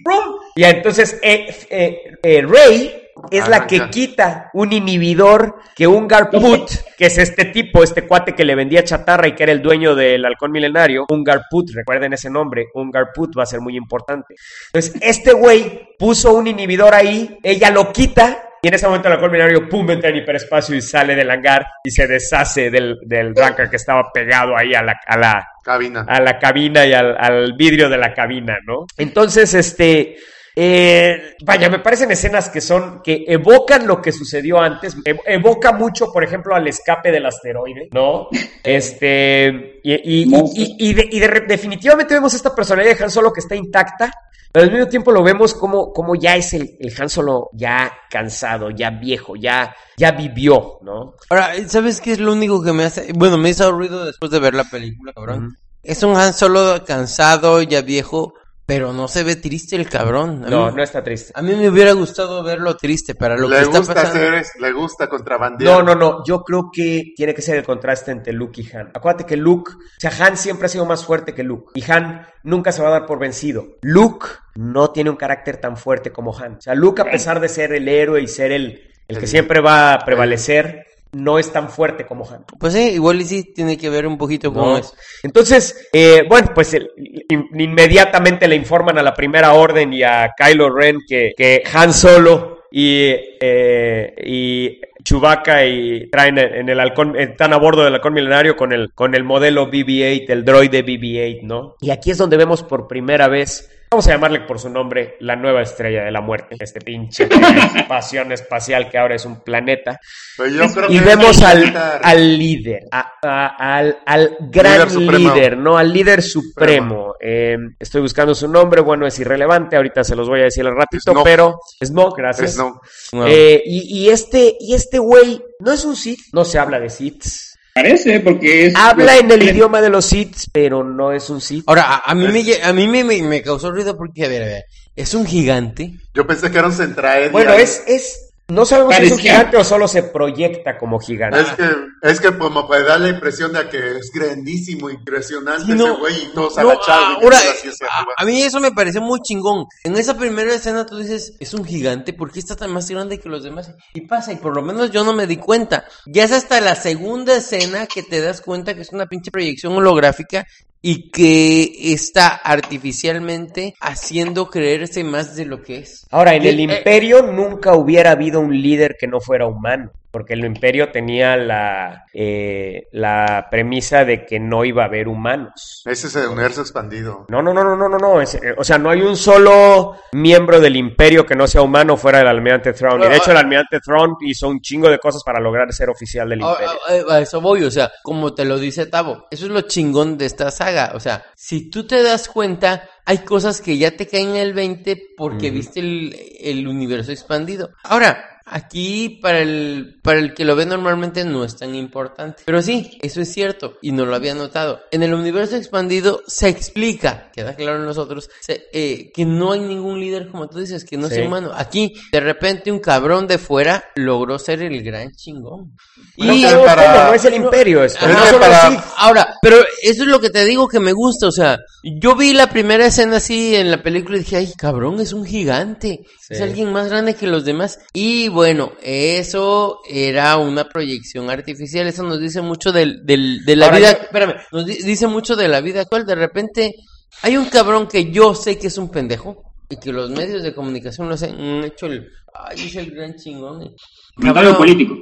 Y entonces eh, eh, eh, Rey es la que quita un inhibidor que un Garput, que es este tipo, este cuate que le vendía chatarra y que era el dueño del halcón milenario, un Garput, recuerden ese nombre, un Garput va a ser muy importante. Entonces, este güey puso un inhibidor ahí, ella lo quita. Y en ese momento el halcón milenario, pum, entra en hiperespacio y sale del hangar y se deshace del, del Rancor que estaba pegado ahí a la, a la, Cabina. a la cabina y al, al vidrio de la cabina, ¿no? Entonces, este, eh, vaya, me parecen escenas que son, que evocan lo que sucedió antes, ev- evoca mucho, por ejemplo, al escape del asteroide, ¿no? Este, y, y- y- y- y de- definitivamente vemos esta personalidad de Han Solo que está intacta, pero al mismo tiempo lo vemos como, como ya es el, el Han Solo ya cansado, ya viejo, ya, ya vivió, ¿no? Ahora, ¿sabes qué es lo único que me hace? Bueno, me hizo ruido después de ver la película, cabrón. Es un Han Solo cansado, ya viejo, pero no se ve triste el cabrón. A No, mí, no está triste. a mí me hubiera gustado verlo triste para lo que le está gusta pasando. hacer, es- le gusta contrabandear. No, no, no. Yo creo que tiene que ser el contraste entre Luke y Han. Acuérdate que Luke, o sea, Han siempre ha sido más fuerte que Luke. Y Han nunca se va a dar por vencido. Luke no tiene un carácter tan fuerte como Han. O sea, Luke, a pesar de ser el héroe y ser el, el que siempre va a prevalecer, no es tan fuerte como Han. Pues sí, igual y sí tiene que ver un poquito con ¿no? eso. Entonces, eh, bueno, pues el- in- inmediatamente le informan a la primera orden y a Kylo Ren que, que Han Solo y, eh, y Chewbacca y traen en el halcón, están a bordo del halcón milenario con el, con el modelo BB-8, el droide BB-8, ¿no? Y aquí es donde vemos por primera vez, vamos a llamarle por su nombre, la nueva estrella de la muerte, este pinche pasión espacial que ahora es un planeta. Pero yo creo Y que vemos al, al líder, a- a- al, al gran Líder ¿no? Al líder supremo. Eh, estoy buscando su nombre, bueno, es irrelevante, ahorita se los voy a decir al ratito, Snoke. pero Smoke, gracias. Es no. No. Eh, y, y este, y este güey no es un Sith, no se habla de Siths. Parece, porque es... Habla en el idioma de los Siths, pero no es un Sith. Ahora, a, a mí, me, a mí me, me, me causó ruido porque, a ver, a ver, es un gigante. Yo pensé que era un centraed. Bueno, es, es, no sabemos si es un Parecía. gigante o solo se proyecta como gigante. Es que, es que como puede dar la impresión de que es grandísimo, impresionante Sí, ese no, güey y todos No, agachados. ahora, a, a mí eso me pareció muy chingón. En esa primera escena tú dices, es un gigante, ¿por qué está tan más grande que los demás? Y pasa, y por lo menos yo no me di cuenta. Ya es hasta la segunda escena que te das cuenta que es una pinche proyección holográfica y que está artificialmente haciendo creerse más de lo que es. Ahora, en Y- el eh, imperio nunca hubiera habido un líder que no fuera humano, porque el imperio tenía la, eh, la premisa de que no iba a haber humanos. Ese es el universo expandido. No, no, no, no, no, no, no. es- eh, o sea, no hay un solo miembro del imperio que no sea humano fuera del almirante Thrawn. Y de hecho, el almirante Thrawn hizo un chingo de cosas para lograr ser oficial del A, imperio. a- a eso voy, o sea, como te lo dice Tavo, eso es lo chingón de esta saga, o sea, si tú te das cuenta, hay cosas que ya te caen en el 20 porque viste el, el universo expandido. Ahora, aquí para el, para el que lo ve normalmente no es tan importante, pero sí, eso es cierto y no lo había notado. En el universo expandido se explica, queda claro en nosotros, se- eh, que no hay ningún líder como tú dices, que no Sí. sea humano. Aquí, de repente, un cabrón de fuera logró ser el gran chingón. Bueno, Y no, para- ¿cómo? no es el imperio, esto. Pero no es para-. Ahora, pero eso es lo que te digo que me gusta, o sea, yo vi la primera escena así en la película y dije, ay, cabrón, es un gigante, Sí. es alguien más grande que los demás. Y bueno, eso era una proyección artificial, eso nos dice mucho del, del- de la Ahora, vida, yo- espérame, nos di- dice mucho de la vida actual, de repente hay un cabrón que yo sé que es un pendejo. Y que los medios de comunicación lo hacen, han hecho el, ay, es el gran chingón. Comentario político.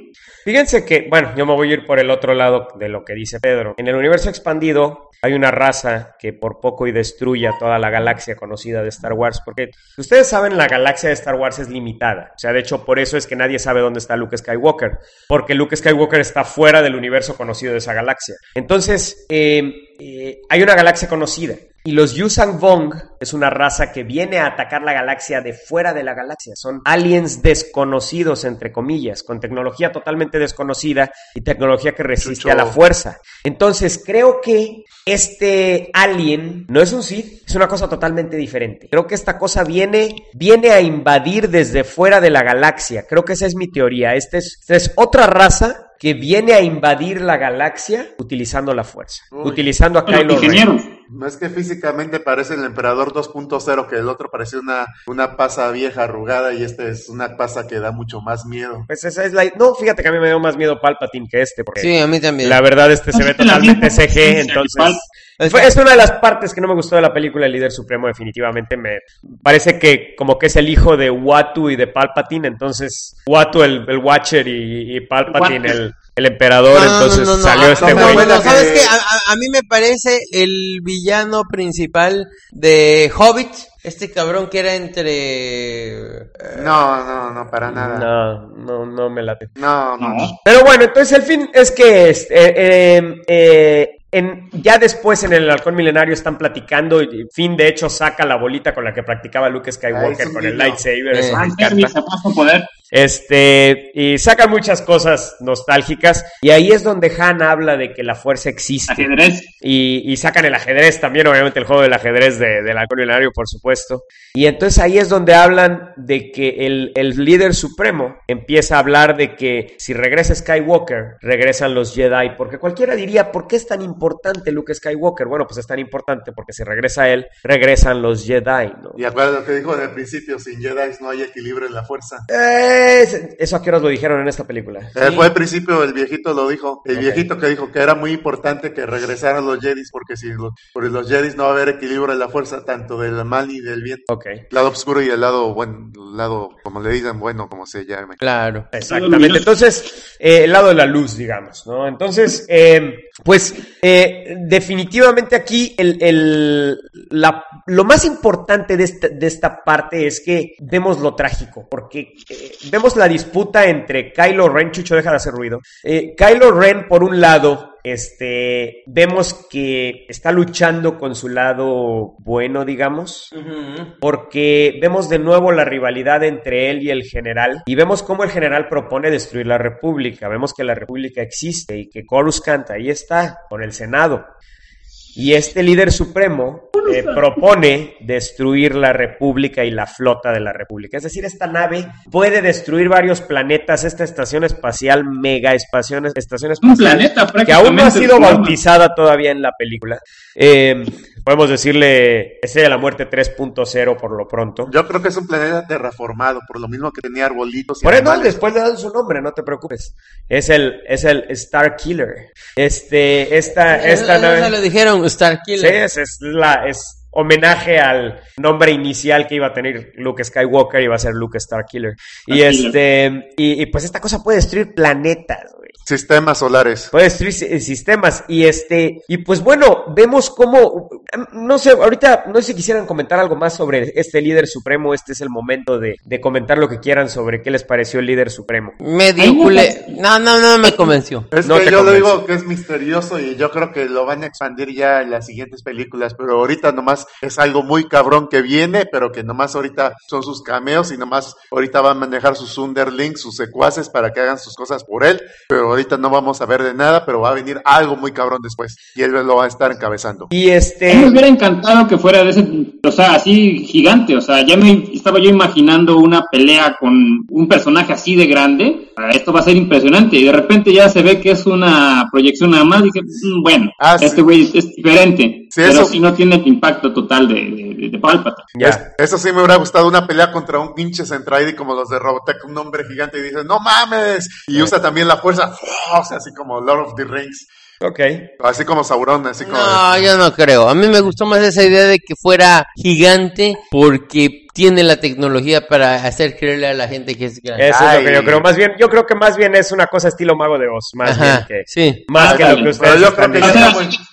Fíjense que, bueno, yo me voy a ir por el otro lado de lo que dice Pedro. En el universo expandido hay una raza que por poco y destruye a toda la galaxia conocida de Star Wars, porque ustedes saben, la galaxia de Star Wars es limitada. O sea, de hecho, por eso es que nadie sabe dónde está Luke Skywalker, porque Luke Skywalker está fuera del universo conocido de esa galaxia. Entonces, eh, eh, hay una galaxia conocida. Y los Yuuzhan Vong es una raza que viene a atacar la galaxia de fuera de la galaxia. Son aliens desconocidos, entre comillas, con tecnología totalmente desconocida y tecnología que resiste Chucho. a la fuerza. Entonces, creo que este alien no es un Sith, es una cosa totalmente diferente. Creo que esta cosa viene, viene a invadir desde fuera de la galaxia. Creo que esa es mi teoría. Esta es, esta es otra raza que viene a invadir la galaxia utilizando la fuerza, Uy. utilizando a Kylo Ren. No es que físicamente parece el emperador 2.0, que el otro parecía una, una pasa vieja arrugada y este es una pasa que da mucho más miedo. Pues esa es la... No, fíjate que a mí me dio más miedo Palpatine que este, porque Sí, a mí también. la verdad este se ve totalmente CG, entonces... Fue- es una de las partes que no me gustó de la película El Líder Supremo, definitivamente. Me parece que como que es el hijo de Watu y de Palpatine, entonces Watu el, el Watcher y, y Palpatine el, el emperador, No, entonces no, no, salió ah, este güey. no, no, Que- ¿sabes qué? A, a- mí me parece el villano principal de Hobbit, este cabrón que era entre... eh, No, no, no, para nada. No, no, no me late. No, no. No. Pero bueno, entonces el fin es que este, eh, eh, eh, en, ya después en el Halcón Milenario están platicando y Finn de hecho saca la bolita con la que practicaba Luke Ah, Skywalker con el lightsaber, eso Eh. me Fanservice encanta. poder. Este, y sacan muchas cosas nostálgicas. Y ahí es donde Han habla de que la fuerza existe. Ajedrez. Y, y sacan el ajedrez también, obviamente el juego del ajedrez de, del halcón milenario, por supuesto. Y entonces ahí es donde hablan de que el, el líder supremo empieza a hablar de que si regresa Skywalker, regresan los Jedi. Porque cualquiera diría, ¿por qué es tan importante Luke Skywalker? Bueno, pues es tan importante porque si regresa él, regresan los Jedi, ¿no? Y acuérdate lo que dijo en el principio, sin Jedi no hay equilibrio en la fuerza. Eh, eso a qué horas lo dijeron en esta película. Eh, fue al principio, el viejito lo dijo. El viejito que dijo que era muy importante que regresaran los Jedis, porque si los, por los Jedis no va a haber equilibrio en la fuerza, tanto del mal y del bien. Ok. El lado oscuro y el lado bueno, el lado, como le dicen, bueno, como se llame. Claro. Exactamente. Entonces, eh, el lado de la luz, digamos, ¿no? Entonces, eh, pues, eh, definitivamente aquí el, el- la- lo más importante de esta, de esta parte es que vemos lo trágico, porque eh, vemos la disputa entre Kylo Ren, Chucho, deja de hacer ruido. Eh, Kylo Ren, por un lado, este, vemos que está luchando con su lado bueno, digamos, porque vemos de nuevo la rivalidad entre él y el general y vemos cómo el general propone destruir la república. Vemos que la república existe y que Coruscant ahí está con el Senado. Y este líder supremo eh, propone destruir la república y la flota de la república. Es decir, esta nave puede destruir varios planetas, esta estación espacial, mega estación, estación Un espacial planeta prácticamente. que aún no ha sido bautizada todavía en la película. Eh, podemos decirle Estrella de la Muerte 3.0 por lo pronto. Yo creo que es un planeta terraformado, por lo mismo que tenía arbolitos y Por eso después le dan su nombre, no te preocupes. Es el, es el Star Killer. Este, esta, esta eso nave. lo dijeron, Star Sí, Killer. es, es la, es homenaje al nombre inicial que iba a tener Luke Skywalker, iba a ser Luke Starkiller. Y este, y, y pues esta cosa puede destruir planetas, güey. Sistemas solares. Puede destruir si- sistemas. Y este, y pues bueno, vemos cómo, no sé, ahorita no sé si quisieran comentar algo más sobre este líder supremo. Este es el momento de, de comentar lo que quieran sobre qué les pareció el líder supremo. Culé. No, no, no me convenció. Es No que yo convence. digo que es misterioso y yo creo que lo van a expandir ya en las siguientes películas, pero ahorita nomás es algo muy cabrón que viene, pero que nomás ahorita son sus cameos y nomás ahorita van a manejar sus underlings, sus secuaces para que hagan sus cosas por él, pero ahorita no vamos a ver de nada, pero va a venir algo muy cabrón después y él lo va a estar encabezando. Y mí me este, hubiera encantado que fuera de ese, o sea, así gigante, o sea, ya me estaba yo imaginando una pelea con un personaje así de grande, esto va a ser impresionante, y de repente ya se ve que es una proyección nada más, dije, "Mm, bueno, Ah, este güey es, es diferente, Sí, pero eso- sí no tiene el impacto total de, de, de Palpatine. ya. Es- eso sí me hubiera gustado una pelea contra un pinche Centraidi como los de Robotech, un hombre gigante y dice, no mames, y usa también la fuerza, o sea, así como Lord of the Rings, Ok. así como Sauron, así como... No, yo no creo. A mí me gustó más esa idea de que fuera gigante porque tiene la tecnología para hacer creerle a la gente que es grande. Eso es lo que Ay. yo creo. Más bien, yo creo que más bien es una cosa estilo Mago de Oz. Más Ajá, bien que. sí. Más Ah, que lo que Pero ustedes yo están creo que, ya.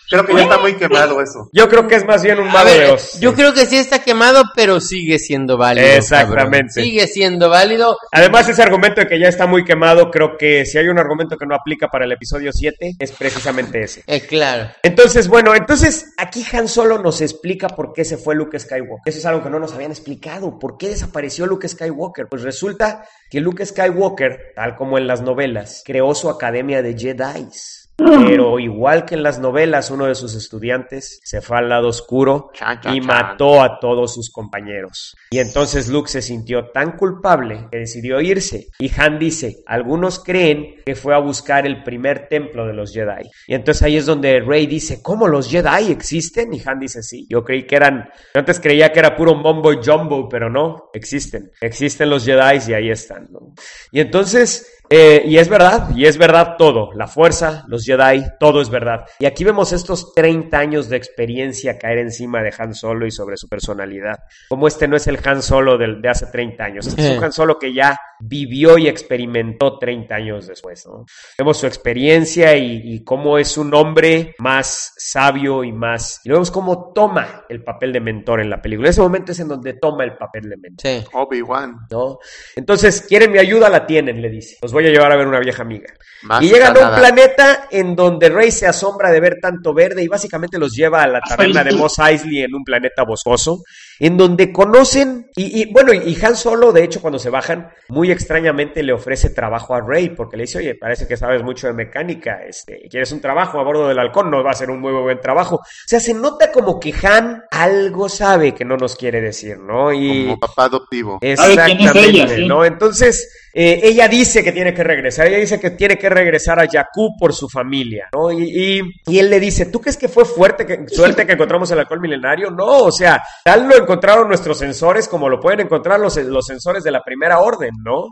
Creo que ya está muy quemado eso. Yo creo que es más bien un Mago de Oz. yo creo que sí está quemado, pero sigue siendo válido. Exactamente. cabrón. Sigue siendo válido. Además, ese argumento de que ya está muy quemado, creo que si hay un argumento que no aplica para el episodio 7, es precisamente ese. Eh, claro. Entonces, bueno, entonces aquí Han Solo nos explica por qué se fue Luke Skywalker. Eso es algo que no nos habían explicado. ¿Por qué desapareció Luke Skywalker? Pues resulta que Luke Skywalker, tal como en las novelas, creó su academia de Jedi. Pero igual que en las novelas, uno de sus estudiantes se fue al lado oscuro Chan, chan, y chan. mató a todos sus compañeros. Y entonces Luke se sintió tan culpable que decidió irse. Y Han dice, algunos creen que fue a buscar el primer templo de los Jedi. Y entonces ahí es donde Rey dice, ¿cómo los Jedi existen? Y Han dice, sí, yo creí que eran, yo antes creía que era puro mombo y jumbo, pero no, existen. Existen los Jedi y ahí están. ¿no? Y entonces... Eh, y es verdad, y es verdad todo, la fuerza, los Jedi, todo es verdad. Y aquí vemos estos 30 años de experiencia caer encima de Han Solo y sobre su personalidad. Como este no es el Han Solo del, de hace 30 años, este es un. Han Solo que ya vivió y experimentó 30 años después. ¿no? Vemos su experiencia y, y cómo es un hombre más sabio y más... Y vemos cómo toma el papel de mentor en la película. Ese momento es en donde toma el papel de mentor. Sí. Obi-Wan. ¿no? Entonces, ¿quieren mi ayuda? La tienen, le dice. Los voy a llevar a ver una vieja amiga. Más y llegan a un planeta en donde Rey se asombra de ver tanto verde y básicamente los lleva a la taberna de Mos Eisley en un planeta boscoso, en donde conocen, y, y, bueno, y Han Solo, de hecho, cuando se bajan, muy extrañamente le ofrece trabajo a Rey, porque le dice, oye, parece que sabes mucho de mecánica, este, ¿quieres un trabajo a bordo del halcón? No va a ser un muy buen trabajo. O sea, se nota como que Han algo sabe que no nos quiere decir, ¿no? Y Como papá adoptivo. Exactamente, ella, sí. ¿no? Entonces, eh, ella dice que tiene que regresar, ella dice que tiene que regresar a Jakku por su familia, ¿no? Y, y, y él le dice, ¿tú crees que fue fuerte que, suerte que encontramos el alcohol milenario? No, o sea, tal lo encontraron nuestros sensores como lo pueden encontrar los, los sensores de la primera orden, ¿no?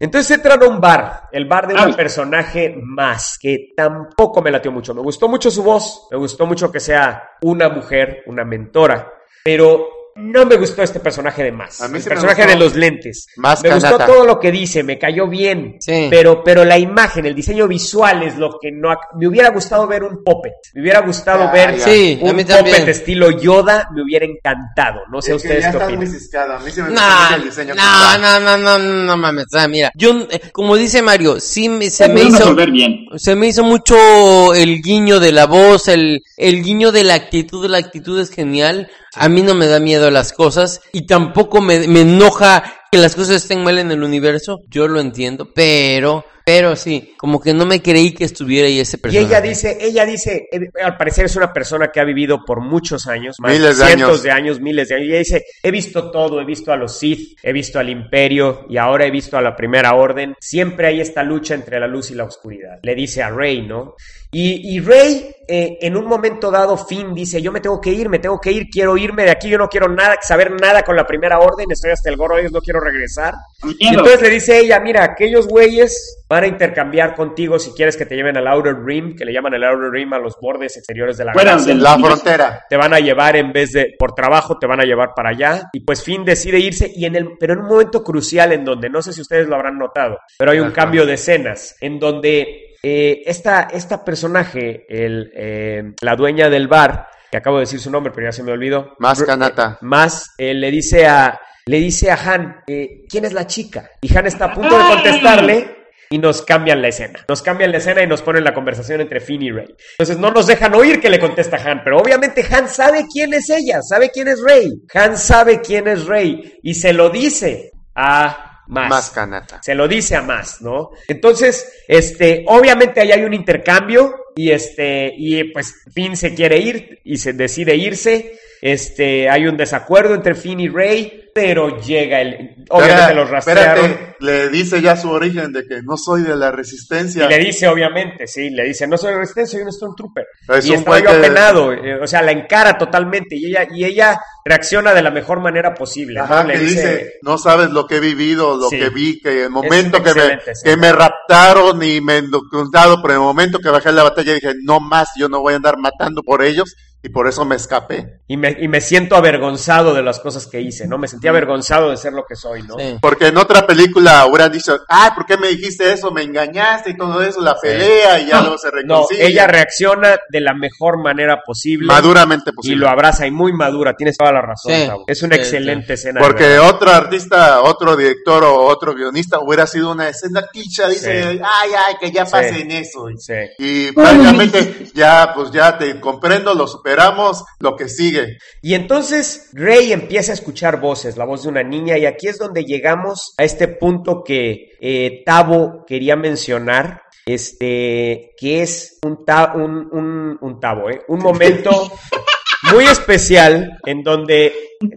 Entonces entran a un bar, el bar de un personaje más, que tampoco me latió mucho. Me gustó mucho su voz, me gustó mucho que sea una mujer, una mentora, pero no me gustó este personaje de más. A mí el sí me personaje gustó. de los lentes. Más me gustó Kanata. todo lo que dice, me cayó bien, Sí. pero, pero la imagen, el diseño visual es lo que no... Me hubiera gustado ver un puppet, me hubiera gustado Ya, ver. Sí, un puppet estilo Yoda, me hubiera encantado. No sé Es que ustedes ya qué estás muy opinan. ciscado. A mí sí me No, gusta el diseño. que no, no, no, no, no, no mames, o sea, mira, yo, eh, como dice Mario, sí me, se me hizo, bien. se me hizo mucho el guiño de la voz, el, el guiño de la actitud, la actitud es genial, a mí no me da miedo las cosas, y tampoco me, me enoja que las cosas estén mal en el universo, yo lo entiendo, pero, pero sí, como que no me creí que estuviera ahí ese Y personaje. ella dice, ella dice, eh, al parecer es una persona que ha vivido por muchos años, más Miles de cientos años. de años, miles de años. Y ella dice, he visto todo, he visto a los Sith, he visto al Imperio y ahora he visto a la Primera Orden. Siempre hay esta lucha entre la luz y la oscuridad. Le dice a Rey, ¿no? Y, y Rey, eh, en un momento dado, Finn dice, yo me tengo que ir, me tengo que ir, quiero irme de aquí, yo no quiero nada, saber nada con la Primera Orden, estoy hasta el gorro, ellos no quiero regresar. Y Miedo. entonces le dice ella, mira, aquellos güeyes van a intercambiar contigo si quieres que te lleven al Outer Rim, que le llaman el Outer Rim a los bordes exteriores de la Fuera del- La frontera. Te van a llevar en vez de por trabajo, te van a llevar para allá. Y pues Finn decide irse, y en el, pero en un momento crucial en donde, no sé si ustedes lo habrán notado, pero hay un Ajá. cambio de escenas, en donde eh, esta, esta personaje, el, eh, la dueña del bar, que acabo de decir su nombre, pero ya se me olvidó. Más Kanata. eh, más eh, le dice a le dice a Han, eh, ¿quién es la chica? Y Han está a punto de contestarle y nos cambian la escena. Nos cambian la escena y nos ponen la conversación entre Finn y Rey. Entonces no nos dejan oír que le contesta Han, pero obviamente Han sabe quién es ella, sabe quién es Rey. Han sabe quién es Rey y se lo dice a más. Más Kanata. Se lo dice a más, ¿no? Entonces, este, obviamente ahí hay un intercambio y este, y pues Finn se quiere ir y se decide irse. Este, hay un desacuerdo entre Finn y Rey, pero llega el, obviamente los rastrearon. espérate, le dice ya su origen de que no soy de la resistencia. Y le dice, obviamente, sí, le dice, no soy resistencia, soy un Stormtrooper. Es y un estaba yo apenado, eh, o sea, la encara totalmente y ella, y ella reacciona de la mejor manera posible. ¿no? Ajá, Le que dice, no sabes lo que he vivido, lo Sí. que vi, que el momento que me, sí. que me raptaron y me endoctrinado, pero el momento que bajé la batalla dije, no más, yo no voy a andar matando por ellos y por eso me escapé. y, me, y me siento avergonzado de las cosas que hice, ¿no? Me sentí avergonzado de ser lo que soy, ¿no? Sí. Porque en otra película hubieran dicho, ay, ¿por qué me dijiste eso? Me engañaste y todo eso, la pelea y ya luego se No, reconcilia. ella reacciona de la mejor manera posible. Maduramente Y posible. lo abraza y muy madura, tienes toda la razón, Sí. Es una sí, excelente escena. Porque otro artista, otro director o otro guionista hubiera sido una escena clicha, dice, Sí. ay, ay, que ya Sí. pase en eso. Y, Sí. y prácticamente ya, pues ya te comprendo, lo superamos, lo que sigue. Y entonces Rey empieza a escuchar voces, la voz de una niña, y aquí es donde llegamos a este punto que eh, Tavo quería mencionar, este, que es un, ta- un, un, un Tavo, ¿eh? un momento muy especial en donde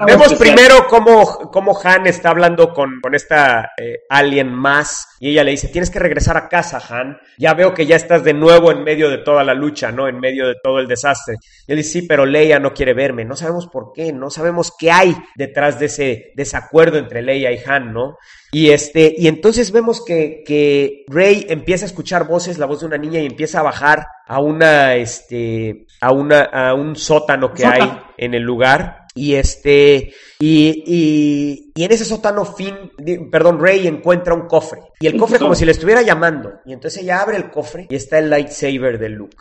vemos primero cómo, cómo Han está hablando con, con esta eh, alien más y ella le dice, tienes que regresar a casa, Han. Ya veo que ya estás de nuevo en medio de toda la lucha, ¿no? En medio de todo el desastre. Y él dice, sí, pero Leia no quiere verme. No sabemos por qué, no sabemos qué hay detrás de ese desacuerdo entre Leia y Han, ¿no? Y este, y entonces vemos que, que Rey empieza a escuchar voces, la voz de una niña, y empieza a bajar a una, este, a una, a un sótano que hay en el lugar. Y este, y, y, y en ese sótano Finn, perdón, Rey encuentra un cofre. Y el cofre como si le estuviera llamando. Y entonces ella abre el cofre y está el lightsaber de Luke.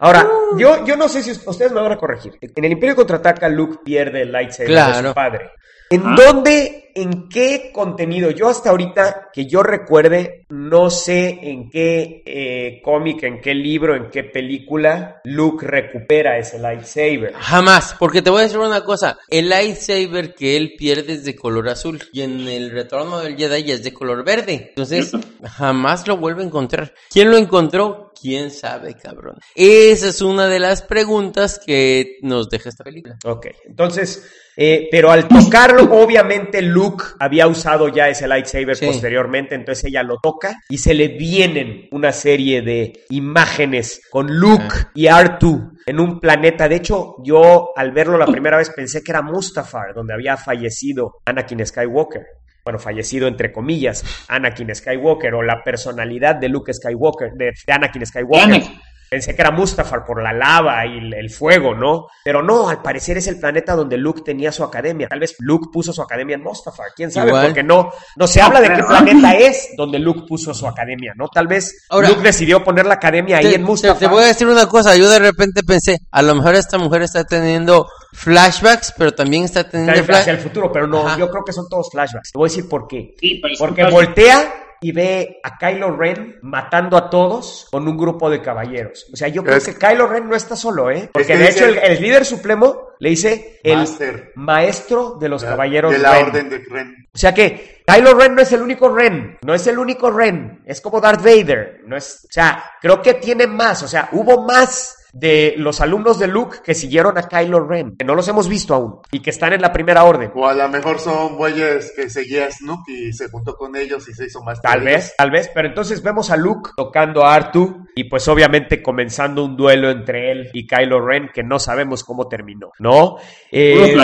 Ahora, yo, yo no sé si us- ustedes me van a corregir. En el Imperio Contraataca, Luke pierde el lightsaber de su padre. ¿En Ah. dónde, en qué contenido? Yo hasta ahorita que yo recuerde, no sé en qué eh, cómic, en qué libro, en qué película Luke recupera ese lightsaber. Jamás, porque te voy a decir una cosa, el lightsaber que él pierde es de color azul y en el retorno del Jedi ya es de color verde. Entonces, jamás lo vuelve a encontrar. ¿Quién lo encontró? ¿Quién sabe, cabrón? Esa es una de las preguntas que nos deja esta película. Ok, entonces, eh, pero al tocarlo, obviamente Luke había usado ya ese lightsaber Sí. posteriormente, entonces ella lo toca y se le vienen una serie de imágenes con Luke Ah. y R2 en un planeta. De hecho, yo al verlo la primera vez pensé que era Mustafar, donde había fallecido Anakin Skywalker. Bueno, fallecido entre comillas, Anakin Skywalker o la personalidad de Luke Skywalker, de, de Anakin Skywalker. Anakin. Pensé que era Mustafar por la lava y el, el fuego, ¿no? Pero no, al parecer es el planeta donde Luke tenía su academia. Tal vez Luke puso su academia en Mustafar, quién sabe, Igual. porque no, no se habla de qué planeta es donde Luke puso su academia, ¿no? Tal vez Ahora- Luke decidió poner la academia ahí Te, en Mustafar. te voy a decir una cosa, yo de repente pensé, a lo mejor esta mujer está teniendo flashbacks, pero también está teniendo hacia flashbacks. el futuro, pero no, Ajá. yo creo que son todos flashbacks. Te voy a decir por qué. Sí, Porque voltea y ve a Kylo Ren matando a todos con un grupo de caballeros. O sea, yo creo Es- que Kylo Ren no está solo, ¿eh? Porque que de hecho el, el líder supremo le dice el Master. maestro de los caballeros de la Ren. orden de Ren. O sea que Kylo Ren no es el único Ren, no es el único Ren, es como Darth Vader, no es, o sea, creo que tiene más, o sea, hubo más de los alumnos de Luke que siguieron a Kylo Ren, que no los hemos visto aún y que están en la primera orden. O a lo mejor son bueyes que seguía a Snook y se juntó con ellos y se hizo más Tal vez, tal vez, pero entonces vemos a Luke tocando a Artu y pues obviamente comenzando un duelo entre él y Kylo Ren que no sabemos cómo terminó, ¿no? Eh.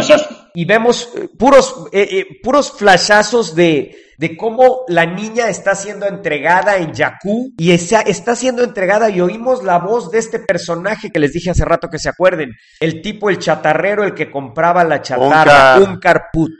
Y vemos eh, puros, eh, eh, puros flashazos de, de cómo la niña está siendo entregada en Jakku y esa, está siendo entregada y oímos la voz de este personaje que les dije hace rato que se acuerden, el tipo, el chatarrero, el que compraba la chatarra. Unkar Put.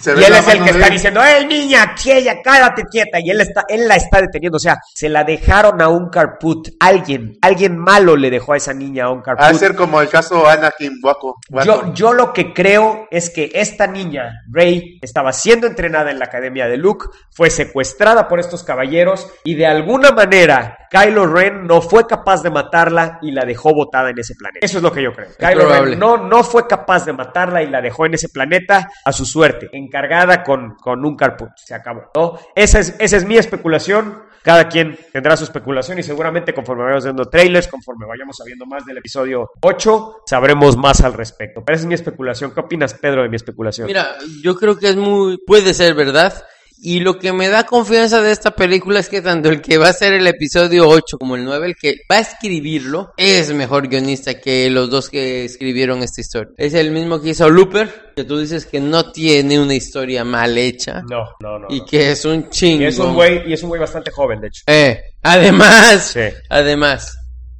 Se Y él es el que está diciendo, ¡eh, niña, quieta, cállate quieta! Y él, está, él la está deteniendo. O sea, se la dejaron a un Put. Alguien, alguien malo le dejó a esa niña a un Va a ser como el caso Anakin Waco. Yo, yo lo que creo es que esta niña, Rey, estaba siendo entrenada en la academia de Luke, fue secuestrada por estos caballeros y de alguna manera Kylo Ren no fue capaz de matarla y la dejó botada en ese planeta. Eso es lo que yo creo. Kylo probable. Ren no, no fue capaz de matarla y la dejó en ese planeta a su suerte, encargada con, con un carput. Se acabó. ¿no? Esa, es, esa es mi especulación. Cada quien tendrá su especulación y seguramente conforme vayamos viendo trailers, conforme vayamos sabiendo más del episodio 8, sabremos más al respecto. Pero esa es mi especulación. ¿Qué opinas, Pedro, de mi especulación? Mira, yo creo que es muy, puede ser verdad. Y lo que me da confianza de esta película es que tanto el que va a ser el episodio 8 como el 9, el que va a escribirlo, es mejor guionista que los dos que escribieron esta historia. Es el mismo que hizo Looper, que tú dices que no tiene una historia mal hecha No, no, no. y no. que es un chingo. Y es un güey, y es un güey bastante joven, de hecho. Eh, además, Sí. además.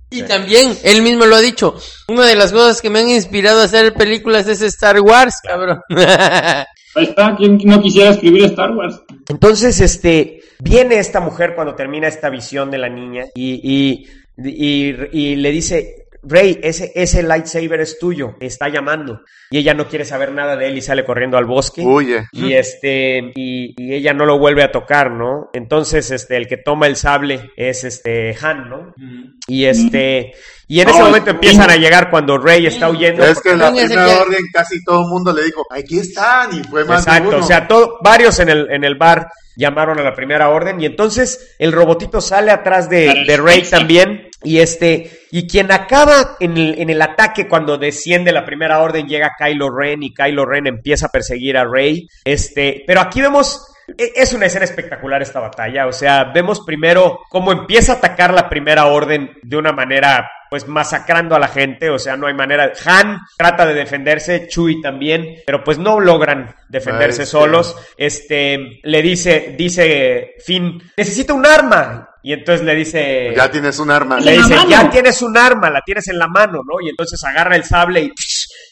Y Sí. también, él mismo lo ha dicho, una de las cosas que me han inspirado a hacer películas es Star Wars, cabrón. Ahí está, ¿quién no quisiera escribir Star Wars? Entonces, este, viene esta mujer cuando termina esta visión de la niña y, y, y, y le dice, Rey, ese, ese lightsaber es tuyo, está llamando. Y ella no quiere saber nada de él y sale corriendo al bosque. Huye. Y este, y, y ella no lo vuelve a tocar, ¿no? Entonces, este, el que toma el sable es este Han, ¿no? Y este, y en ese No, momento empiezan a llegar cuando Rey está huyendo. Es que en la primera que- orden casi todo el mundo le dijo, aquí están, y fue más de Exacto, uno. o sea, todo, varios en el, en el bar llamaron a la primera orden y entonces el robotito sale atrás de, de Rey también y este, y quien acaba en el, en el ataque cuando desciende la primera orden llega Kylo Ren y Kylo Ren empieza a perseguir a Rey, este, pero aquí vemos... e- Es una escena espectacular esta batalla, o sea, vemos primero cómo empieza a atacar la primera orden de una manera pues masacrando a la gente, o sea, no hay manera. Han trata de defenderse, Chui también, pero pues no logran defenderse Ay, sí. solos. Este, le dice, dice Finn, necesito un arma. Y entonces le dice, Ya tienes un arma. le dice, mano. ya tienes un arma, la tienes en la mano, ¿no? Y entonces agarra el sable y...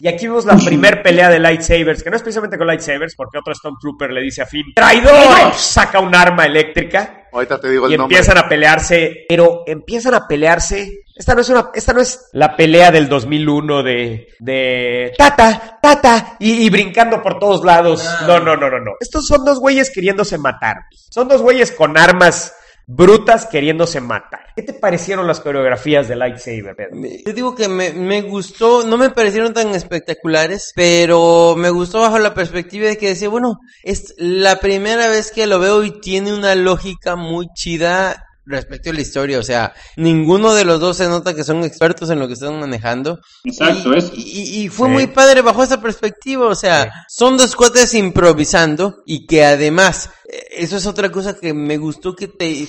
Y aquí vemos la primer pelea de lightsabers, que no es precisamente con lightsabers, porque otro Stormtrooper le dice a Finn, ¡traidor! Y saca un arma eléctrica Ahorita te digo y el nombre. empiezan a pelearse, pero empiezan a pelearse Esta no es una, esta no es la pelea del 2001 de, de tata, tata, y, y brincando por todos lados. No, no, no, no, no. Estos son dos güeyes queriéndose matar. Son dos güeyes con armas brutas queriéndose matar. ¿Qué te parecieron las coreografías de Lightsaber, Pedro? Yo digo que me, me gustó, no me parecieron tan espectaculares, pero me gustó bajo la perspectiva de que decía, bueno, es la primera vez que lo veo y tiene una lógica muy chida respecto a la historia, o sea, ninguno de los dos se nota que son expertos en lo que están manejando. Exacto, y, eso. Y, y fue Sí. muy padre bajo esa perspectiva, o sea, Sí. son dos cuates improvisando y que además, eh, eso es otra cosa que me gustó que te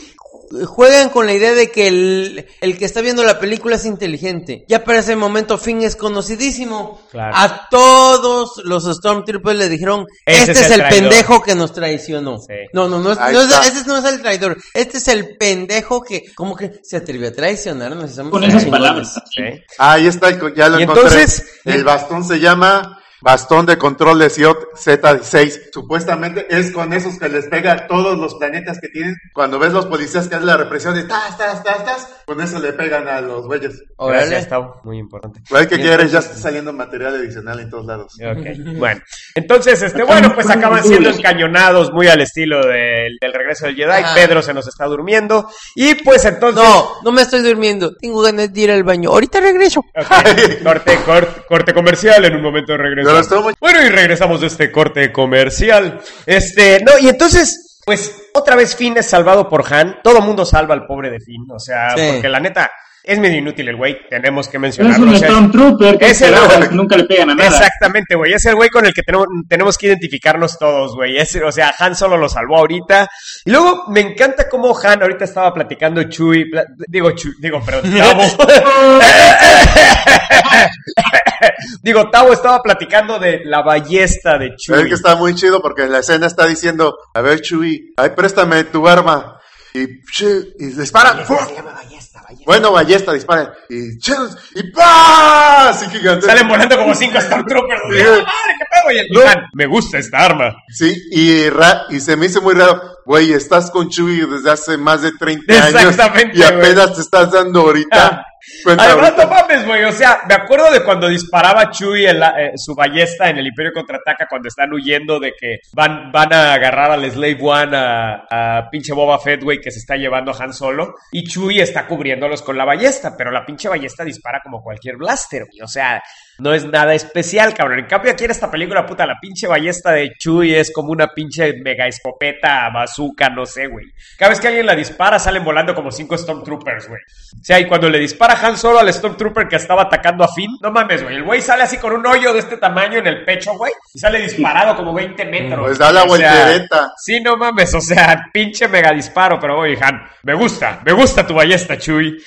juegan con la idea de que el, el que está viendo la película es inteligente. Ya para ese momento Finn es conocidísimo. Claro. A todos los Stormtroopers le dijeron, Ese este es es el el traidor". pendejo que nos traicionó. Sí. No, no, no, es- no es- no es el traidor. Este es el pendejo que, como que se atrevió a traicionarnos. somos Con esas palabras. ¿Sí? Ahí está, ya lo Y encontré. entonces- el bastón se llama bastón de control de SIOT Z6. Supuestamente es con esos que les pega a todos los planetas que tienen. Cuando ves los policías que hacen la represión de tas, tas, tas, tas, con eso le pegan a los güeyes. Gracias, Tavo. Muy importante. Igual que quieres, ya está saliendo material adicional en todos lados. Ok, bueno. Entonces, este, bueno, pues acaban siendo encañonados muy al estilo del, del regreso del Jedi. Pedro se nos está durmiendo. Y pues entonces. No, no me estoy durmiendo. Tengo ganas de ir al baño. Ahorita regreso. Corte, corte, corte comercial, en un momento regreso. Pero estuvo muy- Bueno, y regresamos de este corte comercial. Este, no, y entonces, pues, otra vez Finn es salvado por Han. Todo mundo salva al pobre de Finn, o sea, Sí. porque la neta, es medio inútil el güey, tenemos que Es mencionarlo. un o sea, Stormtrooper que es el- esperabas, nunca le pegan a nada. Exactamente, güey. Es el güey con el que tenemos, tenemos que identificarnos todos, güey. Es- O sea, Han solo lo salvó ahorita. Y luego me encanta cómo Han ahorita estaba platicando Chuy. pla- digo, Chuy, digo, perdón, Tavo. digo, Tavo estaba platicando de la ballesta de Es Chuy. que está muy chido porque en la escena está diciendo, a ver Chuy, ay, préstame tu arma. Y, y dispara. ¡Fu! Bueno, ballesta, dispara. Y, che, y ¡pah! Así gigante. Salen volando como cinco Stormtroopers. ¡Ah, madre, qué pedo! Y el No. Me gusta esta arma. Sí, y, ra- y se me hizo muy raro. Güey, estás con Chuy desde hace más de 30 años. Exactamente, Y apenas te estás dando ahorita. Además, no mames, güey. O sea, me acuerdo de cuando disparaba Chuy en la- eh, su ballesta en el Imperio Contraataca cuando están huyendo de que van, van a agarrar al Slave One a, a pinche Boba Fett, güey, que se está llevando a Han Solo. Y Chuy está cubriéndolos con la ballesta, pero la pinche ballesta dispara como cualquier blaster, güey. O sea, no es nada especial, cabrón. En cambio, aquí en esta película, puta, la pinche ballesta de Chuy es como una pinche mega escopeta, bazooka, no sé, güey. Cada vez que alguien la dispara, salen volando como cinco Stormtroopers, güey. O sea, y cuando le dispara Han Solo al Stormtrooper que estaba atacando a Finn, no mames, güey. El güey sale así con un hoyo de este tamaño en el pecho, güey. Y sale disparado como 20 metros. Pues da la voltereta. Sí, no mames, o sea, pinche mega disparo, pero oye, Han, me gusta, me gusta tu ballesta, Chuy.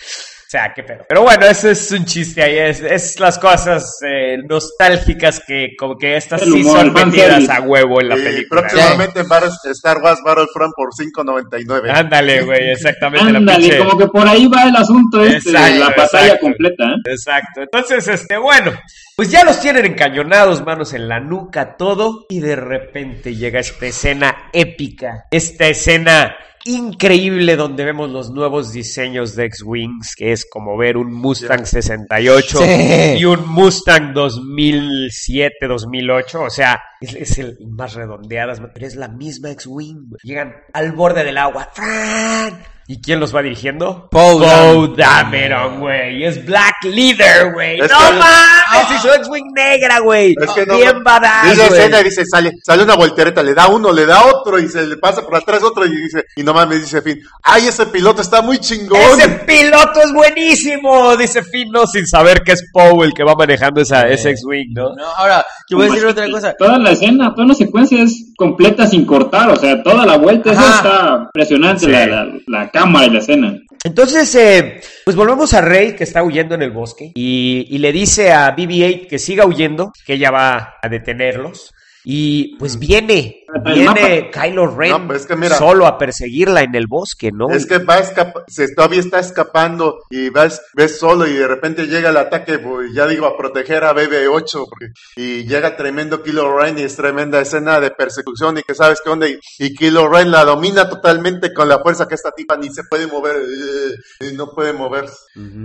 O sea, qué pedo. Pero bueno, ese es un chiste ahí, es, es las cosas eh, nostálgicas que como que estas El sí humor, son metidas a huevo en la Y película. próximamente Star Wars Battlefront por 5.99. Ándale, güey, exactamente la Ándale, como que por ahí va el asunto este de Exacto, la batalla exacto. completa. ¿eh? Exacto. Entonces, este, bueno, pues ya los tienen encañonados, manos en la nuca, todo, y de repente llega esta escena épica, esta escena increíble donde vemos los nuevos diseños de X-Wings, que es como ver un Mustang 68 Sí. y un Mustang 2007, 2008, o sea, es, es el más redondeadas, pero es la misma X-Wing. Llegan al borde del agua, ¡fran! ¿Y quién los va dirigiendo? Poe Poe Dameron. Güey. Es Black Leader, güey. Es ¡No que- mames! Y su X-Wing negra, güey. Es que no, Bien badass, Dice escena y dice, sale, sale una voltereta, le da uno, le da otro y se le pasa por atrás otro y dice, y no mames, dice Finn, ay, ese piloto está muy chingón. ¡Ese piloto es buenísimo! Dice Finn, no, sin saber que es Poe el que va manejando esa, ese X-Wing, ¿no? No, ahora, yo voy a decir otra cosa. Toda la escena, toda la secuencia es completa sin cortar, o sea, toda la vuelta, eso está impresionante, Sí. la, la, la cámara y la escena. Entonces, eh, pues volvemos a Rey que está huyendo en el bosque y, y le dice a BB-8 que siga huyendo, que ella va a detenerlos. Y pues viene, El viene Kylo Ren No, es que mira- solo a perseguirla en el bosque, ¿no? Es que va se todavía está escapando y ves, ves solo y de repente llega el ataque, pues, ya digo, a proteger a BB8 porque- y llega tremendo Kilo Ren y es tremenda escena de persecución y que sabes qué onda y, y Kilo Ren la domina totalmente con la fuerza que esta tipa ni se puede mover, eh, no puede moverse.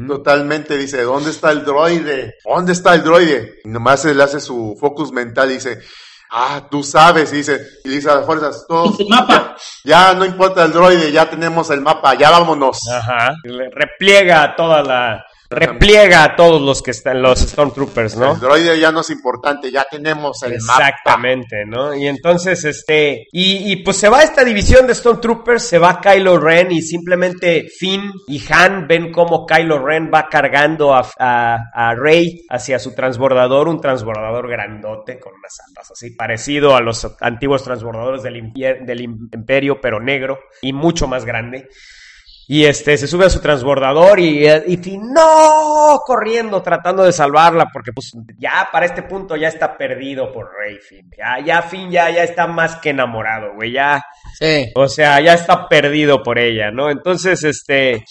Totalmente dice, ¿dónde está el droide? ¿Dónde está el droide? Y nomás él hace su focus mental y dice, ah, tú sabes, y dice, y dice a las fuerzas, todos, Dice, mapa. ya no importa el droide, ya tenemos el mapa, ya vámonos. Ajá. Le- Repliega toda la... Repliega a todos los que están, los Stormtroopers, ¿no? El droide ya no es importante, ya tenemos el mapa. Exactamente, ¿no? Y entonces, este, y, y pues se va esta división de Stormtroopers, se va Kylo Ren y simplemente Finn y Han ven cómo Kylo Ren va cargando a, a, a Rey hacia su transbordador, un transbordador grandote con unas alas así, parecido a los antiguos transbordadores del, del im- imperio, pero negro y mucho más grande. Y este, se sube a su transbordador y, y Finn, no, corriendo, tratando de salvarla, porque pues ya para este punto ya está perdido por Rey Finn. Ya, ya Finn ya, ya está más que enamorado, güey, ya, Sí. o sea, ya está perdido por ella, ¿no? Entonces, este,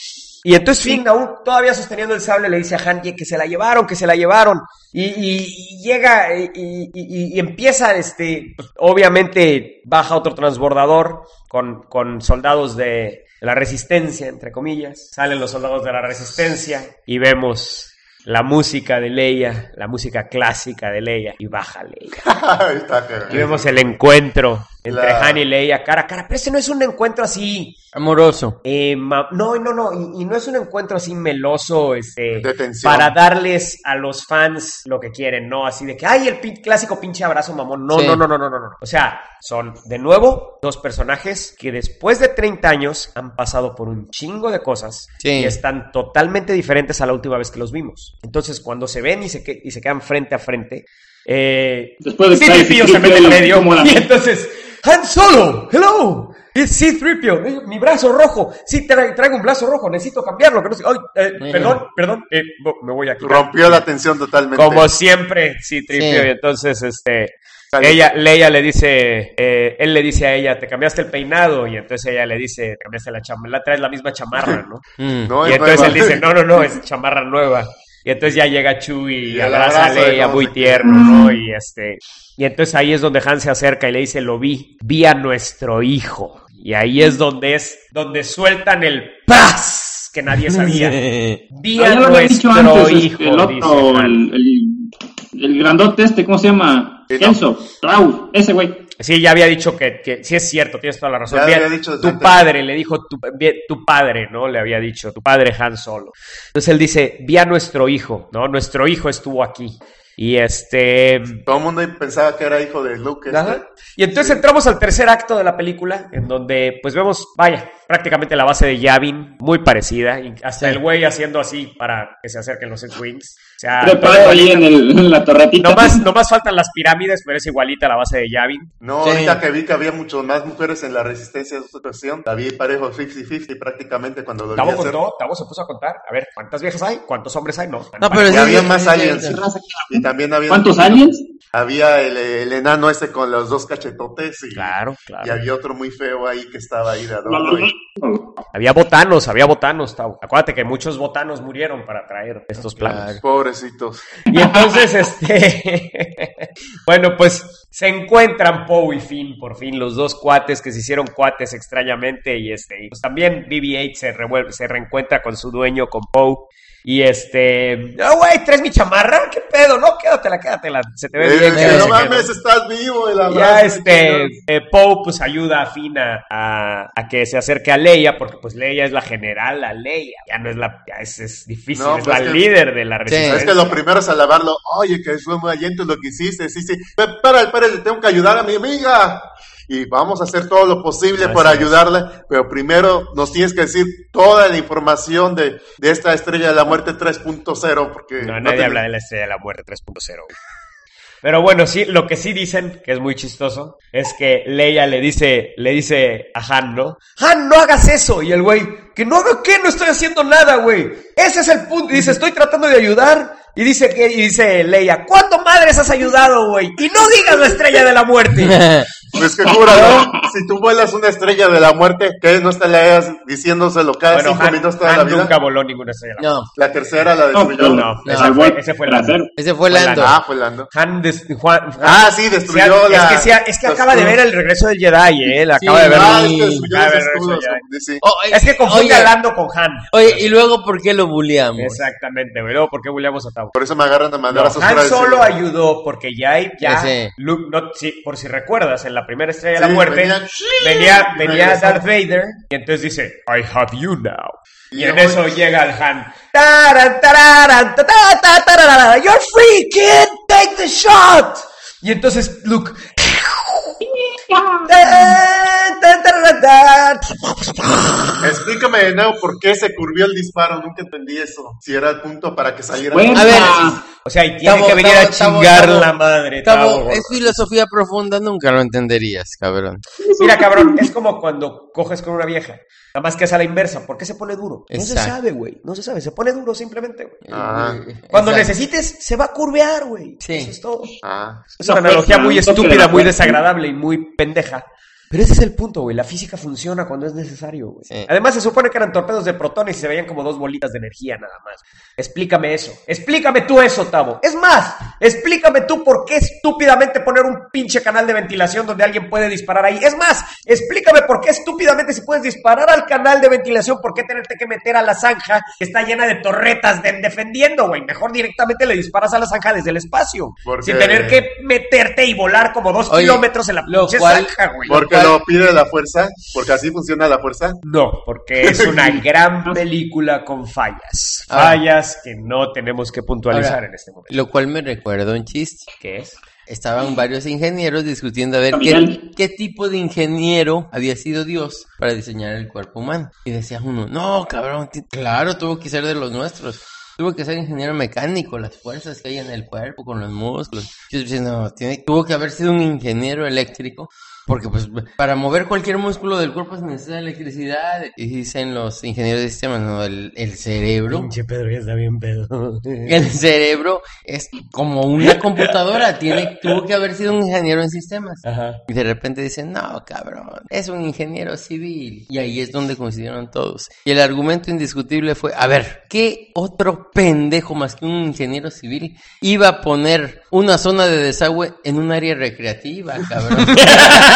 y entonces Finn, aún todavía sosteniendo el sable, le dice a Han que se la llevaron, que se la llevaron. Y, y- y llega y- y empieza, este, pues, obviamente baja otro transbordador con, con soldados de la resistencia, entre comillas. Salen los soldados de la resistencia y vemos la música de Leia, la música clásica de Leia, y baja Leia. Y vemos el encuentro entre La- Han y Leia cara a cara. Pero ese no es un encuentro así. Amoroso. eh, ma- no, no, no. Y, y no es un encuentro así meloso, este. De tensión. Para darles a los fans lo que quieren, ¿no? Así de que, ay, el pin- clásico pinche abrazo mamón. No, Sí. no, no, no, no, no, no. O sea, son de nuevo dos personajes que después de 30 años han pasado por un chingo de cosas Sí. y están totalmente diferentes a la última vez que los vimos. Entonces, cuando se ven y se, que- y se quedan frente a frente, eh, Después de C-3PO cae se mete en C-3PO, medio ¿cómo la- y entonces, Han Solo, hello, it's C-3PO, mi brazo rojo, sí, tra- traigo un brazo rojo, necesito cambiarlo, que no sé, ay, eh, perdón, perdón, eh, me voy a quitar. Rompió la tensión totalmente. Como siempre, C-3PO, Sí. y entonces, este, ella, Leia le dice, eh, él le dice a ella, te cambiaste el peinado, y entonces ella le dice, te cambiaste la chamarra, traes la misma chamarra, ¿no? Mm. No, y es entonces nueva. él dice, no, no, no, es chamarra nueva. Y entonces ya llega Chewie y Y abraza a Leia muy tierno, ¿no? Y este, y entonces ahí es donde Han se acerca y le dice, lo vi, vi a nuestro hijo. Y ahí es donde es, donde sueltan el paz que nadie sabía. Vi a dicho nuestro antes, hijo, este, el otro, el, el, el grandote este, ¿cómo se llama? Sí, no. Enzo, Raúl, ese güey. Sí, ya había dicho que, que sí es cierto, tienes toda la razón. Ya Bien, había dicho tu padre, le dijo tu, bien, tu padre, ¿no? Le había dicho, tu padre Han Solo. Entonces él dice, vi a nuestro hijo, ¿no? Nuestro hijo estuvo aquí. Y este... Todo el mundo pensaba que era hijo de Luke. este. Y entonces entramos al tercer acto de la película, en donde pues vemos, vaya, prácticamente la base de Yavin, muy parecida, y hasta Sí. el güey haciendo así para que se acerquen los X-Wings. O sea, todo ahí en, el, en la torretita. Nomás, nomás faltan las pirámides, pero es igualita a la base de Yavin. No, Sí. ahorita que vi que había mucho más mujeres en la resistencia de esta ocasión, la vi parejo 50-50 prácticamente cuando lo Tavo contó, Tavo se puso a contar. A ver, ¿cuántas viejas hay? ¿Cuántos hombres hay? No. No, pero Y sí, había sí, más sí, aliens. sí. Y también había... ¿Cuántos aliens? Había el, el enano ese con los dos cachetotes y, Claro, y claro. había otro muy feo ahí que estaba ahí de adorno. y- Había botanos, había botanos, Tavo. Acuérdate que muchos botanos murieron para traer estos planos. Claro. Pobrecitos. Y entonces, este. bueno, pues se encuentran Poe y Finn, por fin, los dos cuates que se hicieron cuates extrañamente. Y este, y pues también BB-8 se, revuelve, se reencuentra con su dueño, con Poe. Y este. ¡Ah, güey! ¿Traes mi chamarra? ¿Qué pedo? No, quédatela, quédatela. Se te ve Eh, bien. que no mames, estás vivo. El Ya abrazo, este, chingón. eh, Poe pues ayuda a Finn a, a- que se acerque a Leia, porque pues Leia es la general, a Leia, ya no es la, ya es, es difícil, No, es pues la líder de la resistencia. Es que lo primero es alabarlo. Oye, que fue muy allento lo que hiciste. Sí, sí. Pe- Para, para, le tengo que ayudar a mi amiga. Y vamos a hacer todo lo posible para ayudarle. Pero primero nos tienes que decir toda la información de, de esta estrella de la muerte 3.0. Porque No, no nadie te- habla de la estrella de la muerte 3.0. güey. Pero bueno, sí, lo que sí dicen, que es muy chistoso, es que Leia le dice, le dice a Han, ¿no? Han, no hagas eso. Y el güey, que no haga qué, no estoy haciendo nada, güey. Ese es el punto. Y dice, estoy tratando de ayudar. Y dice que, y dice Leia, ¿cuánto madres has ayudado, güey? Y no digas la estrella de la muerte. Pues que júralo, si tú vuelas una estrella de la muerte, que no estarías diciéndoselo cada Bueno, cinco Han, minutos toda Han la vida. nunca voló ninguna estrella. de la no, La tercera la No, destruyó. No, No, fue, ese fue Lando. ese fue Lando. Ah, fue Lando. Han des- Juan- Ah, sí, destruyó la. Es que, sí, es que acaba de ver el regreso del Jedi, ¿eh? La Sí, acaba de ver. Ah, es que destruyó acaba de los escudos. Oh, Es que confunde oye, a Lando con Han. Oye, y luego, ¿por qué lo bulleamos? Exactamente, güey. Luego, ¿por qué bulleamos a Tau? Por eso me agarran a No, madrazos Han fuera del solo ayudó porque ya, ya Ese. Luke, no, sí, por si recuerdas, en la primera estrella de Sí, la muerte venía- venía, venía. Darth Vader y entonces dice, I have you now. Y, Y en eso llega el Han. Taran, tararan, ta, ta, ta, tararara, You're free, kid. Take the shot. Y entonces Luke. Explícame de nuevo por qué se curvió el disparo. Nunca entendí eso. Si era el punto para que saliera. Bueno, A ver, O sea, y tiene que venir a chingar la madre. Es filosofía profunda, nunca lo entenderías, cabrón. Mira, cabrón, es como cuando coges con una vieja. Nada más que es a la inversa. ¿Por qué se pone duro? No se sabe, güey. No se sabe. Se pone duro simplemente, güey. Ah. Cuando Exacto. necesites, se va a curvear, güey. Sí. Eso es todo. Ah. Es una analogía muy estúpida, muy desagradable y muy pendeja. Pero ese es el punto, güey. La física funciona cuando es necesario, güey. Sí. Además, se supone que eran torpedos de protones y se veían como dos bolitas de energía nada más. Explícame eso. Explícame tú eso, Tavo. Es más, explícame tú por qué estúpidamente poner un pinche canal de ventilación donde alguien puede disparar ahí. Es más, explícame por qué estúpidamente si puedes disparar al canal de ventilación, por qué tenerte que meter a la zanja que está llena de torretas de- defendiendo, güey. Mejor directamente le disparas a la zanja desde el espacio. Porque- Sin tener que meterte y volar como dos Oye, kilómetros en la pinche cual- zanja, güey. Porque lo pide la fuerza. Porque así funciona la fuerza. No, porque es una gran película con fallas. Ahora- Fallas que no tenemos que puntualizar Ahora, en este momento. Lo cual me recuerda un chiste. ¿Qué es? Estaban varios ingenieros discutiendo a ver qué, qué tipo de ingeniero había sido Dios para diseñar el cuerpo humano. Y decía uno, no, cabrón, claro, tuvo que ser de los nuestros. Tuvo que ser ingeniero mecánico, las fuerzas que hay en el cuerpo, con los músculos. Yo decía, no, tiene, tuvo que haber sido un ingeniero eléctrico, porque pues para mover cualquier músculo del cuerpo se necesita electricidad. Y dicen los ingenieros de sistemas, no, el, el cerebro. Pinche Pedro ya está bien pedo. El cerebro es como una computadora, tiene, tuvo que haber sido un ingeniero en sistemas. Ajá. Y de repente dicen, no, cabrón, es un ingeniero civil. Y ahí es donde coincidieron todos. Y el argumento indiscutible fue, a ver, ¿qué otro pendejo más que un ingeniero civil iba a poner una zona de desagüe en un área recreativa, cabrón?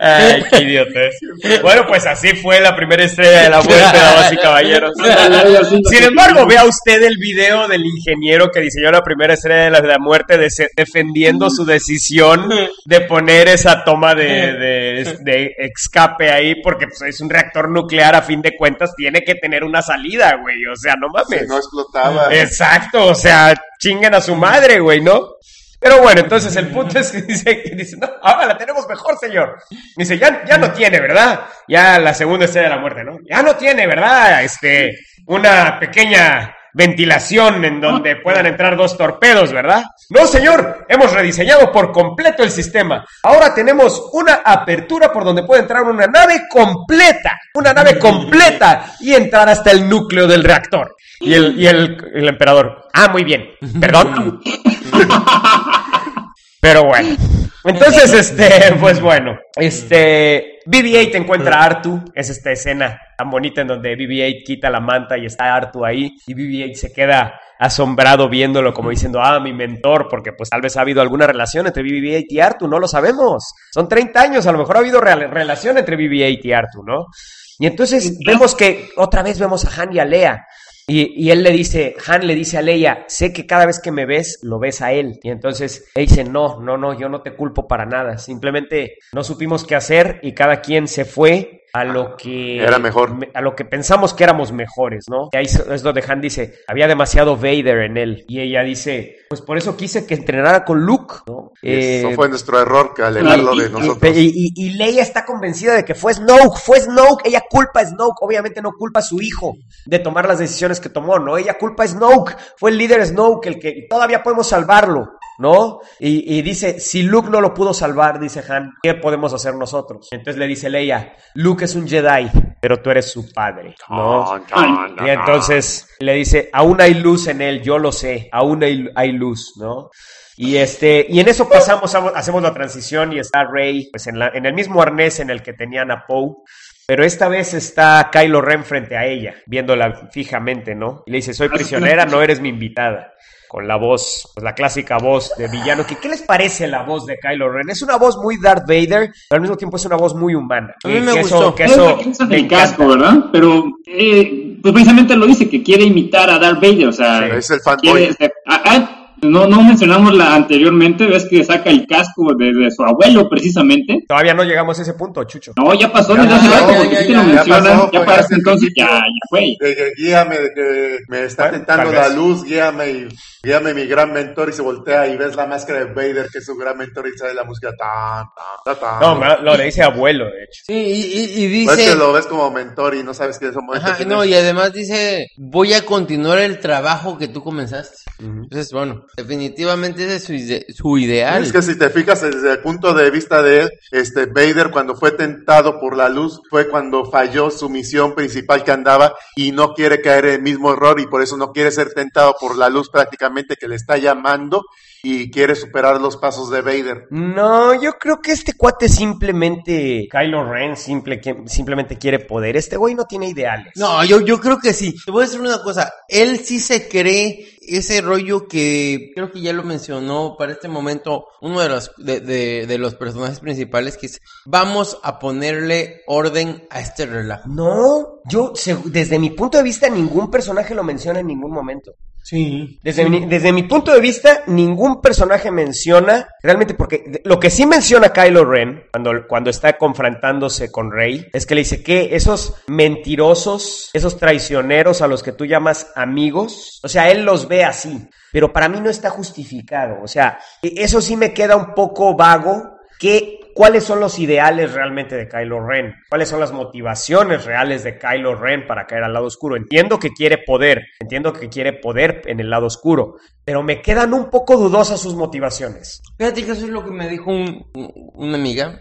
Ay, qué idiotes. Bueno, pues así fue la primera estrella de la muerte, damas y caballeros. Sin embargo, vea usted el video del ingeniero que diseñó la primera estrella de la, de la muerte de- defendiendo su decisión de poner esa toma de, de- de escape ahí porque pues, es un reactor nuclear a fin de cuentas tiene que tener una salida, güey. O sea, no mames. No explotaba. Exacto, o sea, chingan a su madre, güey, ¿no? Pero bueno, entonces el punto es que dice, que dice, no, ahora la tenemos mejor, señor. Dice, ya, ya no tiene, ¿verdad? Ya la segunda estrella de la muerte, ¿no? Ya no tiene, ¿verdad? Este, una pequeña ventilación en donde puedan entrar dos torpedos, ¿verdad? No, señor, hemos rediseñado por completo el sistema. Ahora tenemos una apertura por donde puede entrar una nave completa, una nave completa y entrar hasta el núcleo del reactor. Y el, y el, el emperador, ah, muy bien, perdón. Pero bueno. Entonces, este, pues bueno, este, BB-8 encuentra a Artu, es esta escena tan bonita en donde BB-8 quita la manta y está Artu ahí y BB-8 se queda asombrado viéndolo como diciendo, ah, mi mentor, porque pues tal vez ha habido alguna relación entre BB-8 y Artu, no lo sabemos. Son 30 años, a lo mejor ha habido relación entre BB-8 y Artu, ¿no? Y entonces vemos que otra vez vemos a Han y a Lea. Y, y él le dice, Han le dice a Leia, sé que cada vez que me ves, lo ves a él. Y entonces ella dice, no, no, no, yo no te culpo para nada. Simplemente no supimos qué hacer y cada quien se fue a lo que Era mejor. me- a lo que pensamos que éramos mejores, ¿no? Y ahí es donde Han dice, había demasiado Vader en él. Y ella dice, pues por eso quise que entrenara con Luke, ¿no? Eso Eh, fue nuestro error, que alejarlo y- de nosotros. y, y- y Leia está convencida de que fue Snoke, fue Snoke, ella culpa a Snoke, obviamente no culpa a su hijo de tomar las decisiones que tomó, ¿no? Ella culpa a Snoke, fue el líder Snoke, el que todavía podemos salvarlo, ¿no? Y, y dice, si Luke no lo pudo salvar, dice Han, ¿qué podemos hacer nosotros? Entonces le dice Leia, Luke es un Jedi, pero tú eres su padre, ¿no? Y entonces le dice, aún hay luz en él, yo lo sé, aún hay, hay luz, ¿no? Y este, y en eso pasamos, hacemos la transición y está Rey, pues en, la, en el mismo arnés en el que tenían a Poe. Pero esta vez está Kylo Ren frente a ella, viéndola fijamente, ¿no? Y le dice, soy prisionera, no eres mi invitada. Con la voz, pues la clásica voz de villano. ¿Qué, ¿Qué les parece la voz de Kylo Ren? Es una voz muy Darth Vader, pero al mismo tiempo es una voz muy humana. A mí me que gustó. Eso, que eso el encanta. casco, ¿verdad? Pero, eh, pues precisamente lo dice, que quiere imitar a Darth Vader, o sea, Sí, Es el quiere, fanboy. ah, no, no mencionamos la anteriormente, ves que saca el casco de, de su abuelo, precisamente. Todavía no llegamos a ese punto, Chucho. No, ya pasó Ya desde hace pasó, rato, ya, porque ya, te mencionan, pasó, ya fue para hace ese entonces ya, ya fue. De que guíame, que me está Bueno, tentando la luz, guíame y guíame mi gran mentor y se voltea y ves la máscara de Vader que es su gran mentor y sale la música tan, tan, tan, No, ma- no, le dice abuelo, de hecho. Sí, y, y- y Pues dice... que lo ves como mentor y no sabes que es un momento Ajá, no, y además dice, voy a continuar el trabajo que tú comenzaste. Entonces, bueno, definitivamente ese es su, ide- su ideal. Es que si te fijas desde el punto de vista de él, este Vader cuando fue tentado por la luz fue cuando falló su misión principal que andaba y no quiere caer en el mismo error y por eso no quiere ser tentado por la luz prácticamente que le está llamando y quiere superar los pasos de Vader. No, yo creo que este cuate simplemente, Kylo Ren simple, simplemente quiere poder. Este güey no tiene ideales. No, yo, yo creo que sí. Te voy a decir una cosa. Él sí se cree ese rollo que creo que ya lo mencionó para este momento uno de los, de, de- de los personajes principales que es vamos a ponerle orden a este relajo. No, yo, desde mi punto de vista, ningún personaje lo menciona en ningún momento. Sí. Desde, mi, desde mi punto de vista, ningún personaje menciona, realmente, porque lo que sí menciona Kylo Ren cuando, cuando está confrontándose con Rey, es que le dice que esos mentirosos, esos traicioneros a los que tú llamas amigos, o sea, él los ve así, pero para mí no está justificado, o sea, e- eso sí me queda un poco vago, que cuáles son los ideales realmente de Kylo Ren, cuáles son las motivaciones reales de Kylo Ren para caer al lado oscuro. Entiendo que quiere poder, entiendo que quiere poder en el lado oscuro, pero me quedan un poco dudosas sus motivaciones. Fíjate que eso es lo que me dijo un- una amiga,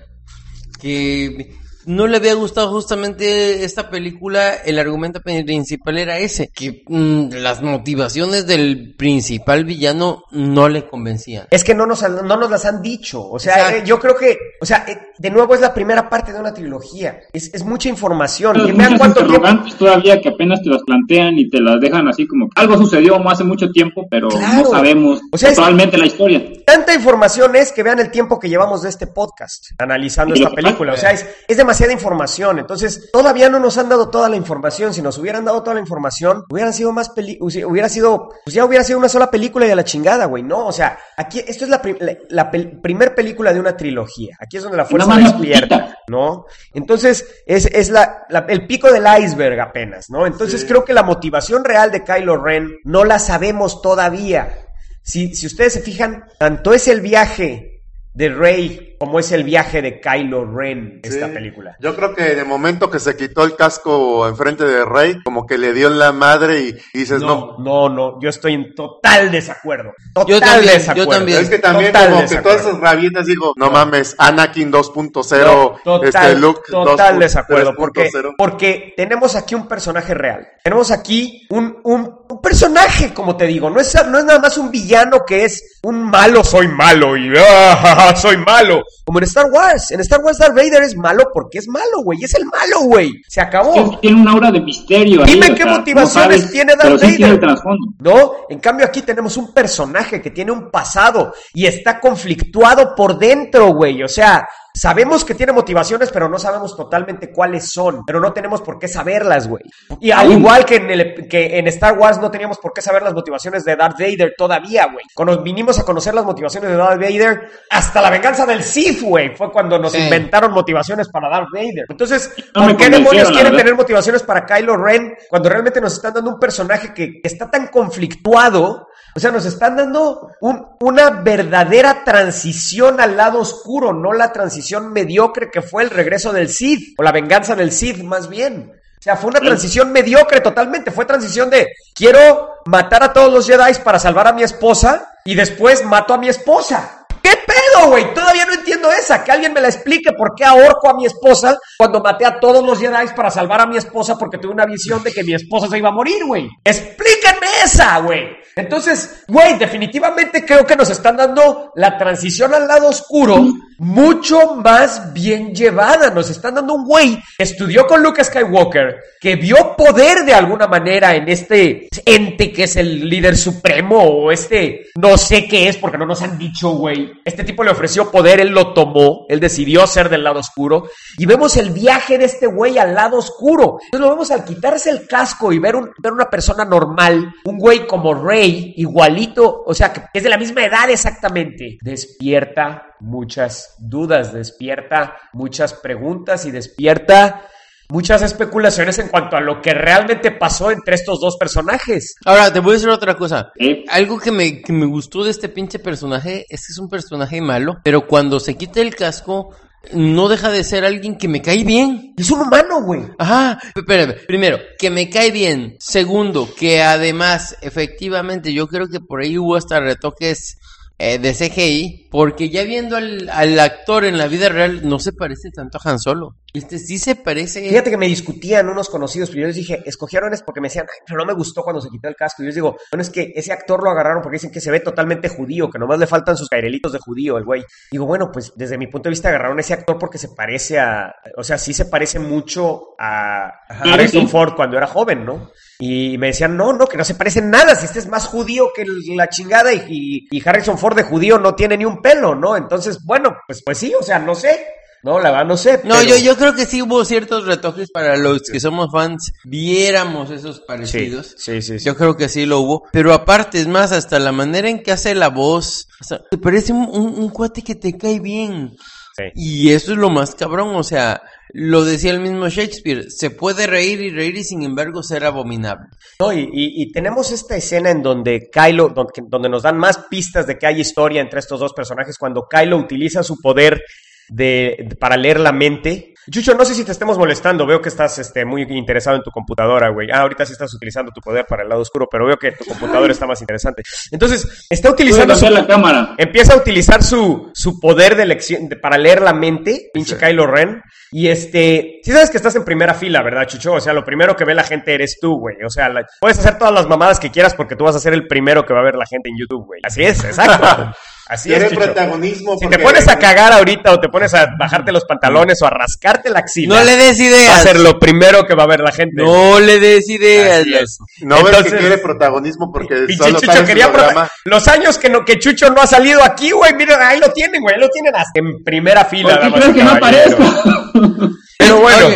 que no le había gustado justamente esta película, el argumento principal era ese, que mm, las motivaciones del principal villano no le convencían. Es que no nos, no nos las han dicho. O sea, eh, yo creo que, o sea, eh, de nuevo es la primera parte de una trilogía. Es, es mucha información. Pero Y vean cuánto tiempo. interrogantes todavía que apenas te las plantean y te las dejan así como que algo sucedió hace mucho tiempo, pero Claro. no sabemos O sea, es- totalmente la historia. Tanta información es que vean el tiempo que llevamos de este podcast analizando esta película. O sea, es, es demasiada información. Entonces, todavía no nos han dado toda la información. Si nos hubieran dado toda la información, hubieran sido más peli hubiera sido, pues ya hubiera sido una sola película y a la chingada, güey. No, o sea, aquí, esto es la, pri- la, la pel- primer película de una trilogía. Aquí es donde la fuerza despierta. ¿no? Entonces, es, es la, la- el pico del iceberg apenas, ¿no? Entonces, Sí. creo que la motivación real de Kylo Ren no la sabemos todavía. Si, si ustedes se fijan, tanto es el viaje de Rey como es el viaje de Kylo Ren esta Sí. película. Yo creo que en el momento que se quitó el casco enfrente de Rey, como que le dio en la madre y, y dices, no. No, no, no, yo estoy en total desacuerdo. Total Yo también, yo desacuerdo. también. Es que también Total como que desacuerdo. todas esas rabietas digo, no mames, Anakin 2.0, No, este Luke total 2.0, desacuerdo, porque, 3.0. porque tenemos aquí un personaje real. Tenemos aquí un, un, un personaje, como te digo, no es, no es nada más un villano que es un malo, soy malo y ah, soy malo. Como en Star Wars. En Star Wars Darth Vader es malo porque es malo, güey. Es el malo, güey. Se acabó. Sí, tiene un aura de misterio. ahí, Dime o qué sea, motivaciones sabes, tiene Darth pero sí tiene Vader. ¿No? En cambio aquí tenemos un personaje que tiene un pasado y está conflictuado por dentro, güey. O sea, sabemos que tiene motivaciones, pero no sabemos totalmente cuáles son. Pero no tenemos por qué saberlas, güey. Y al igual que en, el, que en Star Wars no teníamos por qué saber las motivaciones de Darth Vader todavía, güey. Cuando vinimos a conocer las motivaciones de Darth Vader, hasta la venganza del Sith, güey, fue cuando nos Sí. inventaron motivaciones para Darth Vader. Entonces, No ¿por qué demonios quieren tener motivaciones para Kylo Ren cuando realmente nos están dando un personaje que está tan conflictuado? O sea, nos están dando un- una verdadera transición al lado oscuro, no la transición mediocre que fue el regreso del Sith, o la venganza del Sith más bien. O sea, fue una transición mediocre totalmente. Fue transición de quiero matar a todos los Jedi para salvar a mi esposa y después mato a mi esposa. ¿Qué pedo, güey? Todavía no entiendo esa. Que alguien me la explique por qué ahorco a mi esposa cuando maté a todos los Jedi para salvar a mi esposa porque tuve una visión de que mi esposa se iba a morir, güey. Explíquenme esa, güey. Entonces, güey, definitivamente creo que nos están dando la transición al lado oscuro mucho más bien llevada. Nos están dando un güey que estudió con Luke Skywalker, que vio poder de alguna manera en este ente que es el líder supremo o este no sé qué es porque no nos han dicho, güey. Este tipo le ofreció poder, él lo tomó, él decidió ser del lado oscuro y vemos el viaje de este güey al lado oscuro. Entonces lo vemos al quitarse el casco y ver, ver una persona normal, un güey como Rey, igualito, o sea, que es de la misma edad exactamente, despierta muchas dudas, despierta muchas preguntas y despierta muchas especulaciones en cuanto a lo que realmente pasó entre estos dos personajes. Ahora, te voy a decir otra cosa. Algo que me, que me gustó de este pinche personaje es que es un personaje malo, pero cuando se quita el casco, no deja de ser alguien que me cae bien. Es un humano, güey. Ajá, espérame. Primero, que me cae bien. Segundo, que además, efectivamente, yo creo que por ahí hubo hasta retoques eh, de CGI, porque ya viendo al, al actor en la vida real, no se parece tanto a Han Solo. Este sí se parece. Fíjate que me discutían unos conocidos, pero yo les dije, escogieron es porque me decían, Ay, pero no me gustó cuando se quitó el casco. Y yo les digo, bueno, es que ese actor lo agarraron porque dicen que se ve totalmente judío, que nomás le faltan sus cairelitos de judío, el güey. Digo, bueno, pues desde mi punto de vista agarraron ese actor porque se parece a, o sea, sí se parece mucho a Harrison. Ford cuando era joven, ¿no? Y me decían, no, no, que no se parece en nada, si este es más judío que la chingada y, y- y Harrison Ford de judío no tiene ni un pelo, ¿no? Entonces, bueno, pues, pues sí, o sea, no sé. No, la verdad no sé. No, pero- yo, yo creo que sí hubo ciertos retoques para los que somos fans, viéramos esos parecidos. sí, sí, sí. Yo creo que sí lo hubo. Pero aparte, es más, hasta la manera en que hace la voz. O sea, te parece un, un- un cuate que te cae bien. Sí. Y eso es lo más cabrón. O sea, lo decía el mismo Shakespeare. Se puede reír y reír y sin embargo ser abominable. No, y, y- y tenemos esta escena en donde Kylo, donde, donde nos dan más pistas de que hay historia entre estos dos personajes, cuando Kylo utiliza su poder de, de- para leer la mente. Chucho, no sé si te estemos molestando, veo que estás este, muy interesado en tu computadora, güey. Ah, ahorita sí estás utilizando tu poder para el lado oscuro, pero veo que tu computadora está más interesante. Entonces, está utilizando su, la cámara. empieza a utilizar su, su poder de elección de- para leer la mente, pinche Kylo Ren. Y este, sí sabes que estás en primera fila, ¿verdad, Chucho? O sea, lo primero que ve la gente eres tú, güey. O sea, la- puedes hacer todas las mamadas que quieras porque tú vas a ser el primero que va a ver la gente en YouTube, güey. Así es, exacto. Así es, Quiere Chucho. protagonismo. Si te pones a cagar ahorita o te pones a bajarte los pantalones o a rascarte la axila, No le des va a ideas. ser lo primero que va a ver la gente. No le des ideas. Es. No ves Entonces- que quiere protagonismo porque Pinche solo Chucho quería programa. prota- Los años que, no, que Chucho no ha salido aquí, güey. Miren, ahí lo tienen, güey. Ahí lo tienen hasta en primera fila. ¿Por qué damas crees y que no caballeros. aparezco? Pero bueno.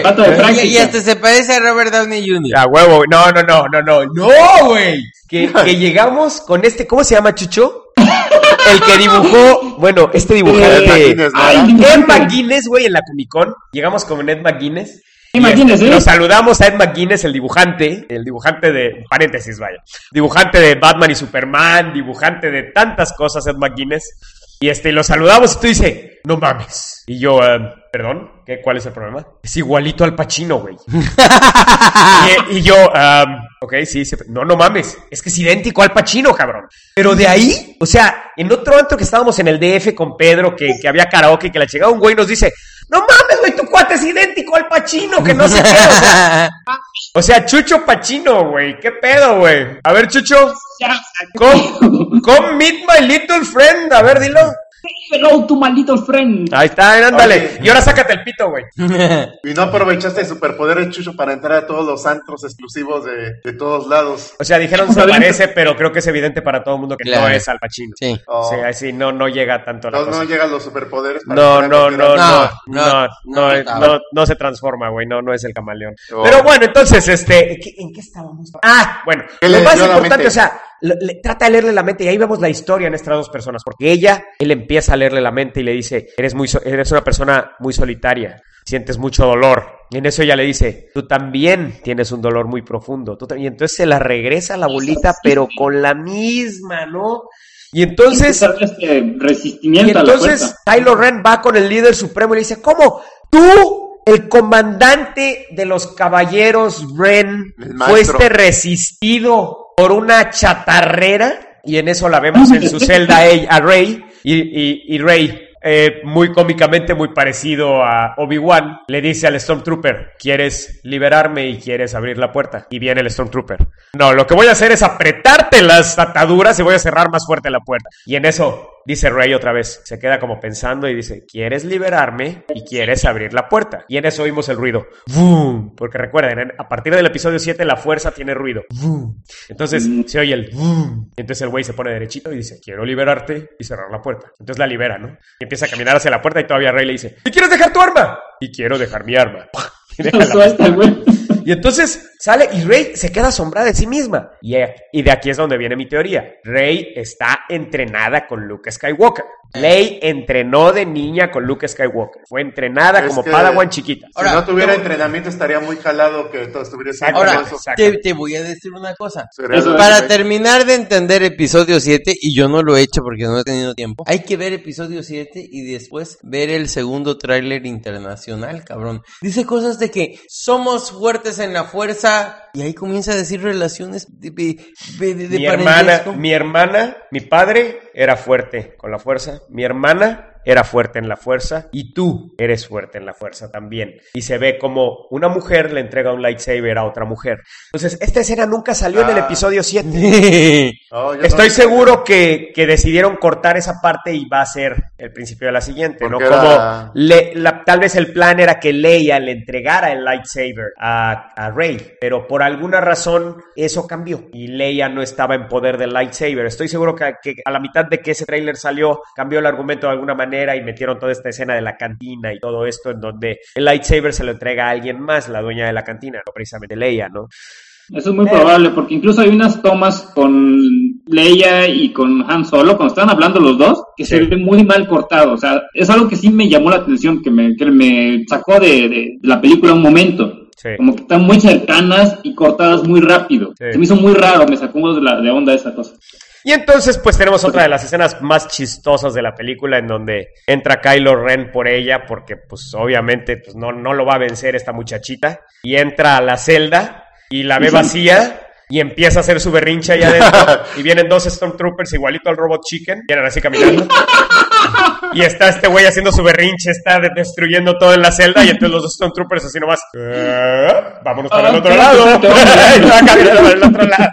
Oye, y- hasta se parece a Robert Downey Jr. Ya, huevo. güey. No, no, no, no, no. No, güey. Que, que llegamos con este, ¿cómo se llama, Chucho? El que dibujó, bueno, este dibujante. Ed McGuinness, güey, en la Comic Con. Llegamos con Ed McGuinness. Sí, McGuinness, Y, ¿eh? Nos saludamos a Ed McGuinness, el dibujante, el dibujante de, paréntesis, vaya, dibujante de Batman y Superman, dibujante de tantas cosas, Ed McGuinness. Y este, lo saludamos y tú dice, no mames. Y yo, em, perdón, ¿qué, ¿cuál es el problema? Es igualito al Pacino, güey. y, y yo, em, ok, sí, sí, no, no mames, es que es idéntico al Pacino, cabrón. Pero de ahí, o sea, en otro antro que estábamos en el DF con Pedro, que, que había karaoke, que la llegaba un güey y nos dice, no mames, güey, tu cuate es idéntico al Pacino, que no sé qué, o sea, o sea, Chucho Pachino, güey. ¿Qué pedo, güey? A ver, Chucho. Come, come meet my little friend. A ver, dilo. Hello to my little friend. Ahí está, ándale. Oye. Y ahora sácate el pito, güey. Y no aprovechaste el superpoder de Chucho para entrar a todos los antros exclusivos de, de todos lados. O sea, dijeron se parece, pero creo que es evidente para todo el mundo que no es Al Pacino. Sí. Oh. Sí, así no, no llega tanto a la No, cosa. no llegan los superpoderes. para No, no, no, no, no, no, no, no, no, no. no, se transforma, güey, no, no es el camaleón. Oh. Pero bueno, entonces, este, ¿qué- ¿en qué estábamos? Ah, bueno, ¿Qué lo más importante, o sea, le- trata de leerle la mente y ahí vemos la historia en estas dos personas, porque ella, él empieza a leerle la mente y le dice, eres muy, eres una persona muy solitaria, sientes mucho dolor. Y en eso ella le dice, tú también tienes un dolor muy profundo. Tú. Y entonces se la regresa a la bolita, pero con la misma, ¿no? Y entonces... este Y resistimiento a la entonces. Kylo Ren va con el líder supremo y le dice, ¿cómo? ¿Tú el comandante de los caballeros Ren este resistido por una chatarrera y en eso la vemos en su celda a, a Rey y, y, Rey. eh, muy cómicamente, muy parecido a Obi-Wan, le dice al Stormtrooper, ¿quieres liberarme y quieres abrir la puerta? Y viene el Stormtrooper. No, lo que voy a hacer es apretarte las ataduras y voy a cerrar más fuerte la puerta. Y en eso dice Rey otra vez, se queda como pensando y dice, ¿quieres liberarme y quieres abrir la puerta? Y en eso oímos el ruido. ¡Vum! Porque recuerden, en- a partir del episodio 7 la fuerza tiene ruido. ¡Vum! Entonces se oye el ¡vum! Entonces el güey se pone derechito y dice, quiero liberarte y cerrar la puerta. Entonces la libera, ¿no? Y empieza a caminar hacia la puerta y todavía Rey le dice, ¿y quieres dejar tu arma? Y quiero dejar mi arma. Y suelta, güey. entonces sale y Rey se queda asombrada de sí misma. Y, y de aquí es donde viene mi teoría. Rey está entrenada con Luke Skywalker. Ley entrenó de niña con Luke Skywalker. Fue entrenada Es como que- Padawan chiquita. Si Ahora, no tuviera te- entrenamiento estaría muy jalado que todo estuviera haciendo Ahora, te, te voy a decir una cosa. Para terminar de entender episodio 7, y yo no lo he hecho porque no he tenido tiempo, hay que ver episodio 7 y después ver el segundo tráiler internacional, cabrón. Dice cosas de que somos fuertes en la fuerza y ahí comienza a decir relaciones de, de, de- de mi hermana, mi hermana, mi padre era fuerte con la fuerza. Mi hermana era fuerte en la fuerza y tú eres fuerte en la fuerza también. Y se ve como una mujer le entrega un lightsaber a otra mujer. Entonces, esta escena nunca salió en el Ah. episodio 7. No, yo Estoy no- seguro que, que decidieron cortar esa parte y va a ser el principio de la siguiente, ¿no? Como era- le- la- tal vez el plan era que Leia le entregara el lightsaber a, a Rey, pero por alguna razón eso cambió y Leia no estaba en poder del lightsaber. Estoy seguro que, que a la mitad de que ese tráiler salió cambió el argumento de alguna manera y metieron toda esta escena de la cantina y todo esto en donde el lightsaber se lo entrega a alguien más, la dueña de la cantina, no precisamente Leia, ¿no? Eso es muy probable, porque incluso hay unas tomas con Leia y con Han Solo, cuando estaban hablando los dos, que se ve muy mal cortado. O sea, es algo que sí me llamó la atención, que me, que me sacó de, de la película un momento. Sí. Como que están muy cercanas y cortadas muy rápido. Sí. Se me hizo muy raro, me sacó de, la, de onda esa cosa. Y entonces, pues tenemos otra de las escenas más chistosas de la película en donde entra Kylo Ren por ella, porque pues obviamente pues, no, no lo va a vencer esta muchachita, y entra a la celda y la ve vacía y empieza a hacer su berrinche allá adentro, y vienen dos Stormtroopers igualito al Robot Chicken, vienen así caminando. Y está este güey haciendo su berrinche, está de- destruyendo todo en la celda y entonces los dos Stormtroopers así nomás, "Eh, vámonos para el otro ¿qué? lado. ¿Qué onda? Y va caminando para el otro lado.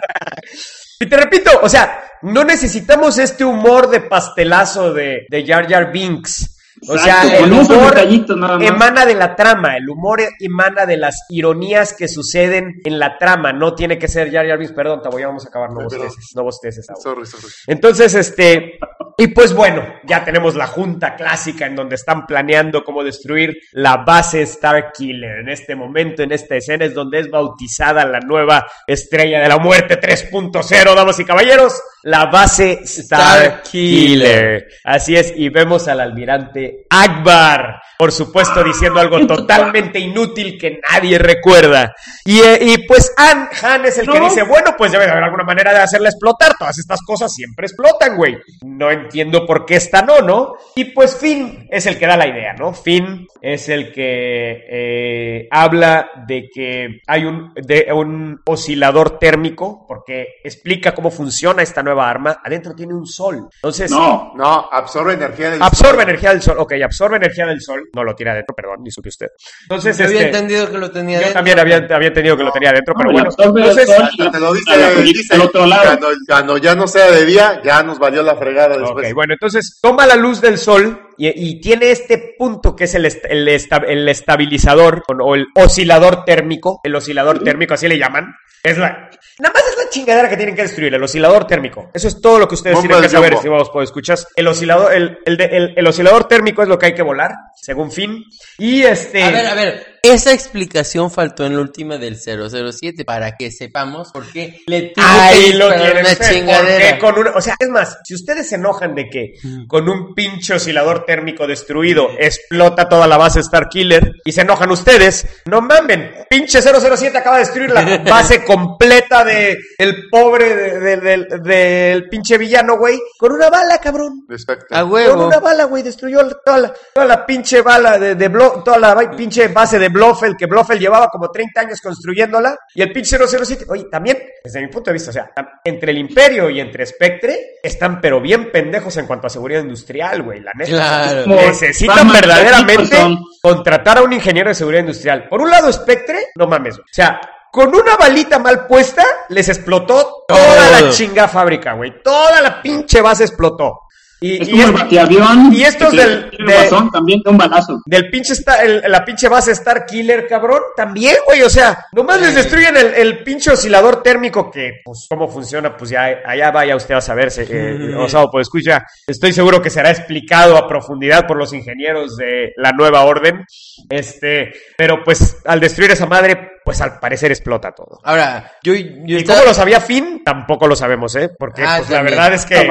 Y te repito, o sea, no necesitamos este humor de pastelazo de, de Jar Jar Binks. O sea, el humor detallitos nada más. emana de la trama, el humor emana de las ironías que suceden en la trama, no tiene que ser Jar Jar Binks, perdón, Tabo, ya vamos a acabar, no bosteces, no bosteces. Sorry, sorry. Entonces, este, y pues bueno, ya tenemos la junta clásica en donde están planeando cómo destruir la base Starkiller. En este momento, en esta escena, es donde es bautizada la nueva estrella de la muerte 3.0, damas y caballeros, la base Starkiller. Así es, y vemos al almirante Akbar, por supuesto, diciendo algo totalmente inútil que nadie recuerda. Y, eh, y pues Han, Han es el que dice, bueno, pues debe de haber alguna manera de hacerla explotar. Todas estas cosas siempre explotan, güey. No entiendo por qué esta no, ¿no? Y pues Finn es el que da la idea, ¿no? Finn es el que eh, habla de que hay un, de un oscilador térmico, porque explica cómo funciona esta nueva arma. Adentro tiene un sol. Entonces, No, No, absorbe energía del absorbe sol. energía del sol. Ok, absorbe energía del sol. No lo tiene adentro, perdón, ni supe usted. Entonces, Yo había este, entendido que lo tenía yo dentro. también había, había entendido que lo tenía adentro, pero No, bueno. el Entonces, te lo dice, la del otro lado. Cuando, cuando ya no sea de día, ya nos valió la fregada después. Ok, bueno, entonces toma la luz del sol y, y tiene este punto que es el, est- el, esta- el estabilizador o, o el oscilador térmico. El oscilador térmico, así le llaman. Es la. Nada más es la chingadera que tienen que destruir, el oscilador térmico. Eso es todo lo que ustedes Bomba tienen que saber, estimados por escuchas. El oscilador, el, el, de- el- el oscilador térmico es lo que hay que volar, según fin. Y este. A ver, a ver. Esa explicación faltó en la última del 007 para que sepamos por qué le tuvo que lo una chingadera. con una- o sea, es más, si ustedes se enojan de que con un pinche oscilador térmico destruido explota toda la base Starkiller y se enojan ustedes, no mamen, pinche 007 acaba de destruir la base completa de el pobre de- de- del- del pinche villano, güey, con una bala, cabrón. Exacto. A Con una bala, güey, destruyó toda la, toda la pinche bala de, de Blo- toda la pinche base de Blofeld, que Blofeld llevaba como 30 años construyéndola, y el pinche 007, oye, también, desde mi punto de vista, o sea, entre el Imperio y entre Spectre, están pero bien pendejos en cuanto a seguridad industrial, güey, la neta. Claro. Necesitan verdaderamente contratar a un ingeniero de seguridad industrial. Por un lado, Spectre, no mames, o sea... Con una balita mal puesta, les explotó toda la chinga fábrica, güey. Toda la pinche base explotó. Y, Es y como el es- batiavión. y estos del- de- razón, también de un balazo. del pinche el- la pinche base Star Killer, cabrón, también, güey, o sea, nomás les Sí. destruyen el, el pinche oscilador térmico que, pues, cómo funciona, pues ya, allá vaya usted a saberse, eh, o sea, pues escucha, estoy seguro que será explicado a profundidad por los ingenieros de la nueva orden, este, pero pues, al destruir esa madre, pues al parecer explota todo. Ahora, yo, yo ¿Y cómo lo sabía Finn? Tampoco lo sabemos, ¿eh? Porque, Ah, pues, la verdad es que...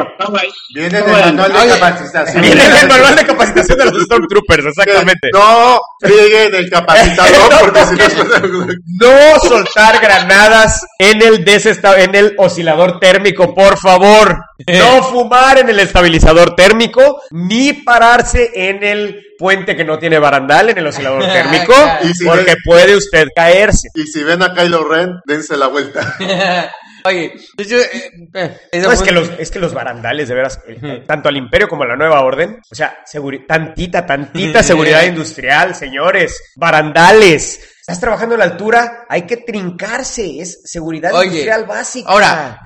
Viene del manual de capacitación. Viene en el manual de capacitación de los Stormtroopers, exactamente. No, frieguen el capacitador porque si no No soltar granadas en el desesta- en el oscilador térmico, por favor. No fumar en el estabilizador térmico, ni pararse en el puente que no tiene barandal en el oscilador térmico, si porque puede usted caerse. Y si ven a Kylo Ren, dense la vuelta. Oye, yo- yo, eh, eh, No, es que los, es que los barandales, de veras, eh, eh, tanto al imperio como a la nueva orden, o sea, seguri- tantita, tantita seguridad industrial, señores, barandales. Estás trabajando en la altura, hay que trincarse, es seguridad Oye, industrial básica. Ahora,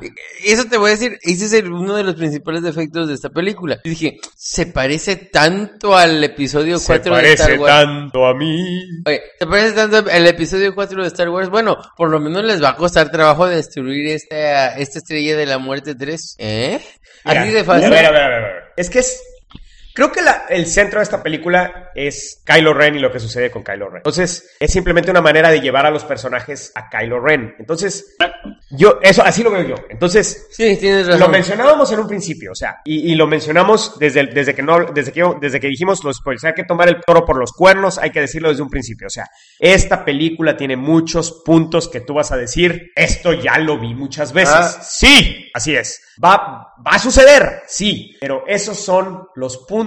eso te voy a decir, ese es el- uno de los principales defectos de esta película. Yo dije, se parece tanto al episodio se 4 de parece Star Wars. tanto a mí. Oye, ¿te parece tanto el episodio 4 de Star Wars? Bueno, por lo menos les va a costar trabajo destruir esta, esta estrella de la muerte 3. ¿Eh? Mira, Así de fácil. A ver, a ver, a ver, a ver. Es que es. Creo que la- el centro de esta película es Kylo Ren y lo que sucede con Kylo Ren. Entonces, es simplemente una manera de llevar a los personajes a Kylo Ren. Entonces, yo, eso, así lo veo yo. Entonces, Sí, tienes lo mencionábamos en un principio, o sea, y, y lo mencionamos desde, el- desde, que no, desde, que, desde que dijimos los spoilers. Hay que tomar el toro por los cuernos, hay que decirlo desde un principio. O sea, esta película tiene muchos puntos que tú vas a decir, esto ya lo vi muchas veces. Ah. Sí, así es. Va, va a suceder, sí, pero esos son los puntos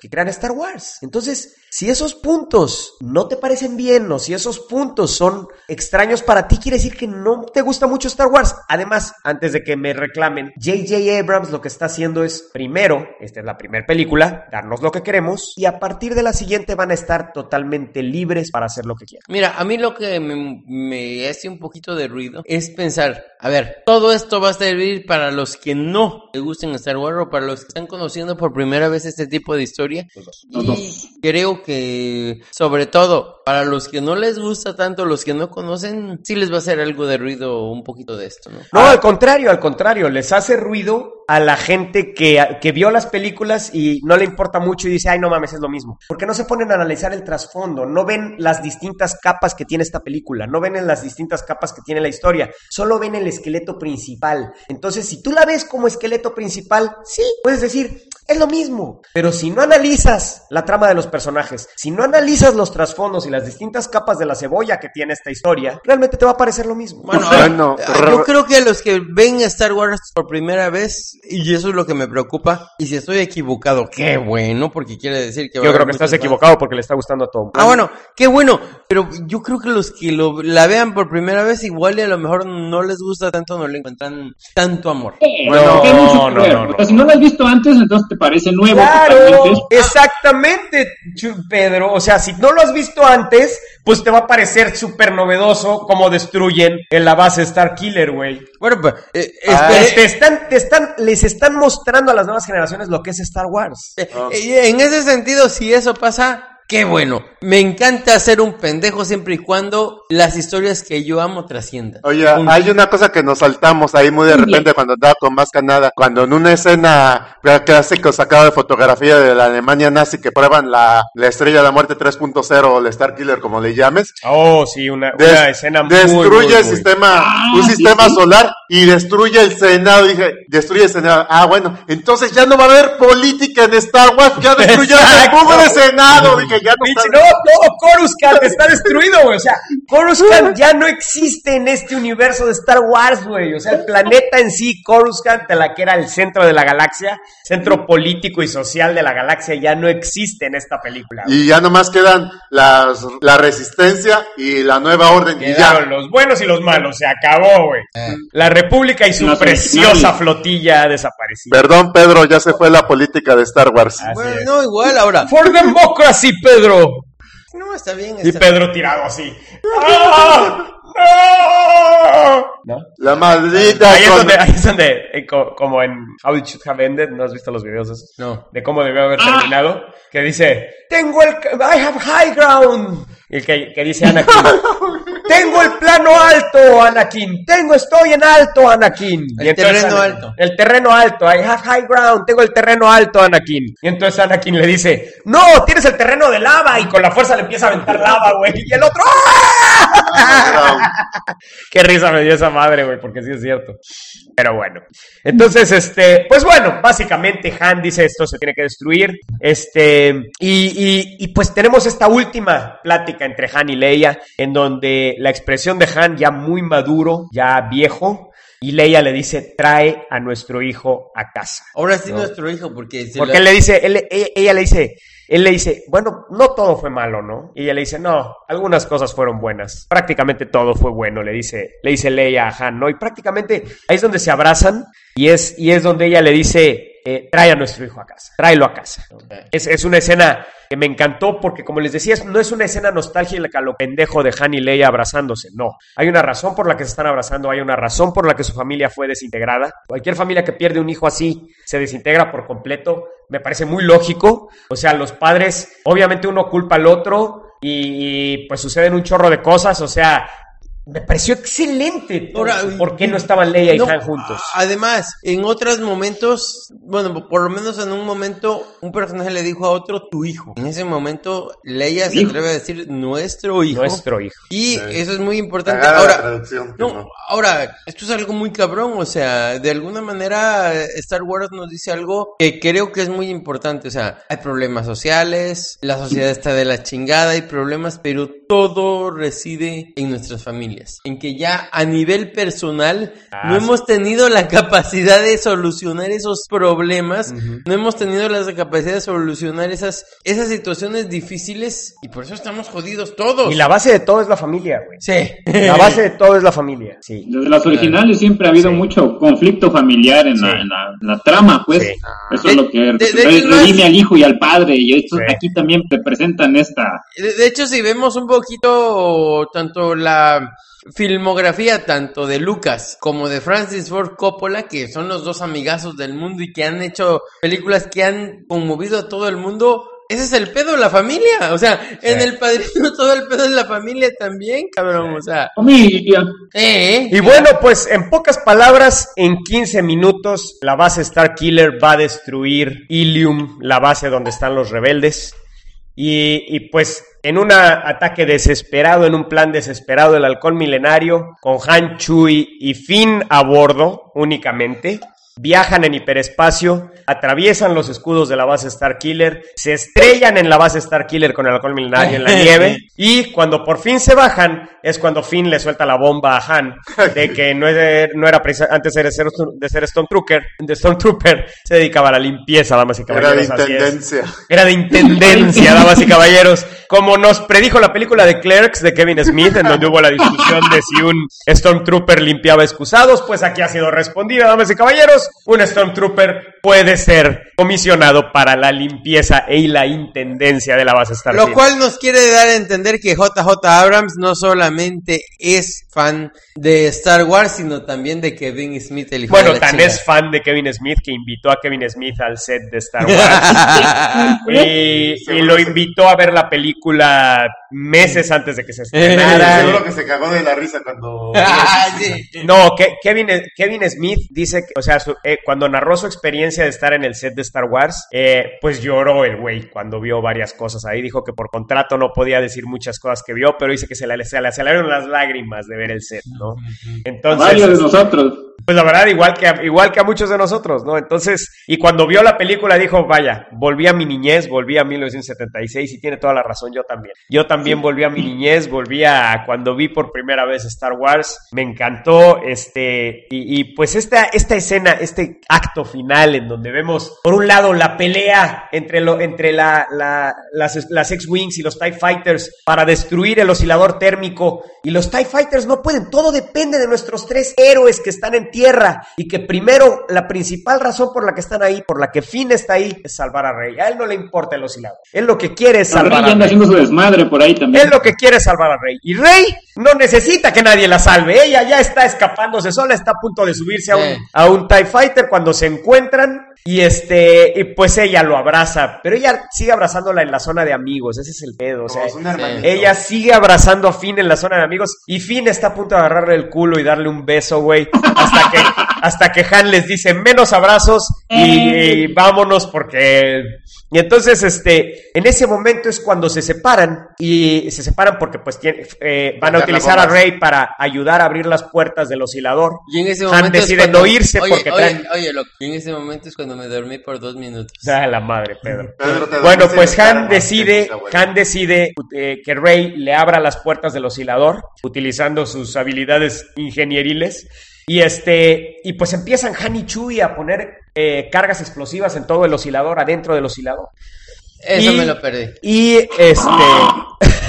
que crean Star Wars. Entonces, si esos puntos no te parecen bien o si esos puntos son extraños para ti, quiere decir que no te gusta mucho Star Wars. Además, antes de que me reclamen, J.J. Abrams lo que está haciendo es, primero, esta es la primera película, darnos lo que queremos y a partir de la siguiente van a estar totalmente libres para hacer lo que quieran. Mira, a mí lo que me, me hace un poquito de ruido es pensar, a ver, todo esto va a servir para los que no les gusten Star Wars o para los que están conociendo por primera vez este tipo de historia. Los Y dos. creo que, sobre todo, para los que no les gusta tanto, los que no conocen, sí les va a hacer algo de ruido un poquito de esto, ¿no? No, al contrario, al contrario, les hace ruido a la gente que, que vio las películas y no le importa mucho y dice, ay, no mames, es lo mismo. Porque no se ponen a analizar el trasfondo, no ven las distintas capas que tiene esta película, no ven en las distintas capas que tiene la historia, solo ven el esqueleto principal. Entonces, si tú la ves como esqueleto principal, sí, puedes decir, es lo mismo. Pero si no analizas la trama de los personajes, si no analizas los trasfondos y las distintas capas de la cebolla que tiene esta historia, realmente te va a parecer lo mismo. Bueno, Bueno, yo creo que a los que ven Star Wars por primera vez, y eso es lo que me preocupa, y si estoy equivocado, qué bueno, porque quiere decir que... va Yo creo que estás equivocado porque le está gustando a todo. Ah, bueno, qué bueno, pero yo creo que los que lo, la vean por primera vez igual y a lo mejor no les gusta tanto, no le encuentran tanto amor. Eh, Bueno, no, no, porque no. si no lo has visto antes, entonces te parece nuevo Claro, totalmente. exactamente, Pedro. O sea, si no lo has visto antes, pues te va a parecer súper novedoso cómo destruyen en la base Star Killer, güey. Bueno, pues, eh, Ah, espere- Te están, te están, les están mostrando a las nuevas generaciones lo que es Star Wars. eh, eh, en ese sentido, si eso pasa, qué bueno. Me encanta ser un pendejo siempre y cuando las historias que yo amo trasciendan. Oye, hay una cosa que nos saltamos ahí muy de repente cuando andaba con más canada, cuando en una escena clásico sacado de fotografía de la Alemania nazi que prueban la, la estrella de la muerte 3.0 o el Star Killer como le llames, Oh, sí, una, des- una escena muy, destruye muy, el muy- sistema, Ah, un sistema sí. solar y destruye el Senado. Dije, destruye el Senado. Ah, bueno, entonces ya no va a haber política en Star Wars, ya destruyó el Senado. Dije, ya no no, todo Coruscant está destruido, güey. O sea, Coruscant ya no existe en este universo de Star Wars, güey. O sea, el planeta en sí, Coruscant, la que era el centro de la galaxia, centro político y social de la galaxia, ya no existe en esta película. Y ya nomás quedan las, la resistencia y la nueva orden. Y Quedaron ya. los buenos y los malos, se acabó, güey. La República y su preciosa originales. flotilla ha desaparecido. Perdón, Pedro, ya se fue la política de Star Wars. Así Bueno, es. no, igual ahora. For democracy, Pedro. No, está bien. Y está- Pedro tirado así. ¡Ah! ¡No! ¿No? La maldita. Ahí es donde, ahí es donde eh, co- como en How It Should Have Ended, ¿no has visto los videos esos? No. De cómo debió haber Ah. terminado, que dice, tengo el, I have high ground. Y el que, que dice Anakin, tengo el plano alto, Anakin, tengo, estoy en alto, Anakin. El terreno alto. El terreno alto, I have high ground, tengo el terreno alto, Anakin. Y entonces Anakin le dice, no, tienes el terreno de lava, y con la fuerza le empieza a aventar lava, güey. Y el otro, ¡ah! Qué risa me dio esa madre, güey, porque sí es cierto. Pero bueno. Entonces, este, pues bueno, básicamente Han dice esto se tiene que destruir. Este, y, y, y pues tenemos esta última plática entre Han y Leia, en donde la expresión de Han ya muy maduro, ya viejo, y Leia le dice, trae a nuestro hijo a casa. Ahora sí No. nuestro hijo, porque... se Porque él le dice, él- ella, ella le dice, él le dice, bueno, no todo fue malo, ¿no? Y ella le dice, no, algunas cosas fueron buenas. Prácticamente todo fue bueno, le dice, le dice Leia a Han, ¿no? Y prácticamente ahí es donde se abrazan y es, y es donde ella le dice, eh, trae a nuestro hijo a casa, tráelo a casa. Es, es una escena que me encantó porque, como les decía, no es una escena nostálgica lo pendejo de Han y Leia abrazándose, no. Hay una razón por la que se están abrazando, hay una razón por la que su familia fue desintegrada. Cualquier familia que pierde un hijo así se desintegra por completo, me parece muy lógico. O sea, los padres, obviamente uno culpa al otro y, y, pues suceden un chorro de cosas, o sea... Me pareció excelente. Ahora, ¿Por qué no estaban Leia y No, Han juntos? Además, en otros momentos, bueno, por lo menos en un momento, un personaje le dijo a otro tu hijo. En ese momento, Leia se Hijo. atreve a decir nuestro hijo. Nuestro hijo. Y Sí. eso es muy importante. Ahora, no, no. ahora, esto es algo muy cabrón, o sea, de alguna manera Star Wars nos dice algo que creo que es muy importante, o sea, hay problemas sociales, la sociedad está de la chingada, hay problemas, pero todo reside en nuestras familias, en que ya a nivel personal Ah, no sí. hemos tenido la capacidad de solucionar esos problemas, no hemos tenido la capacidad de solucionar esas, esas situaciones difíciles y por eso estamos jodidos todos. Y la base de todo es la familia, güey. Sí. La base de todo es la familia. Sí. Desde las originales siempre ha habido Sí. mucho conflicto familiar en, la, en la- en la trama, pues. Sí. Eso De- es lo que de- redime al hijo y al padre. Y estos Sí. aquí también te presentan esta. De, de hecho, si vemos un poquito tanto la filmografía tanto de Lucas como de Francis Ford Coppola, que son los dos amigazos del mundo y que han hecho películas que han conmovido a todo el mundo, ese es el pedo de la familia. O sea, en el padrino todo el pedo es la familia también, cabrón. O sea, Familia. eh, Y bueno, pues en pocas palabras, en 15 minutos, la base Star Killer va a destruir Ilium, la base donde están los rebeldes. Y, y, pues en un ataque desesperado, en un plan desesperado del halcón milenario, con Han, Chui y Finn a bordo únicamente, viajan en hiperespacio, atraviesan los escudos de la base Star Killer, se estrellan en la base Star Killer con el halcón milenario en la nieve, y cuando por fin se bajan, es cuando Finn le suelta la bomba a Han, de que no, es- no era precisa- antes de ser, de ser Stormtrooper, de Stormtrooper, se dedicaba a la limpieza, damas y Era de caballeros. así es. intendencia. Era de intendencia, damas y caballeros. como nos predijo la película de Clerks de Kevin Smith, en donde hubo la discusión de si un Stormtrooper limpiaba excusados, pues aquí ha sido respondida, damas y caballeros. Un Stormtrooper puede ser comisionado para la limpieza y la intendencia de la base Starfleet. Lo cual nos quiere dar a entender que JJ Abrams no solamente es fan de Star Wars, sino también de Kevin Smith, el hijo Bueno, de la tan es fan de Kevin Smith que invitó a Kevin Smith al set de Star Wars. Y, y lo invitó a ver la película meses antes de que se estrenara. Seguro que se cagó de la risa cuando... Ah. No, que Kevin, Kevin Smith dice, que, o sea, su- eh, cuando narró su experiencia de estar en el set de Star Wars, eh, pues lloró el güey cuando vio varias cosas ahí. Dijo que por contrato no podía decir muchas cosas que vio, pero dice que se le, se le aceleraron las lágrimas de ver el set, ¿no? Entonces, Varios de nosotros. Pues la verdad, igual que, a, igual que a muchos de nosotros, ¿no? Entonces, y cuando vio la película dijo, vaya, volví a mi niñez, volví a 1976 y tiene toda la razón, yo también. Yo también volví a mi niñez, volví a cuando vi por primera vez Star Wars, me encantó, este, y, y pues esta, esta escena, este acto final en donde vemos, por un lado, la pelea entre, lo, entre la, la- las, las X-Wings y los TIE Fighters para destruir el oscilador térmico, y los TIE Fighters no pueden, todo depende de nuestros tres héroes que están en tierra, y que primero, la principal razón por la que están ahí, por la que Finn está ahí, es salvar a Rey. A él no le importa el oscilador, él lo que quiere es salvar a anda Rey. haciendo su desmadre por ahí también. Él lo que quiere es salvar a Rey. Y Rey no necesita que nadie la salve. Ella ya está escapándose sola, está a punto de subirse a un, a un TIE Fighter cuando se encuentran. Y este, y pues ella lo abraza. Pero ella sigue abrazándola en la zona de amigos. Ese es el pedo. O sea, es ella sigue abrazando a Finn en la zona de amigos. Y Finn está a punto de agarrarle el culo y darle un beso, güey. Hasta que, hasta que Han les dice menos abrazos y, y vámonos porque. Y entonces, este, en ese momento es cuando se separan. Y se separan porque, pues, tiene- eh, van a utilizar a. Rey para ayudar a abrir las puertas del oscilador. Y en ese Han momento es decide cuando- no irse oye, porque oye, traen- oye, loco, y en ese momento es cuando me dormí por dos minutos. Ah, la madre, Pedro. Pedro, te Bueno, pues Han decide, Han decide eh, que Rey le abra las puertas del oscilador, utilizando sus habilidades ingenieriles. Y este, y pues empiezan Han y Chewie a poner eh, cargas explosivas en todo el oscilador, adentro del oscilador. Eso Y- me lo perdí. Y este,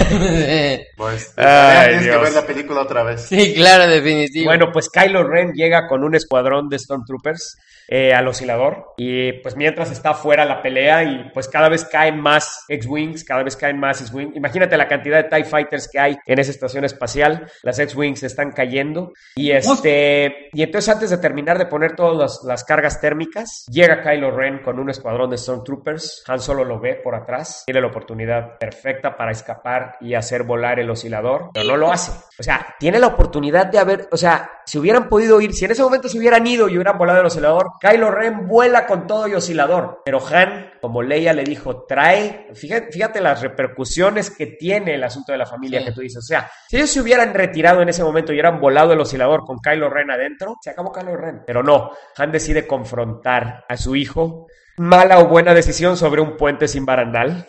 Pues, Ay, tienes que ver la película otra vez. sí, claro, definitivo. bueno, pues Kylo Ren llega con un escuadrón de Stormtroopers eh, al oscilador. Y pues mientras está fuera la pelea y pues cada vez caen más X-Wings, cada vez caen más X-Wings. Imagínate la cantidad de TIE Fighters que hay en esa estación espacial. Las X-Wings están cayendo. Y este, y entonces antes de terminar de poner todas las, las cargas térmicas, llega Kylo Ren con un escuadrón de Stormtroopers. Han solo lo ve por atrás. Tiene la oportunidad perfecta para escapar y hacer volar el oscilador, pero no lo hace. O sea, tiene la oportunidad de haber, o sea, si hubieran podido ir, si en ese momento se hubieran ido y hubieran volado el oscilador, Kylo Ren vuela con todo y oscilador. Pero Han, como Leia le dijo, trae, fíjate, fíjate las repercusiones que tiene el asunto de la familia Sí. que tú dices. O sea, si ellos se hubieran retirado en ese momento y hubieran volado el oscilador con Kylo Ren adentro, se acabó Kylo Ren. Pero no, Han decide confrontar a su hijo. Mala o buena decisión sobre un puente sin barandal.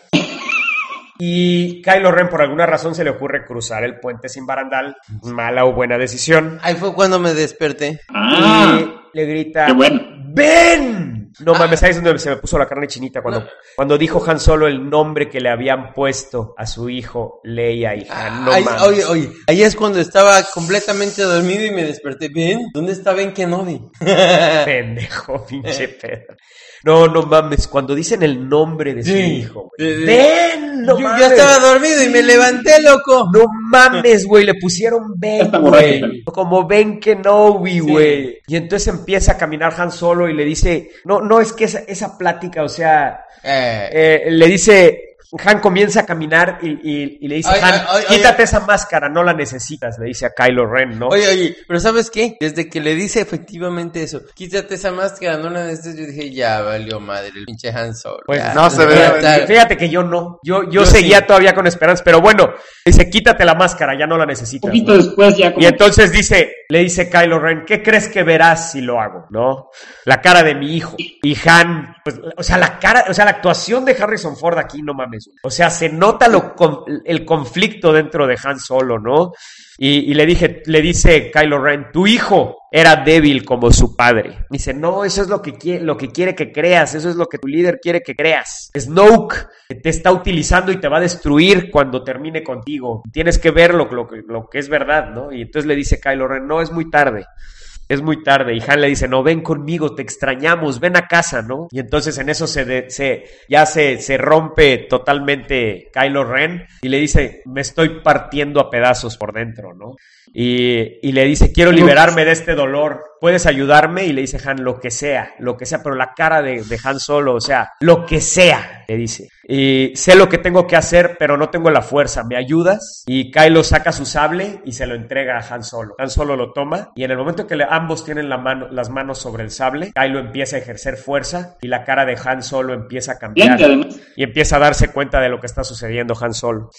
Y Kylo Ren por alguna razón se le ocurre cruzar el puente sin barandal. Mala o buena decisión. Ahí fue cuando me desperté. Ah, Y le grita, qué bueno. ¡Ven! No mames, ahí es donde se me puso la carne chinita cuando, cuando dijo Han Solo el nombre que le habían puesto a su hijo Leia y Han. No Ahí- mames. oye, oye, ahí es cuando estaba completamente dormido y me desperté. ¿Ven? ¿Dónde está Ben Kenobi? Pendejo, pinche pedo. No, no mames, cuando dicen el nombre de su hijo, güey. ¡Ven! No yo, yo mames. estaba dormido y me levanté, loco. No mames, güey, le pusieron Ben, güey. Como Ben Kenobi, güey. Y entonces empieza a caminar Han Solo y le dice, no, no, es que esa, esa plática, o sea, Eh, eh, le dice, Han comienza a caminar y, y- y le dice, Ay, Han, ay, ay, quítate esa máscara, no la necesitas, le dice a Kylo Ren, ¿no? Oye, oye, pero ¿sabes qué? Desde que le dice efectivamente eso, quítate esa máscara, no la necesitas, yo dije, ya valió madre, el pinche Han Solo. Pues ya. no se ve. Fíjate, que yo no, yo, yo, Yo seguía sí. todavía con esperanza, pero bueno, dice, quítate la máscara, ya no la Un necesitas. poquito ¿no? después ya como... Y entonces dice, le dice Kylo Ren, ¿qué crees que verás si lo hago? ¿No? La cara de mi hijo. Y Han, pues, o sea, la cara, o sea, la actuación de Harrison Ford aquí, no mames. O sea, se nota lo, el conflicto dentro de Han Solo, ¿no? Y, le dije, le dice Kylo Ren, tu hijo era débil como su padre. Dice, no, eso es lo que, quiere, lo que quiere que creas, eso es lo que tu líder quiere que creas. Snoke te está utilizando y te va a destruir cuando termine contigo. Tienes que ver lo, lo que es verdad, ¿no? Y entonces le dice Kylo Ren, no, es muy tarde. Es muy tarde y Han le dice, no, ven conmigo, te extrañamos, ven a casa, ¿no? Y entonces en eso se, de- se ya se, se rompe totalmente Kylo Ren y le dice, me estoy partiendo a pedazos por dentro, ¿no? Y, y le dice, quiero liberarme de este dolor, ¿puedes ayudarme? Y le dice Han, lo que sea, lo que sea, pero la cara de, de Han Solo, o sea, lo que sea, le dice. Y sé lo que tengo que hacer, pero no tengo la fuerza, ¿me ayudas? Y Kylo saca su sable y se lo entrega a Han Solo. Han Solo lo toma y en el momento que le- ambos tienen la mano, las manos sobre el sable, Kylo empieza a ejercer fuerza y la cara de Han Solo empieza a cambiar y empieza a darse cuenta de lo que está sucediendo Han Solo.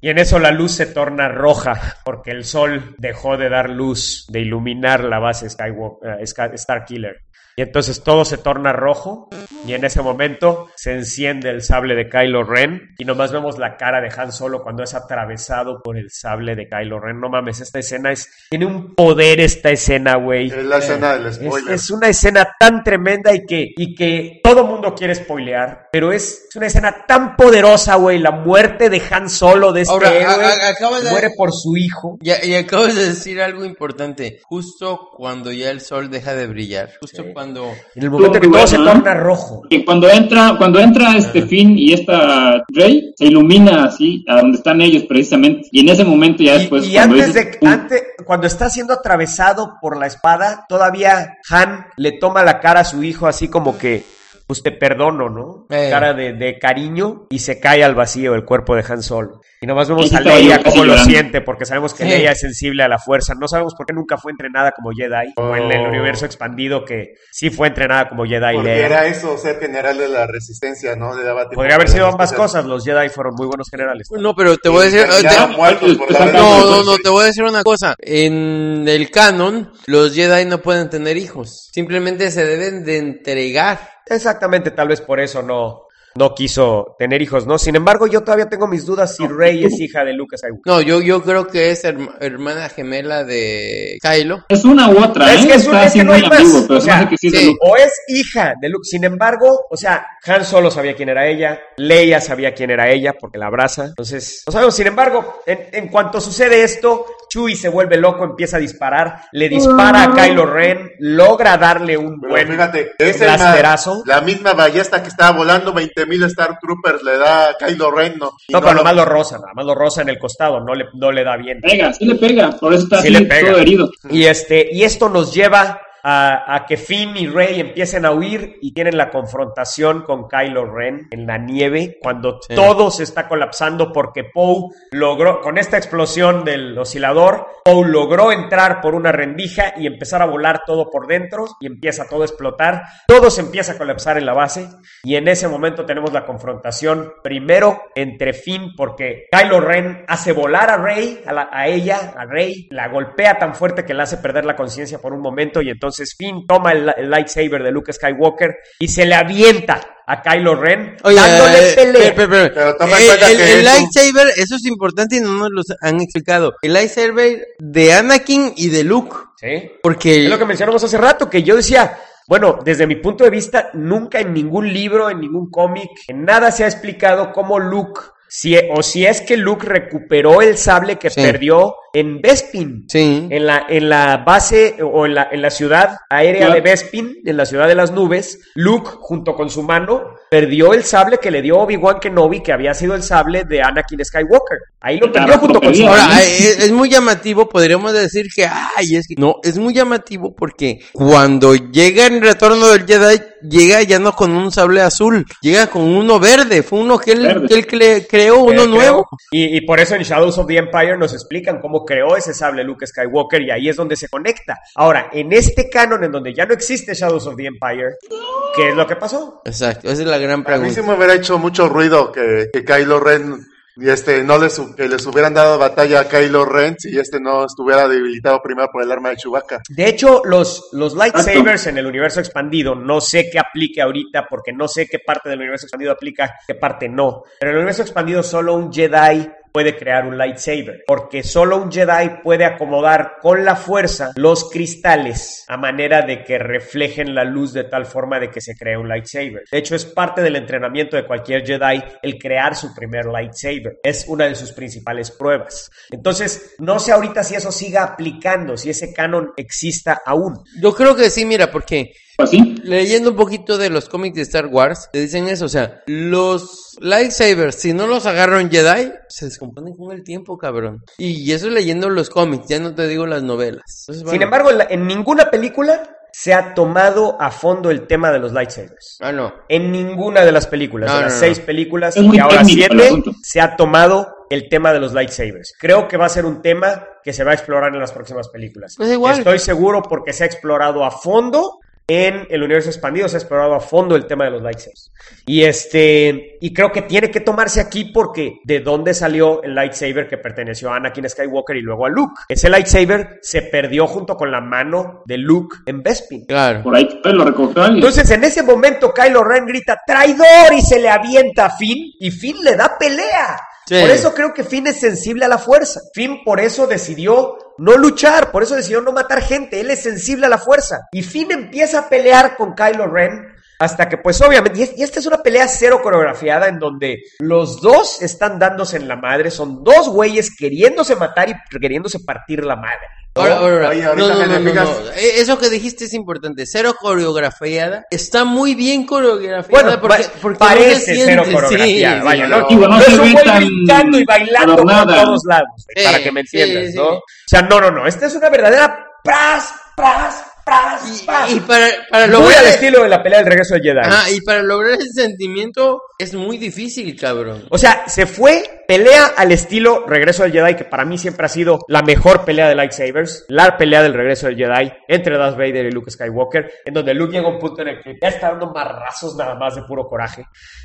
Y en eso la luz se torna roja porque el sol dejó de dar luz, de iluminar la base Skywalker, eh, Sky- Starkiller. Y entonces todo se torna rojo y en ese momento se enciende el sable de Kylo Ren y nomás vemos la cara de Han Solo cuando es atravesado por el sable de Kylo Ren. No mames, esta escena es tiene un poder esta escena, güey. Es la escena del spoiler. es una escena tan tremenda y que, y que todo mundo quiere spoilear, pero es, es una escena tan poderosa, güey. La muerte de Han Solo, de este Ahora, héroe, a- acabas de- muere por su hijo. Ya, y acabas de decir algo importante. Justo cuando ya el sol deja de brillar. Justo Sí. cuando. En el momento que todo se torna rojo. Que cuando entra, cuando entra este Finn y esta Rey, se ilumina así a donde están ellos precisamente. Y en ese momento ya después. y cuando antes dices, de "Pum", antes, cuando está siendo atravesado por la espada, todavía Han le toma la cara a su hijo así como que, pues te perdono, ¿no? Eh. Cara de, de cariño y se cae al vacío el cuerpo de Han Solo. Y nomás vemos a Leia cómo lo siente, porque sabemos que Sí. Leia es sensible a la fuerza. No sabemos por qué nunca fue entrenada como Jedi, o en el Oh. universo expandido que sí fue entrenada como Jedi Porque Leia. era eso, ser general de la resistencia, ¿no? Le daba tiempo Podría haber sido ambas cosas. Los Jedi fueron muy buenos generales. No, pero te voy a decir. Te- por la No, no, no, te voy a decir una cosa. En el canon, los Jedi no pueden tener hijos. Simplemente se deben de entregar. Exactamente, tal vez por eso no, no quiso tener hijos, ¿no? Sin embargo, yo todavía tengo mis dudas si Rey es hija de Lucas Skywalker. No, yo, yo creo que es herma- hermana gemela de Kylo. Es una u otra, Es ¿eh? que, es un- es que no hay más. pero O sea, que sí es sí. O es hija de Luke. Sin embargo, o sea, Han solo sabía quién era ella. Leia sabía quién era ella porque la abraza. Entonces, no sabemos. Sin embargo, en, en cuanto sucede esto, Chewie se vuelve loco, empieza a disparar. Le dispara a Kylo Ren. Logra darle un Pero buen fíjate, blasterazo. la misma ballesta que estaba volando 20.000 Star Troopers le da a Kylo Ren, ¿no? Y No, pero lo- nomás lo roza, nada más lo roza en el costado, no le, no le da bien. Pega, sí le pega, por eso está Sí así le pega. todo herido. Y este, y esto nos lleva a, a que Finn y Rey empiecen a huir y tienen la confrontación con Kylo Ren en la nieve cuando Sí. todo se está colapsando porque Poe logró, con esta explosión del oscilador, Poe logró entrar por una rendija y empezar a volar todo por dentro y empieza todo a explotar. Todo se empieza a colapsar en la base y en ese momento tenemos la confrontación primero entre Finn porque Kylo Ren hace volar a Rey, a, la- a ella, a Rey, la golpea tan fuerte que la hace perder la conciencia por un momento y entonces Finn toma el, el lightsaber de Luke Skywalker y se le avienta a Kylo Ren Oye, dándole eh, pelea. Pero toma Eh, cuenta el, que el es un- lightsaber, eso es importante y no nos lo han explicado. El lightsaber de Anakin y de Luke. ¿Sí? Porque Es lo que mencionamos hace rato, que yo decía, bueno, desde mi punto de vista, nunca en ningún libro, en ningún cómic, en nada se ha explicado cómo Luke, si, o si es que Luke recuperó el sable que Sí. perdió en Bespin. Sí. En la, en la base o en la, en la ciudad aérea Claro. de Bespin, en la ciudad de las nubes, Luke, junto con su mano, perdió el sable que le dio Obi-Wan Kenobi, que había sido el sable de Anakin Skywalker. Ahí lo Claro, perdió junto con su mano. Ahora, es, es muy llamativo, podríamos decir que, ay, es que, no, es muy llamativo porque cuando llega en Retorno del Jedi, llega ya no con un sable azul, llega con uno verde, fue uno que él, que él cre- creó, uno Eh, nuevo. creo- Y, y por eso en Shadows of the Empire nos explican cómo creó ese sable Luke Skywalker y ahí es donde se conecta. Ahora, en este canon en donde ya no existe Shadows of the Empire, ¿qué es lo que pasó? Exacto, esa es la gran A mí sí pregunta. me hubiera hecho mucho ruido que, que Kylo Ren y este no les que les hubieran dado batalla a Kylo Ren si este no estuviera debilitado primero por el arma de Chewbacca. De hecho, los, los lightsabers en el universo expandido, no sé qué aplique ahorita, porque no sé qué parte del universo expandido aplica, qué parte no. Pero en el universo expandido solo un Jedi puede crear un lightsaber, porque solo un Jedi puede acomodar con la fuerza los cristales a manera de que reflejen la luz de tal forma de que se cree un lightsaber. De hecho, es parte del entrenamiento de cualquier Jedi el crear su primer lightsaber. Es una de sus principales pruebas. Entonces, no sé ahorita si eso siga aplicando, si ese canon exista aún. Yo creo que sí, mira, porque Así. leyendo un poquito de los cómics de Star Wars, te dicen eso, o sea, los lightsabers, si no los agarran Jedi, se descomponen con el tiempo, cabrón. Y eso leyendo los cómics, ya no te digo las novelas. Entonces, Sin bueno. embargo, en, la- en ninguna película se ha tomado a fondo el tema de los lightsabers. Ah, no. En ninguna de las películas, No, de las no, no. seis películas y ahora siete, se ha tomado el tema de los lightsabers. Creo que va a ser un tema que se va a explorar en las próximas películas. Pues igual. Estoy seguro porque se ha explorado a fondo en el universo expandido, se ha explorado a fondo el tema de los lightsabers. Y este, y creo que tiene que tomarse aquí porque de dónde salió el lightsaber que perteneció a Anakin Skywalker y luego a Luke. Ese lightsaber se perdió junto con la mano de Luke en Bespin. Claro. Por ahí lo recogió alguien. Entonces, en ese momento, Kylo Ren grita ¡Traidor! y se le avienta a Finn y Finn le da pelea. Por eso creo que Finn es sensible a la fuerza. Finn por eso decidió no luchar, por eso decidió no matar gente. Él es sensible a la fuerza. Y Finn empieza a pelear con Kylo Ren hasta que, pues obviamente, y, es- y esta es una pelea cero coreografiada en donde los dos están dándose en la madre, son dos güeyes queriéndose matar y queriéndose partir la madre. Ahora, ahora, no, no, no, no. Eh, Eso que dijiste es importante. Cero coreografiada. Está muy bien coreografiada Bueno, porque, parece cero coreografiada, sí, vaya, sí. ¿no? Digo, no No se es un ve güey tan brincando y bailando por todos lados, Sí, para que me entiendas, sí, sí. ¿no? O sea, no, no, no, esta es una verdadera pras, pras. Y, y para, para Muy lograr al estilo de la pelea del regreso de Jedi. Ajá, y para lograr ese sentimiento es muy difícil, cabrón. O sea, se fue pelea al estilo Regreso del Jedi, que para mí siempre ha sido la mejor pelea de lightsabers. La pelea del Regreso del Jedi entre Darth Vader y Luke Skywalker, en donde Luke llega a un punto en el que ya está dando marrazos nada más de puro coraje.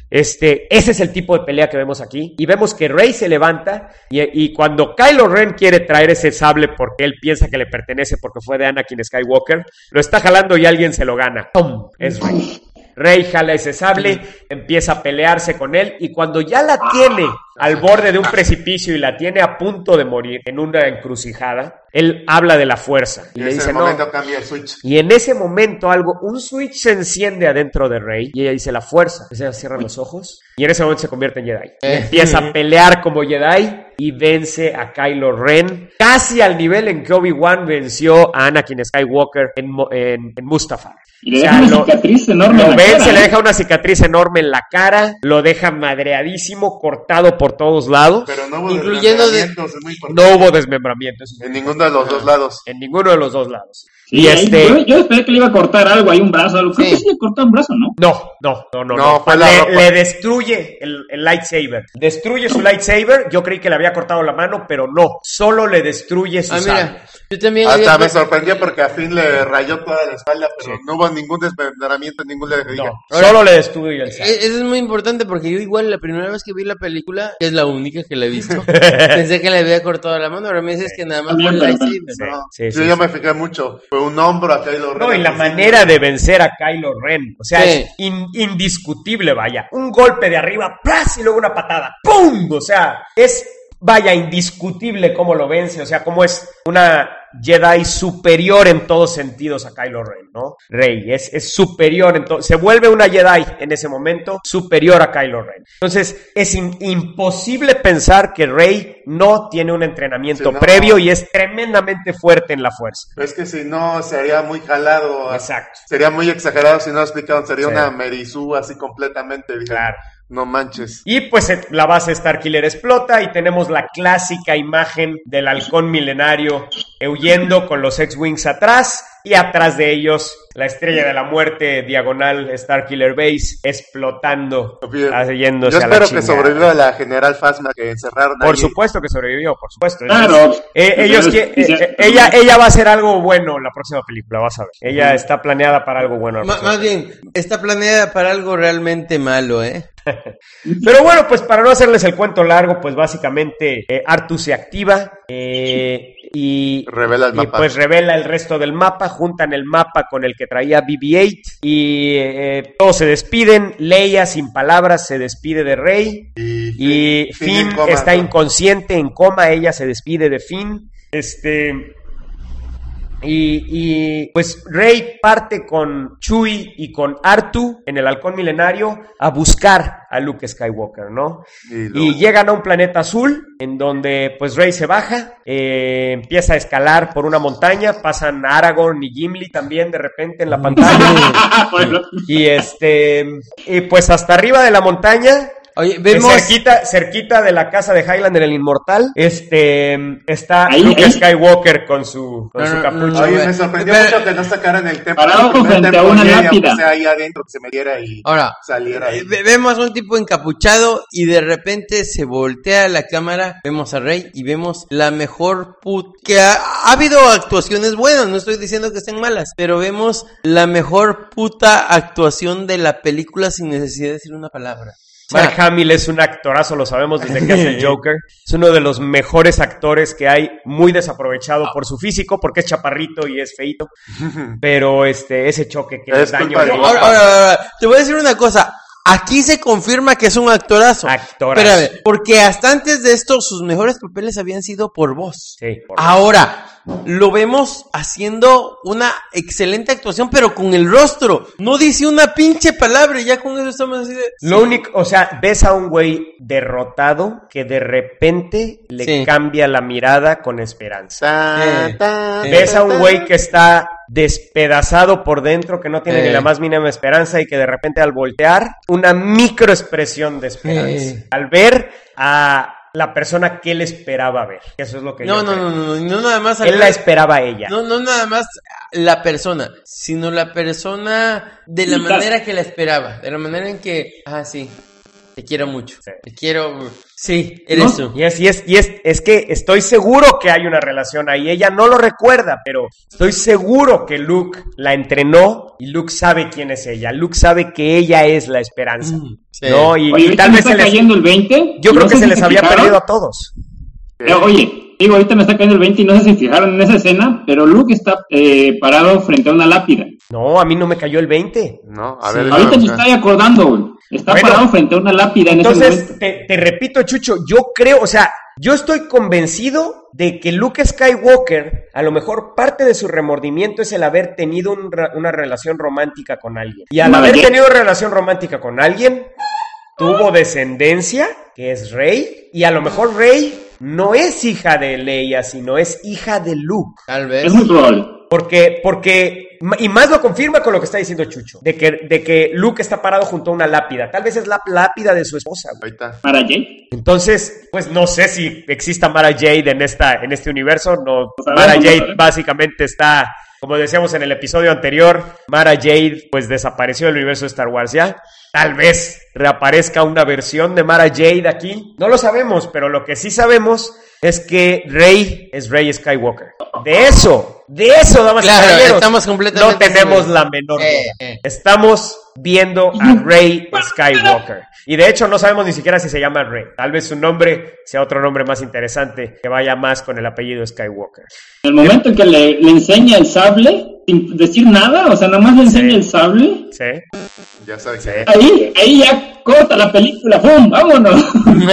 Este, ese es el tipo de pelea que vemos aquí. Y vemos que Rey se levanta y, y cuando Kylo Ren quiere traer ese sable porque él piensa que le pertenece porque fue de Anakin Skywalker, lo está jalando y alguien se lo gana. ¡Pum! Es Rey. Rey jala ese sable, empieza a pelearse con él y cuando ya la tiene al borde de un precipicio y la tiene a punto de morir en una encrucijada, él habla de la fuerza y En le ese dice, momento no. cambia el switch. Y en ese momento algo, un switch se enciende adentro de Rey y ella dice la fuerza. Ella cierra los ojos y en ese momento se convierte en Jedi. Y Eh. empieza a pelear como Jedi y vence a Kylo Ren casi al nivel en que Obi-Wan venció a Anakin Skywalker en, en, en Mustafar. Y le O sea, deja una lo- cicatriz enorme. lo en la vence, cara, le ¿eh? deja una cicatriz enorme en la cara, lo deja madreadísimo, cortado por todos lados. Pero no hubo Incluyendo de- desmembramientos, es muy importante. No hubo desmembramiento eso es En ninguno de los dos lados. en ninguno de los dos lados. Sí, y este. yo, yo esperé que le iba a cortar algo, hay un brazo, algo. Creo Sí. que sí le cortó un brazo, ¿no? No, no, no, no. No, no. fue la le, ropa. le destruye el, el lightsaber. Destruye su lightsaber. Yo creí que le había cortado la mano, pero no. Solo le destruye su Ah, sable. Yo también Hasta había- me sorprendió porque a fin le rayó toda la espalda, pero no hubo ningún desmembramiento en ningún. No, solo le destruye el sable. Eso es muy importante porque yo igual la primera vez que vi la película, que es la única que la he visto, pensé que le había cortado la mano, ahora me dices que nada más fue pero-. No, Sí, yo sí, ya sí. me fijé mucho. Fue un hombro a Kylo Ren. No, y la manera de vencer a Kylo Ren. O sea, Sí. es in- indiscutible, vaya. Un golpe de arriba, ¡plas! y luego una patada. ¡Pum! O sea, es, vaya, indiscutible cómo lo vence. O sea, cómo es una Jedi superior en todos sentidos a Kylo Ren, ¿no? Rey, es, es superior en todo. Se vuelve una Jedi en ese momento superior a Kylo Ren. Entonces, es imposible pensar que Rey no tiene un entrenamiento no. previo y es tremendamente fuerte en la fuerza. Es que si no, sería muy jalado. Exacto. Sería muy exagerado si no explicaron. Sería Sí. una merizú así completamente. Claro. No manches. Y pues eh, la base Starkiller explota y tenemos la clásica imagen del halcón milenario huyendo con los X-Wings atrás y atrás de ellos la estrella de la muerte diagonal Starkiller Base explotando, Yo yéndose a la espero que sobreviva la general Fasma que encerraron Por supuesto que sobrevivió, por supuesto. Claro. Eh, ellos eh, dice- eh, ella, ella va a hacer algo bueno en la próxima película, vas a ver. Ella está planeada para algo bueno. más bien, está planeada para algo realmente malo, ¿eh? Pero bueno, pues para no hacerles el cuento largo, pues básicamente eh, Artu se activa eh, y, Revela el y, mapa. pues revela el resto del mapa, juntan el mapa con el que traía BB-8 y eh, todos se despiden. Leia sin palabras se despide de Rey y Finn, en coma, está ¿no? inconsciente en coma, ella se despide de Finn. Este y, y, pues Rey parte con Chewie y con Artu en el halcón milenario a buscar a Luke Skywalker, ¿no? Y lo- Y llegan a un planeta azul en donde pues Rey se baja, eh, empieza a escalar por una montaña, pasan Aragorn y Gimli también de repente en la pantalla. Bueno, y este, y pues hasta arriba de la montaña Oye, vemos... Cerquita, cerquita de la casa de Highlander, el inmortal, este, está Ahí, Luke ahí. Skywalker con su, con No, su no, capucha. no, Oye, me sorprendió Pero- mucho que no sacaran el templo. Parado frente a templo una lápida. sea ahí adentro, que se metiera y Ahora, saliera. ve- vemos un tipo encapuchado y de repente se voltea la cámara, vemos a Rey y vemos la mejor put... que ha, ha habido actuaciones buenas, no estoy diciendo que estén malas, pero vemos la mejor puta actuación de la película sin necesidad de decir una palabra. Mark. Hamill es un actorazo, lo sabemos desde que hace el Joker. Es uno de los mejores actores que hay, muy desaprovechado por su físico, porque es chaparrito y es feito. Pero este, ese choque que Es daño Ahora, ahora, ahora, te voy a decir una cosa. Aquí se confirma que es un actorazo. Actorazo. Espérame, porque hasta antes de esto sus mejores papeles habían sido por voz. Sí, por- Ahora, lo vemos haciendo una excelente actuación, pero con el rostro. No dice una pinche palabra y ya con eso estamos así de... Lo único, o sea, ves a un güey derrotado que de repente le Sí. cambia la mirada con esperanza. Ta, ta. Ves a un güey que está despedazado por dentro, que no tiene Eh. ni la más mínima esperanza y que de repente al voltear, una microexpresión de esperanza. Eh. Al ver a la persona que él esperaba ver. Eso es lo que No, yo no, creo. no, no, no, no nada más... Él la esperaba a ella. No, no nada más la persona, sino la persona de la manera que la esperaba, de la manera en que, ah, sí, te quiero mucho, Sí. te quiero, sí, eres ¿No? tú. Y es, y es, y es, es que estoy seguro que hay una relación ahí. Ella no lo recuerda, pero estoy seguro que Luke la entrenó y Luke sabe quién es ella. Luke sabe que ella es la esperanza. Mm, sí. ¿No? Y, Oye, y ahorita tal me vez está se les, cayendo el 20. yo No creo que se si les había perdido a todos. Eh, oye, digo, ahorita me está cayendo el 20 y no sé si fijaron en esa escena, pero Luke está eh, parado frente a una lápida. No, a mí no me cayó el 20. No, a Sí. ver. Ahorita me estoy acordando, güey. Está Bueno. parado frente a una lápida en ese Entonces, momento. te, te repito, Chucho, yo creo, o sea, yo estoy convencido de que Luke Skywalker, a lo mejor parte de su remordimiento es el haber tenido un una relación romántica con alguien. Y al haber tenido relación romántica con alguien, tuvo descendencia, que es Rey, y a lo mejor Rey no es hija de Leia, sino es hija de Luke. Tal vez. Es muy probable. Porque, porque, y más lo confirma con lo que está diciendo Chucho, de que, de que Luke está parado junto a una lápida. Tal vez es la lápida de su esposa. güey. Ahorita. Para Jay. Entonces, pues no sé si exista Mara Jade en esta, en este universo. No, Pues ver, Mara Jade ver. básicamente está, como decíamos en el episodio anterior, Mara Jade pues desapareció del universo de Star Wars ya. Tal vez reaparezca una versión de Mara Jade aquí. No lo sabemos, pero lo que sí sabemos es que Rey es Rey Skywalker. De eso, de eso, damas Claro, y caballeros, estamos completamente no tenemos la menor Eh, eh. Estamos viendo a Rey Skywalker. Y de hecho no sabemos ni siquiera si se llama Rey. Tal vez su nombre sea otro nombre más interesante que vaya más con el apellido Skywalker. En el momento en que le, le enseña el sable, sin decir nada, o sea, nada más le enseña Sí. el sable, ¿Sí? Ya sabes. Sí. ahí, ahí ya corta la película, ¡pum! ¡Vámonos!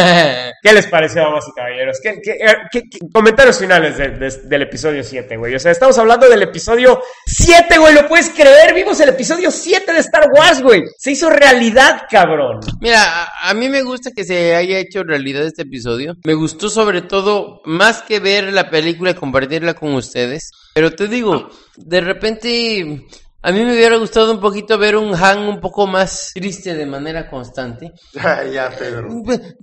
¿Qué les pareció, damas y caballeros? ¿Qué, qué- eh, qué- qué- comentarios finales de- de- del episodio 7, güey. O sea, estamos hablando del episodio 7, güey. ¿Lo puedes creer? Vimos el episodio 7 de Star Wars, Se hizo realidad, cabrón. Mira, a mí me gusta que se haya hecho realidad este episodio. Me gustó sobre todo, más que ver la película y compartirla con ustedes. Pero te digo, de repente, a mí me hubiera gustado un poquito ver un Han un poco más triste de manera constante. Ya, ya, Pedro.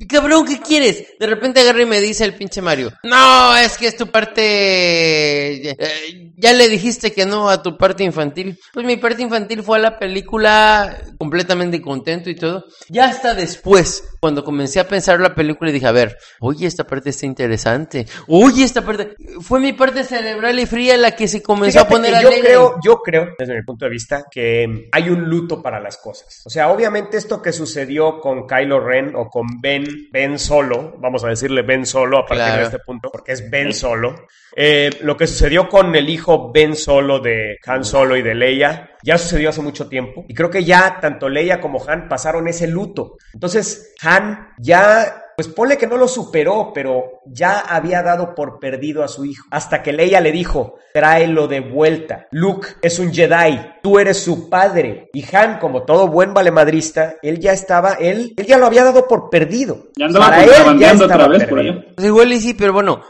Cabrón, ¿qué quieres? De repente agarra y me dice el pinche Mario. No, es que es tu parte... eh, ya le dijiste que no a tu parte infantil. Pues mi parte infantil fue a la película completamente contento y todo. Ya hasta después, cuando comencé a pensar la película y dije, a ver, oye, esta parte está interesante. Oye, esta parte... Fue mi parte cerebral y fría la que se comenzó Fíjate a poner yo alegre. creo, yo creo, desde mi punto de vista, que hay un luto para las cosas. O sea, obviamente esto que sucedió con Kylo Ren o con Ben, Ben Solo, vamos a decirle Ben Solo a partir Claro. de este punto, porque es Ben Solo. Eh, lo que sucedió con el hijo Ben Solo de Han Solo y de Leia ya sucedió hace mucho tiempo. Y creo que ya tanto Leia como Han pasaron ese luto. Entonces, Han ya pues ponle que no lo superó, pero ya había dado por perdido a su hijo. Hasta que Leia le dijo, tráelo de vuelta. Luke es un Jedi, tú eres su padre. Y Han, como todo buen valemadrista, él ya estaba, él, él ya lo había dado por perdido. Ya andaba Para él ya estaba otra vez por perdido. allá. Pues igual y sí, pero bueno,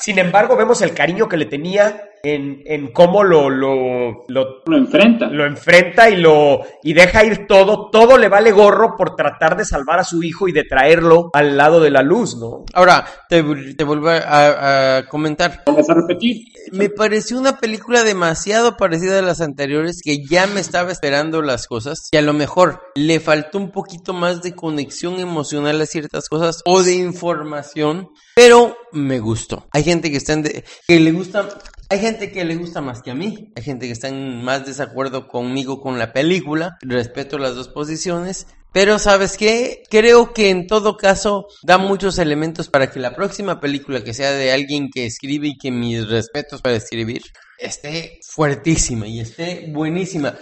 Sin embargo, vemos el cariño que le tenía en, en cómo lo, lo, lo Lo enfrenta. lo enfrenta y lo y deja ir todo, todo le vale gorro por tratar de salvar a su hijo y de traerlo al lado de la luz, ¿no? ahora te, te vuelvo a, a comentar. Vamos a repetir. Me pareció una película demasiado parecida a las anteriores que ya me estaba esperando las cosas y a lo mejor le faltó un poquito más de conexión emocional a ciertas cosas o de información, pero me gustó. Hay gente que está que le gusta hay gente que le gusta más que a mí, hay gente que está en más desacuerdo conmigo con la película, respeto las dos posiciones, pero ¿sabes qué? Creo que en todo caso da muchos elementos para que la próxima película que sea de alguien que escribe y que mis respetos para escribir esté fuertísima y esté buenísima.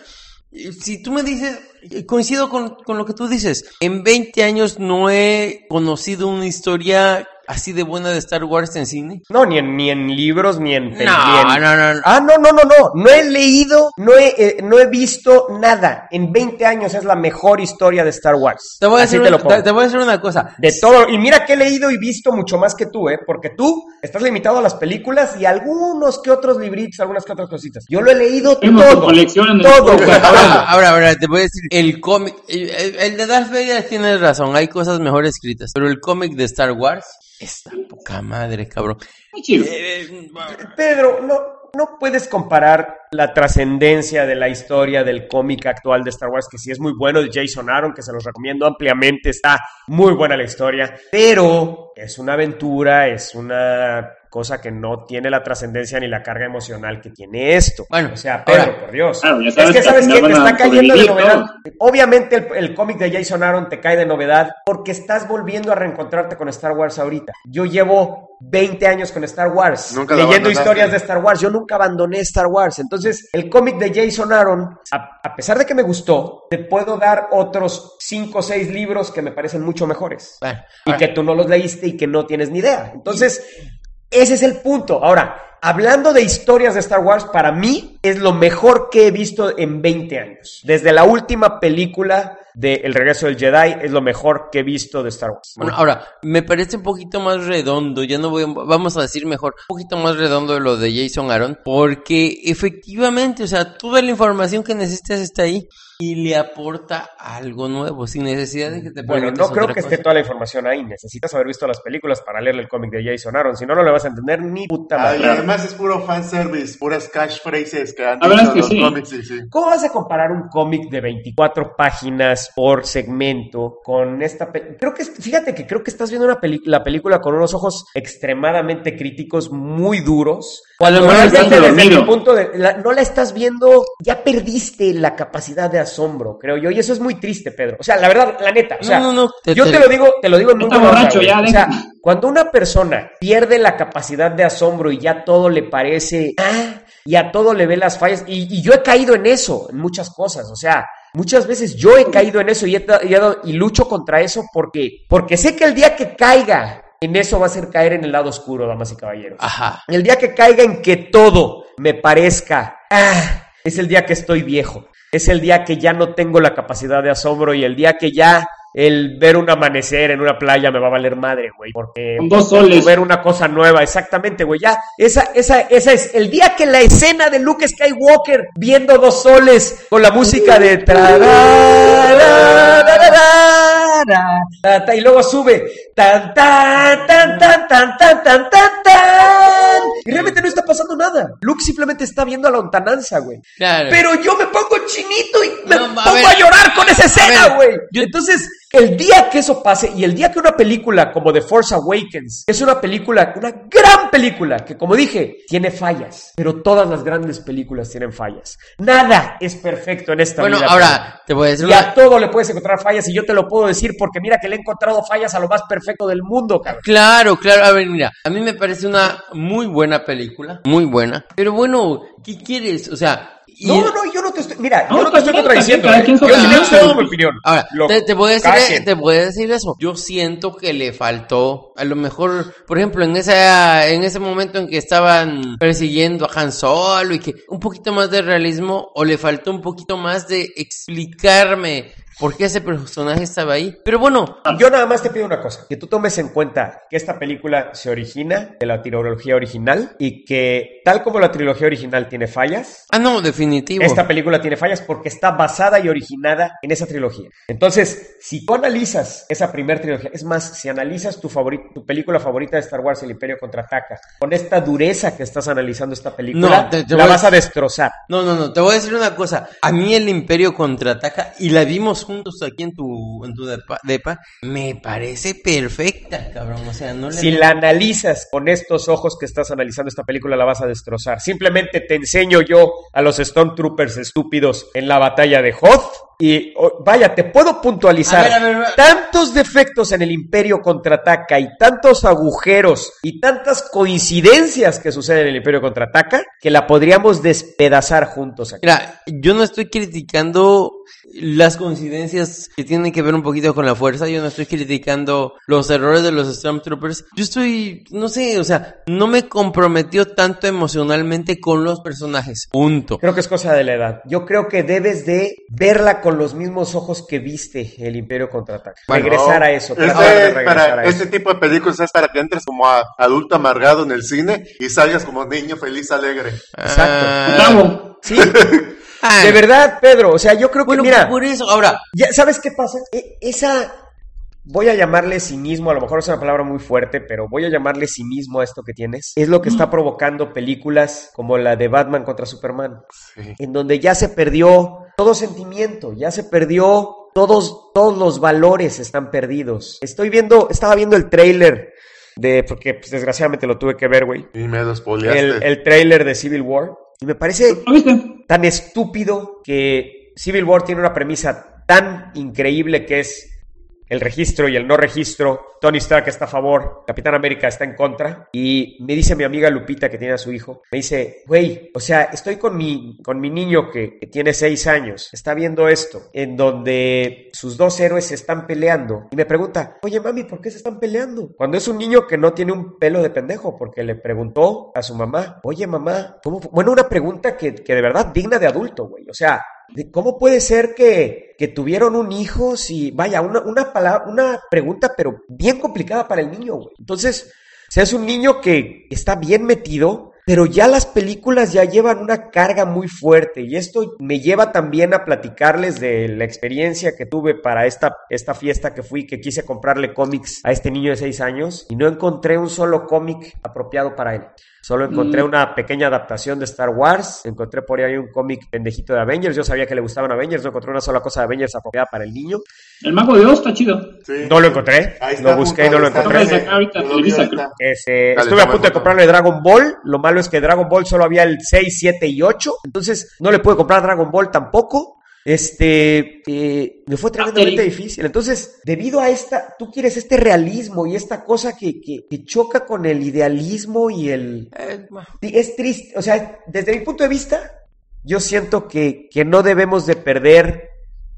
Si tú me dices, coincido con, con lo que tú dices, en 20 años no he conocido una historia así de buena de Star Wars en cine. No, ni en, ni en libros, ni en... No, ni en- no, no, no. Ah, no, no, no, no. No he leído, no he, eh, no he visto nada. En 20 años es la mejor historia de Star Wars. Te voy, a decir te lo una, pongo. te- te voy a decir una cosa. De todo. Y mira que he leído y visto mucho más que tú, ¿eh? Porque tú estás limitado a las películas y algunos que otros libritos, algunas que otras cositas. Yo lo he leído tu todo. colección en el Todo, güey. Ahora, ahora, ahora, te voy a decir, el cómic, el, de Darth Vader tienes razón, hay cosas mejor escritas, pero el cómic de Star Wars, está poca madre, cabrón. Muy chido. Eh, Pedro, no, no puedes comparar la trascendencia de la historia del cómic actual de Star Wars, que sí es muy bueno, de Jason Aaron, que se los recomiendo ampliamente, está muy buena la historia, pero es una aventura, es una cosa que no tiene la trascendencia ni la carga emocional que tiene esto. Bueno, o sea, Pedro, ahora- por Dios. Claro, ya es sabes que sabes que te está cayendo de novedad. Obviamente el, el cómic de Jason Aaron te cae de novedad porque estás volviendo a reencontrarte con Star Wars ahorita. Yo llevo 20 años con Star Wars, Nunca leyendo historias de Star Wars. Yo nunca abandoné Star Wars. Entonces, el cómic de Jason Aaron, a, a pesar de que me gustó, te puedo dar otros 5 o 6 libros que me parecen mucho mejores. bueno, Y ahora, que tú no los leíste y que no tienes ni idea. Entonces, ese es el punto. Ahora, hablando de historias de Star Wars, para mí es lo mejor que he visto en 20 años. Desde la última película de El regreso del Jedi, es lo mejor que he visto de Star Wars. bueno, ahora, me parece un poquito más redondo, ya no voy, a- vamos a decir mejor, un poquito más redondo lo de Jason Aaron, porque efectivamente, o sea, toda la información que necesitas está ahí y le aporta algo nuevo, sin necesidad de que te Bueno, no creo que esté toda la información ahí. Necesitas haber visto las películas para leer el cómic de Jason Aaron. Si no, no le vas a entender ni puta madre. y además es puro fanservice, puras catchphrases que han dicho es que los sí. cómics. Sí, sí. ¿Cómo vas a comparar un cómic de 24 páginas por segmento con esta creo que fíjate que creo que estás viendo una la película con unos ojos extremadamente críticos, muy duros. O a lo Cuando mejor estás desde mi punto de la- no la estás viendo, ya perdiste la capacidad de asombro, creo yo, y eso es muy triste, Pedro. O sea, la verdad, la neta, o sea, No, no, no, te- yo te- te lo digo, te lo digo en muy borracho, ya, O sea, cuando una persona pierde la capacidad de asombro y ya todo le parece, ah, y a todo le ve las fallas, y, y yo he caído en eso, en muchas cosas, o sea, muchas veces yo he caído en eso y, he y he y lucho contra eso porque, porque sé que el día que caiga en eso va a ser caer en el lado oscuro, damas y caballeros. Ajá. El día que caiga en que todo me parezca, ah, es el día que estoy viejo. Es el día que ya no tengo la capacidad de asombro y el día que ya el ver un amanecer en una playa me va a valer madre, güey. Porque Con dos soles. ver una cosa nueva, exactamente, güey. Ya, esa, esa, esa es el día que la escena de Luke Skywalker viendo dos soles con la música de tra- y luego sube. Tan, tan, tan, tan, tan, tan, tan, tan, Y realmente no está pasando nada. Luke simplemente está viendo a la lontananza, güey. Pero yo me pongo chinito y me pongo a, llorar con esa escena, güey. Entonces, el día que eso pase y el día que una película como The Force Awakens es una película, una gran película, que como dije, tiene fallas, pero todas las grandes películas tienen fallas. Nada es perfecto en esta Bueno, vida. ahora te voy a decir Y a todo le puedes encontrar fallas y yo te lo puedo decir porque mira que le he encontrado fallas a lo más perfecto del mundo, cabrón. Claro, claro. A ver, mira, a mí me parece una muy buena película, muy buena. Pero bueno, ¿qué quieres? O sea... y- No, no, yo no te estoy, mira, No, yo no te está estoy contradiciendo. ¿eh? quien su Yo opinión. sí tengo mi opinión. Ahora, Lo- te, te voy a decir, te voy a decir eso. Yo siento que le faltó, a lo mejor, por ejemplo, en esa, en ese momento en que estaban persiguiendo a Han Solo y que un poquito más de realismo, o le faltó un poquito más de explicarme por qué ese personaje estaba ahí. Pero bueno, Yo nada más te pido una cosa, que tú tomes en cuenta que esta película se origina de la trilogía original y que tal como la trilogía original tiene fallas, ah no, definitivo. esta película tiene fallas porque está basada y originada en esa trilogía. Entonces, si tú analizas esa primera trilogía, es más, si analizas tu, favori- tu película favorita de Star Wars, El Imperio Contraataca, con esta dureza que estás analizando esta película, No, te- te la voy a- vas a destrozar. No, no, no, te voy a decir una cosa. A mí el Imperio contraataca y la vimos juntos aquí en tu, en tu depa, depa, me parece perfecta, cabrón. O sea, no le... Si la analizas con estos ojos que estás analizando esta película, la vas a destrozar. Simplemente te enseño yo a los Stormtroopers estúpidos en la batalla de Hoth. Y oh, vaya, te puedo puntualizar A ver, a ver, a ver. tantos defectos en el Imperio contraataca y tantos agujeros y tantas coincidencias que suceden en el Imperio contraataca que la podríamos despedazar juntos aquí. Mira, yo no estoy criticando las coincidencias que tienen que ver un poquito con la fuerza, yo no estoy criticando los errores de los Stormtroopers, yo estoy, no sé, o sea, no me comprometió tanto emocionalmente con los personajes, punto. Creo que es cosa de la edad. Yo creo que debes de verla con los mismos ojos que viste el Imperio contraataca. Bueno, regresar a eso. Es tratar de regresar para a eso. este tipo de películas es para que entres como a- adulto amargado en el cine y salgas como niño feliz, alegre. Exacto. Ah, Bravo. Sí, de verdad, Pedro. O sea, yo creo que, Bueno, mira, por eso, ahora, ya, ¿sabes qué pasa? E- esa, voy a llamarle cinismo, a lo mejor es una palabra muy fuerte, pero voy a llamarle cinismo a esto que tienes. Es lo que está provocando películas como la de Batman contra Superman, Sí. en donde ya se perdió todo sentimiento, ya se perdió todos, todos los valores están perdidos. Estoy viendo, estaba viendo el trailer de, porque pues, desgraciadamente lo tuve que ver, güey. Y me lo spoileaste. El, el trailer de Civil War. Y me parece tan estúpido que Civil War tiene una premisa tan increíble que es el registro y el no registro. Tony Stark está a favor, Capitán América está en contra. Y me dice mi amiga Lupita, que tiene a su hijo, me dice, güey, o sea, estoy con mi, con mi niño que, tiene seis años, está viendo esto, en donde sus dos héroes se están peleando. Y me pregunta, oye mami, ¿por qué se están peleando? Cuando es un niño que no tiene un pelo de pendejo, porque le preguntó a su mamá, oye mamá, ¿cómo fue?". Bueno, una pregunta que, que de verdad digna de adulto, güey. O sea, ¿Cómo puede ser que, que tuvieron un hijo si, vaya, una, una, palabra, una pregunta, pero bien complicada para el niño, güey? Entonces, sea, es un niño que está bien metido, pero ya las películas ya llevan una carga muy fuerte y esto me lleva también a platicarles de la experiencia que tuve para esta, esta fiesta que fui, que quise comprarle cómics a este niño de 6 años y no encontré un solo cómic apropiado para él. Solo encontré Mm. una pequeña adaptación de Star Wars, encontré por ahí un cómic pendejito de Avengers, yo sabía que le gustaban Avengers, no encontré una sola cosa de Avengers apropiada para el niño. El Mago de Oz está chido. Sí. No lo encontré, Ahí está lo busqué y no lo encontré. Este, Dale, estuve a punto de comprarle Dragon Ball. Lo malo es que Dragon Ball solo había el 6, 7 y 8. Entonces no le pude comprar Dragon Ball tampoco. Este, eh, me fue tremendamente difícil. Entonces, debido a esta, tú quieres este realismo y esta cosa que, que- que choca con el idealismo y el... eh, Es triste, o sea, desde mi punto de vista, yo siento que, que no debemos de perder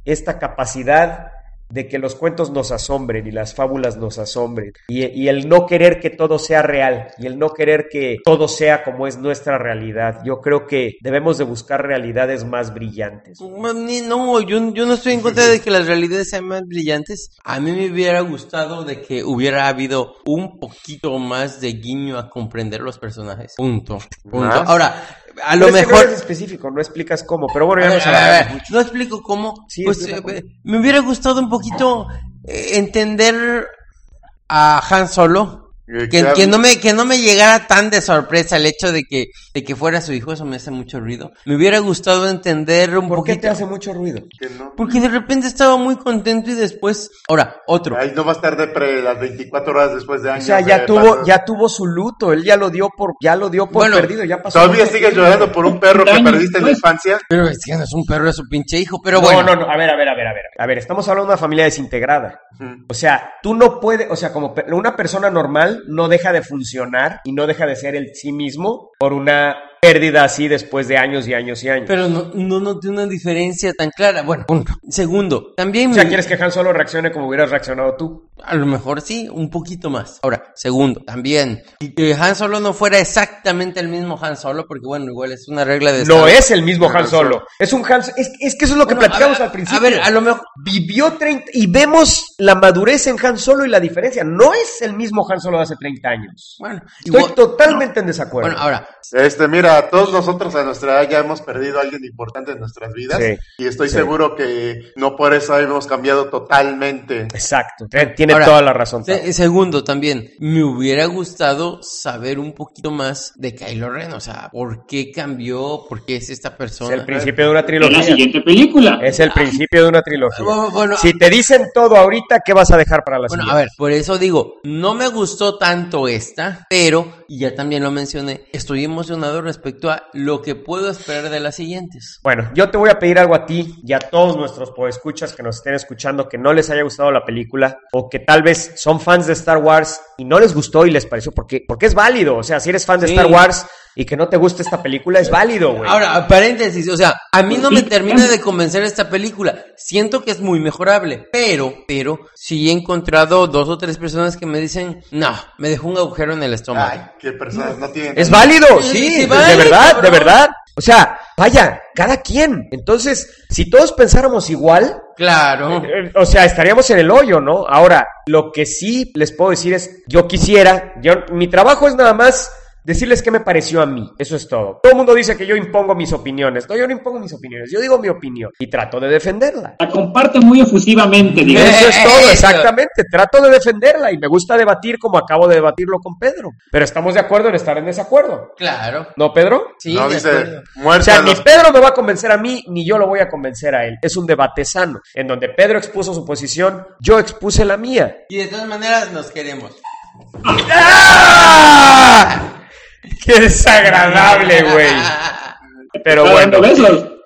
esta capacidad de que los cuentos nos asombren y las fábulas nos asombren y, y el no querer que todo sea real y el no querer que todo sea como es nuestra realidad. Yo creo que debemos de buscar realidades más brillantes. No, yo, yo no estoy en contra de que las realidades sean más brillantes. A mí me hubiera gustado de que hubiera habido un poquito más de guiño a comprender los personajes. Punto. Punto. Ahora, a lo que mejor... no eres específico, no explicas cómo, pero bueno, ya nos mucho. no explico cómo. Sí, pues eh, me hubiera gustado un poquito eh, entender a Han Solo Que, que- que no me, que no me llegara tan de sorpresa el hecho de que, de que fuera su hijo, eso me hace mucho ruido. Me hubiera gustado entender un ¿Por qué poquito. te hace mucho ruido? que no. Porque de repente estaba muy contento y después, ahora, otro. Ahí no va a estar de pre las 24 horas después de O años. sea, ya tuvo, ya tuvo su luto, él ya lo dio por, ya lo dio por Bueno, perdido, ya pasó. ¿Todavía sigues llorando por un perro que perdiste en la infancia? Pero es que no es un perro, es su pinche hijo. Pero no, bueno. no, no, a ver, a ver, a ver, a ver. A ver, estamos hablando de una familia desintegrada. O sea, tú no puedes, o sea, como una persona normal no deja de funcionar y no deja de ser el sí mismo por una pérdida así después de años y años y años. Pero no, no noté una diferencia tan clara. Bueno, punto. Segundo, también o sea, ¿quieres que Han Solo reaccione como hubieras reaccionado tú? A lo mejor sí, un poquito más. Ahora, segundo, también, si que Han Solo no fuera exactamente el mismo Han Solo, porque bueno, igual es una regla de... No es el mismo Han Han Solo. Es un Han es, es que eso es lo que Bueno, platicamos ver, al principio. A ver, a lo mejor... Vivió 30 y vemos la madurez en Han Solo y la diferencia. No es el mismo Han Solo de hace 30 años. Bueno, Estoy igual- totalmente en desacuerdo. bueno, ahora, Este, mira, todos nosotros a nuestra edad ya hemos perdido a alguien importante en nuestras vidas. Sí. Y estoy Sí. seguro que no por eso hemos cambiado totalmente. Exacto. Tiene Ahora, toda la razón. segundo también, me hubiera gustado saber un poquito más de Kylo Ren, o sea, ¿por qué cambió? ¿Por qué es esta Es persona? el principio de una En la trilogía. siguiente película. Es el principio de una trilogía. Bueno, bueno, Si te dicen todo ahorita, ¿qué vas a dejar para la Bueno, siguiente? a ver, por eso digo, no me gustó tanto esta, pero, y ya también lo mencioné, estoy emocionado respecto a lo que puedo esperar de las siguientes. Bueno, yo te voy a pedir algo a ti y a todos nuestros podescuchas que nos estén escuchando que no les haya gustado la película o que tal vez son fans de Star Wars y no les gustó y les pareció porque porque es válido, o sea, si eres fan de. Star Wars y que no te guste esta película es válido, güey. Ahora, paréntesis, o sea, a mí no me termina de convencer esta película. Siento que es muy mejorable, pero, pero, sí he encontrado dos o tres personas que me dicen, no, me dejó un agujero en el estómago. Ay, qué personas no tienen. Es válido, Sí, sí, sí, de- vale, de verdad, de verdad. O sea, vaya, cada quien. Entonces, si todos pensáramos igual, Claro. Eh, O sea, estaríamos en el hoyo, ¿no? Ahora, lo que sí les puedo decir es, yo quisiera, yo, mi trabajo es nada más decirles qué me pareció a mí. Eso es todo. Todo el mundo dice que yo impongo mis opiniones. No, yo no impongo mis opiniones. Yo digo mi opinión y trato de defenderla. La comparte muy efusivamente, digamos. Eso es todo, exactamente. Trato de defenderla y me gusta debatir como acabo de debatirlo con Pedro. Pero estamos de acuerdo en estar en desacuerdo. Claro. ¿No, Pedro? Sí, no, de dice. O sea, ni Pedro me va a convencer a mí, ni yo lo voy a convencer a él. Es un debate sano, en donde Pedro expuso su posición, yo expuse la mía. Y de todas maneras nos queremos. ¡Ah! ¡Qué desagradable, güey! Pero bueno.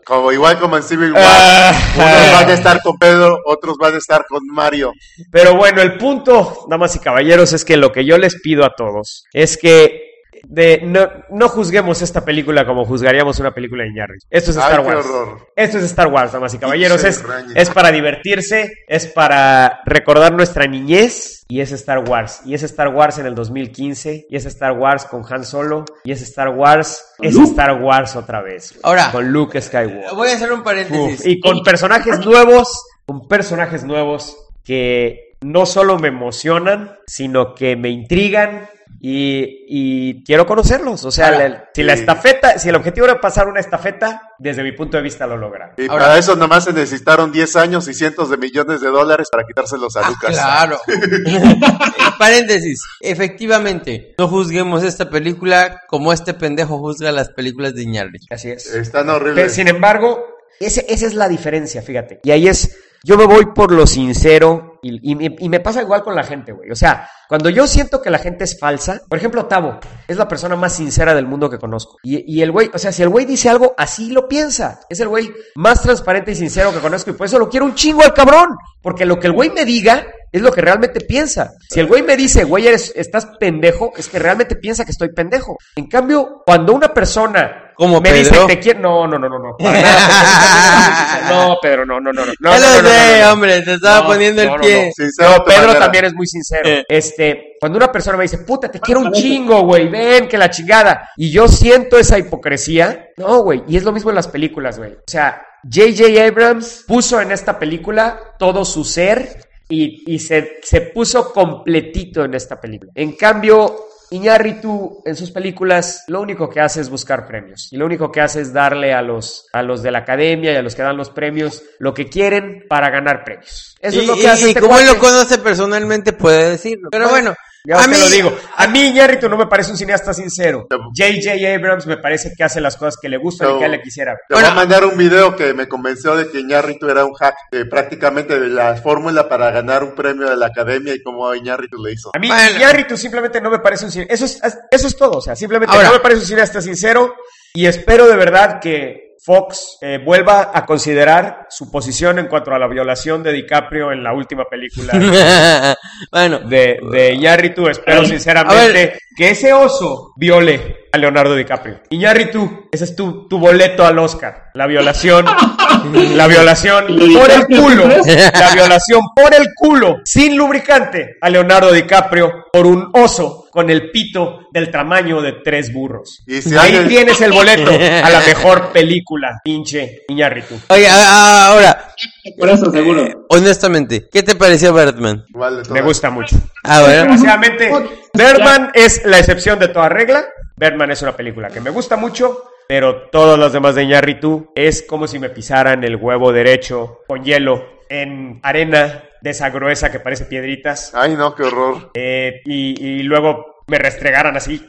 Como igual como en Civil War. Ah. Unos van a estar con Pedro, otros van a estar con Mario. Pero bueno, el punto, damas y caballeros, es que lo que yo les pido a todos es que de, no, no juzguemos esta película como juzgaríamos una película de Iñárritu. Esto es Star Wars. horror. Esto es Star Wars, damas y caballeros. Es, es para divertirse, es para recordar nuestra niñez y es Star Wars. Y es Star Wars en el 2015 y es Star Wars con Han Solo y es Star Wars, es Luke. Star Wars otra vez. Ahora. con Luke Skywalker. Voy a hacer un Uf, paréntesis. y con personajes nuevos, con personajes nuevos que no solo me emocionan, sino que me intrigan y, y quiero conocerlos. O sea, Ahora, la- si la estafeta, si el objetivo era pasar una estafeta, desde mi punto de vista lo lograron. Y Ahora- para eso nomás se necesitaron 10 años y cientos de millones de dólares para quitárselos a Ah, Lucas. claro. Paréntesis. Efectivamente, no juzguemos esta película como este pendejo juzga las películas de Iñárritu. Así es. Están horribles. sin embargo, ese- esa es la diferencia, fíjate. Y ahí es, yo me voy por lo sincero y, me pasa igual con la gente, güey. O sea, cuando yo siento que la gente es falsa, por ejemplo, Tavo es la persona más sincera del mundo que conozco. Y, y el güey, o sea, si el güey dice algo, así lo piensa. Es el güey más transparente y sincero que conozco y por eso lo quiero un chingo al cabrón. Porque lo que el güey me diga es lo que realmente piensa. Si el güey me dice, güey, eres, estás pendejo, es que realmente piensa que estoy pendejo. En cambio, cuando una persona Como me dice, Pedro. te quiero. No, no, no, no, no. para nada. No, Pedro, no, no, no. no, no, no, lo no, no, sé, no, no. hombre, te estaba No, poniendo el no, pie. no. Pedro también es muy sincero. Eh. Este, cuando una persona me dice, puta, te quiero un chingo, güey, ven, que la chingada. Y yo siento esa hipocresía. No, güey. Y es lo mismo en las películas, güey. O sea, J.J. Abrams puso en esta película todo su ser y, y se, se puso completito en esta película. En cambio, Iñárritu en sus películas lo único que hace es buscar premios y lo único que hace es darle a los, a los de la academia y a los que dan los premios lo que quieren para ganar premios. Eso y es lo que y- hace y este como él lo conoce personalmente puede decirlo. Pero bueno, Ya A te mí- lo digo. A mí Iñárritu no me parece un cineasta sincero. J.J. Abrams me parece que hace las cosas que le gustan y que le quisiera. Te voy a mandar un video que me convenció de que Iñárritu era un hack de prácticamente de la fórmula para ganar un premio de la academia y cómo Iñárritu le hizo. A mí Bueno. Iñárritu simplemente no me parece un cineasta. Eso es, eso es todo. O sea, simplemente Ahora. no me parece un cineasta sincero y espero de verdad que Fox eh, vuelva a considerar su posición en cuanto a la violación de DiCaprio en la última película bueno, de, de Iñárritu. Espero sinceramente que ese oso viole a Leonardo DiCaprio. Iñárritu, ese es tu, tu boleto al Oscar. La violación, la violación ¿Y por el culo, la violación por el culo, sin lubricante, a Leonardo DiCaprio por un oso con el pito del tamaño de tres burros. Y si Ahí tienes el boleto a la mejor película, pinche Iñárritu. oye, ahora, Por eso seguro. honestamente, ¿qué te pareció Birdman? Igual de Me gusta mucho. A ver, Desgraciadamente, Birdman es la excepción de toda regla. Birdman es una película que me gusta mucho, pero todos los demás de Iñárritu es como si me pisaran el huevo derecho con hielo en arena de esa gruesa que parece piedritas Ay, no, qué horror. eh, y, y luego me restregaran así.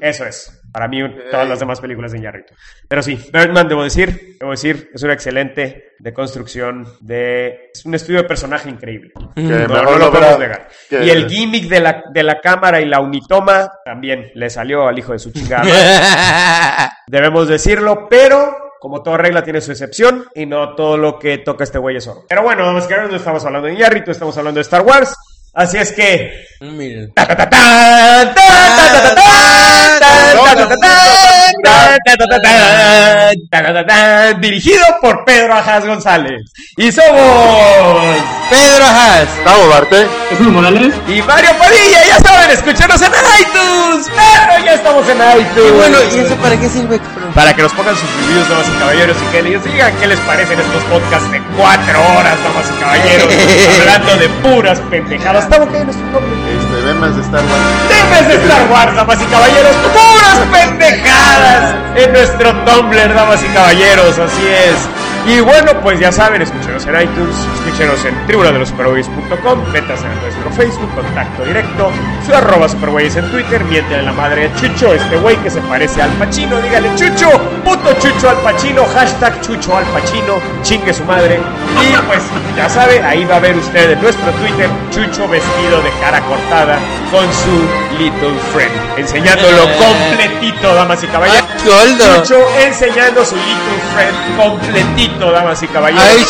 Eso es. Para mí, todas las demás películas de Iñárritu. Pero sí, Birdman, debo decir, debo decir, es una excelente de construcción, de... Es un estudio de personaje increíble. Que No, mejor no lo logra- podemos negar. que- Y el gimmick de la, de la cámara y la unitoma también le salió al hijo de su chingada. Debemos decirlo, pero como toda regla tiene su excepción y no todo lo que toca este güey es oro. Pero bueno, vamos a no estamos hablando de Iñárritu, estamos hablando de Star Wars. Así es que... miren. Dirigido por Pedro Ajas González. Y somos... Pedro Haas. Gustavo Barte. Jesús Morales. Y Mario Padilla, ya saben, escúchanos en iTunes. Pero ya estamos en iTunes. Y bueno, ¿y eso para qué sirve, cabrón? Para que nos pongan sus reviews, damas y caballeros, y que les digan qué les parecen estos podcasts de cuatro horas, damas y caballeros, hablando de puras pendejadas. ¿Estamos qué? Nuestro nombre. Bemas de Star Wars. Temes de Star Wars, damas y caballeros, puras pendejadas en nuestro Tumblr, damas y caballeros, así es. Y bueno, pues ya saben, escúchenos en iTunes, escúchenos en tribunadelosupergüeyes.com, metas en nuestro Facebook, contacto directo, su arroba supergüeyes en Twitter, mienten la madre de Chucho, este güey que se parece al Pachino, dígale Chucho, puto Chucho al Pachino, hashtag Chucho al Pachino, chingue su madre. Y pues ya sabe, ahí va a ver usted en nuestro Twitter Chucho vestido de cara cortada con su little friend, enseñándolo completito, damas y caballeros. ¡Ay, Choldo! Chucho enseñando su little friend completito, damas y caballeros. ¡Ay!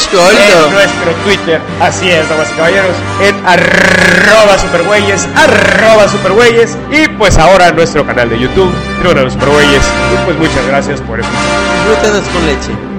En nuestro Twitter. Así es, damas y caballeros. En arroba supergüeyes, arroba supergüeyes. Y pues ahora nuestro canal de YouTube, Tribuna de los Supergüeyes. Y pues muchas gracias por escuchar. Disfrútanos con leche.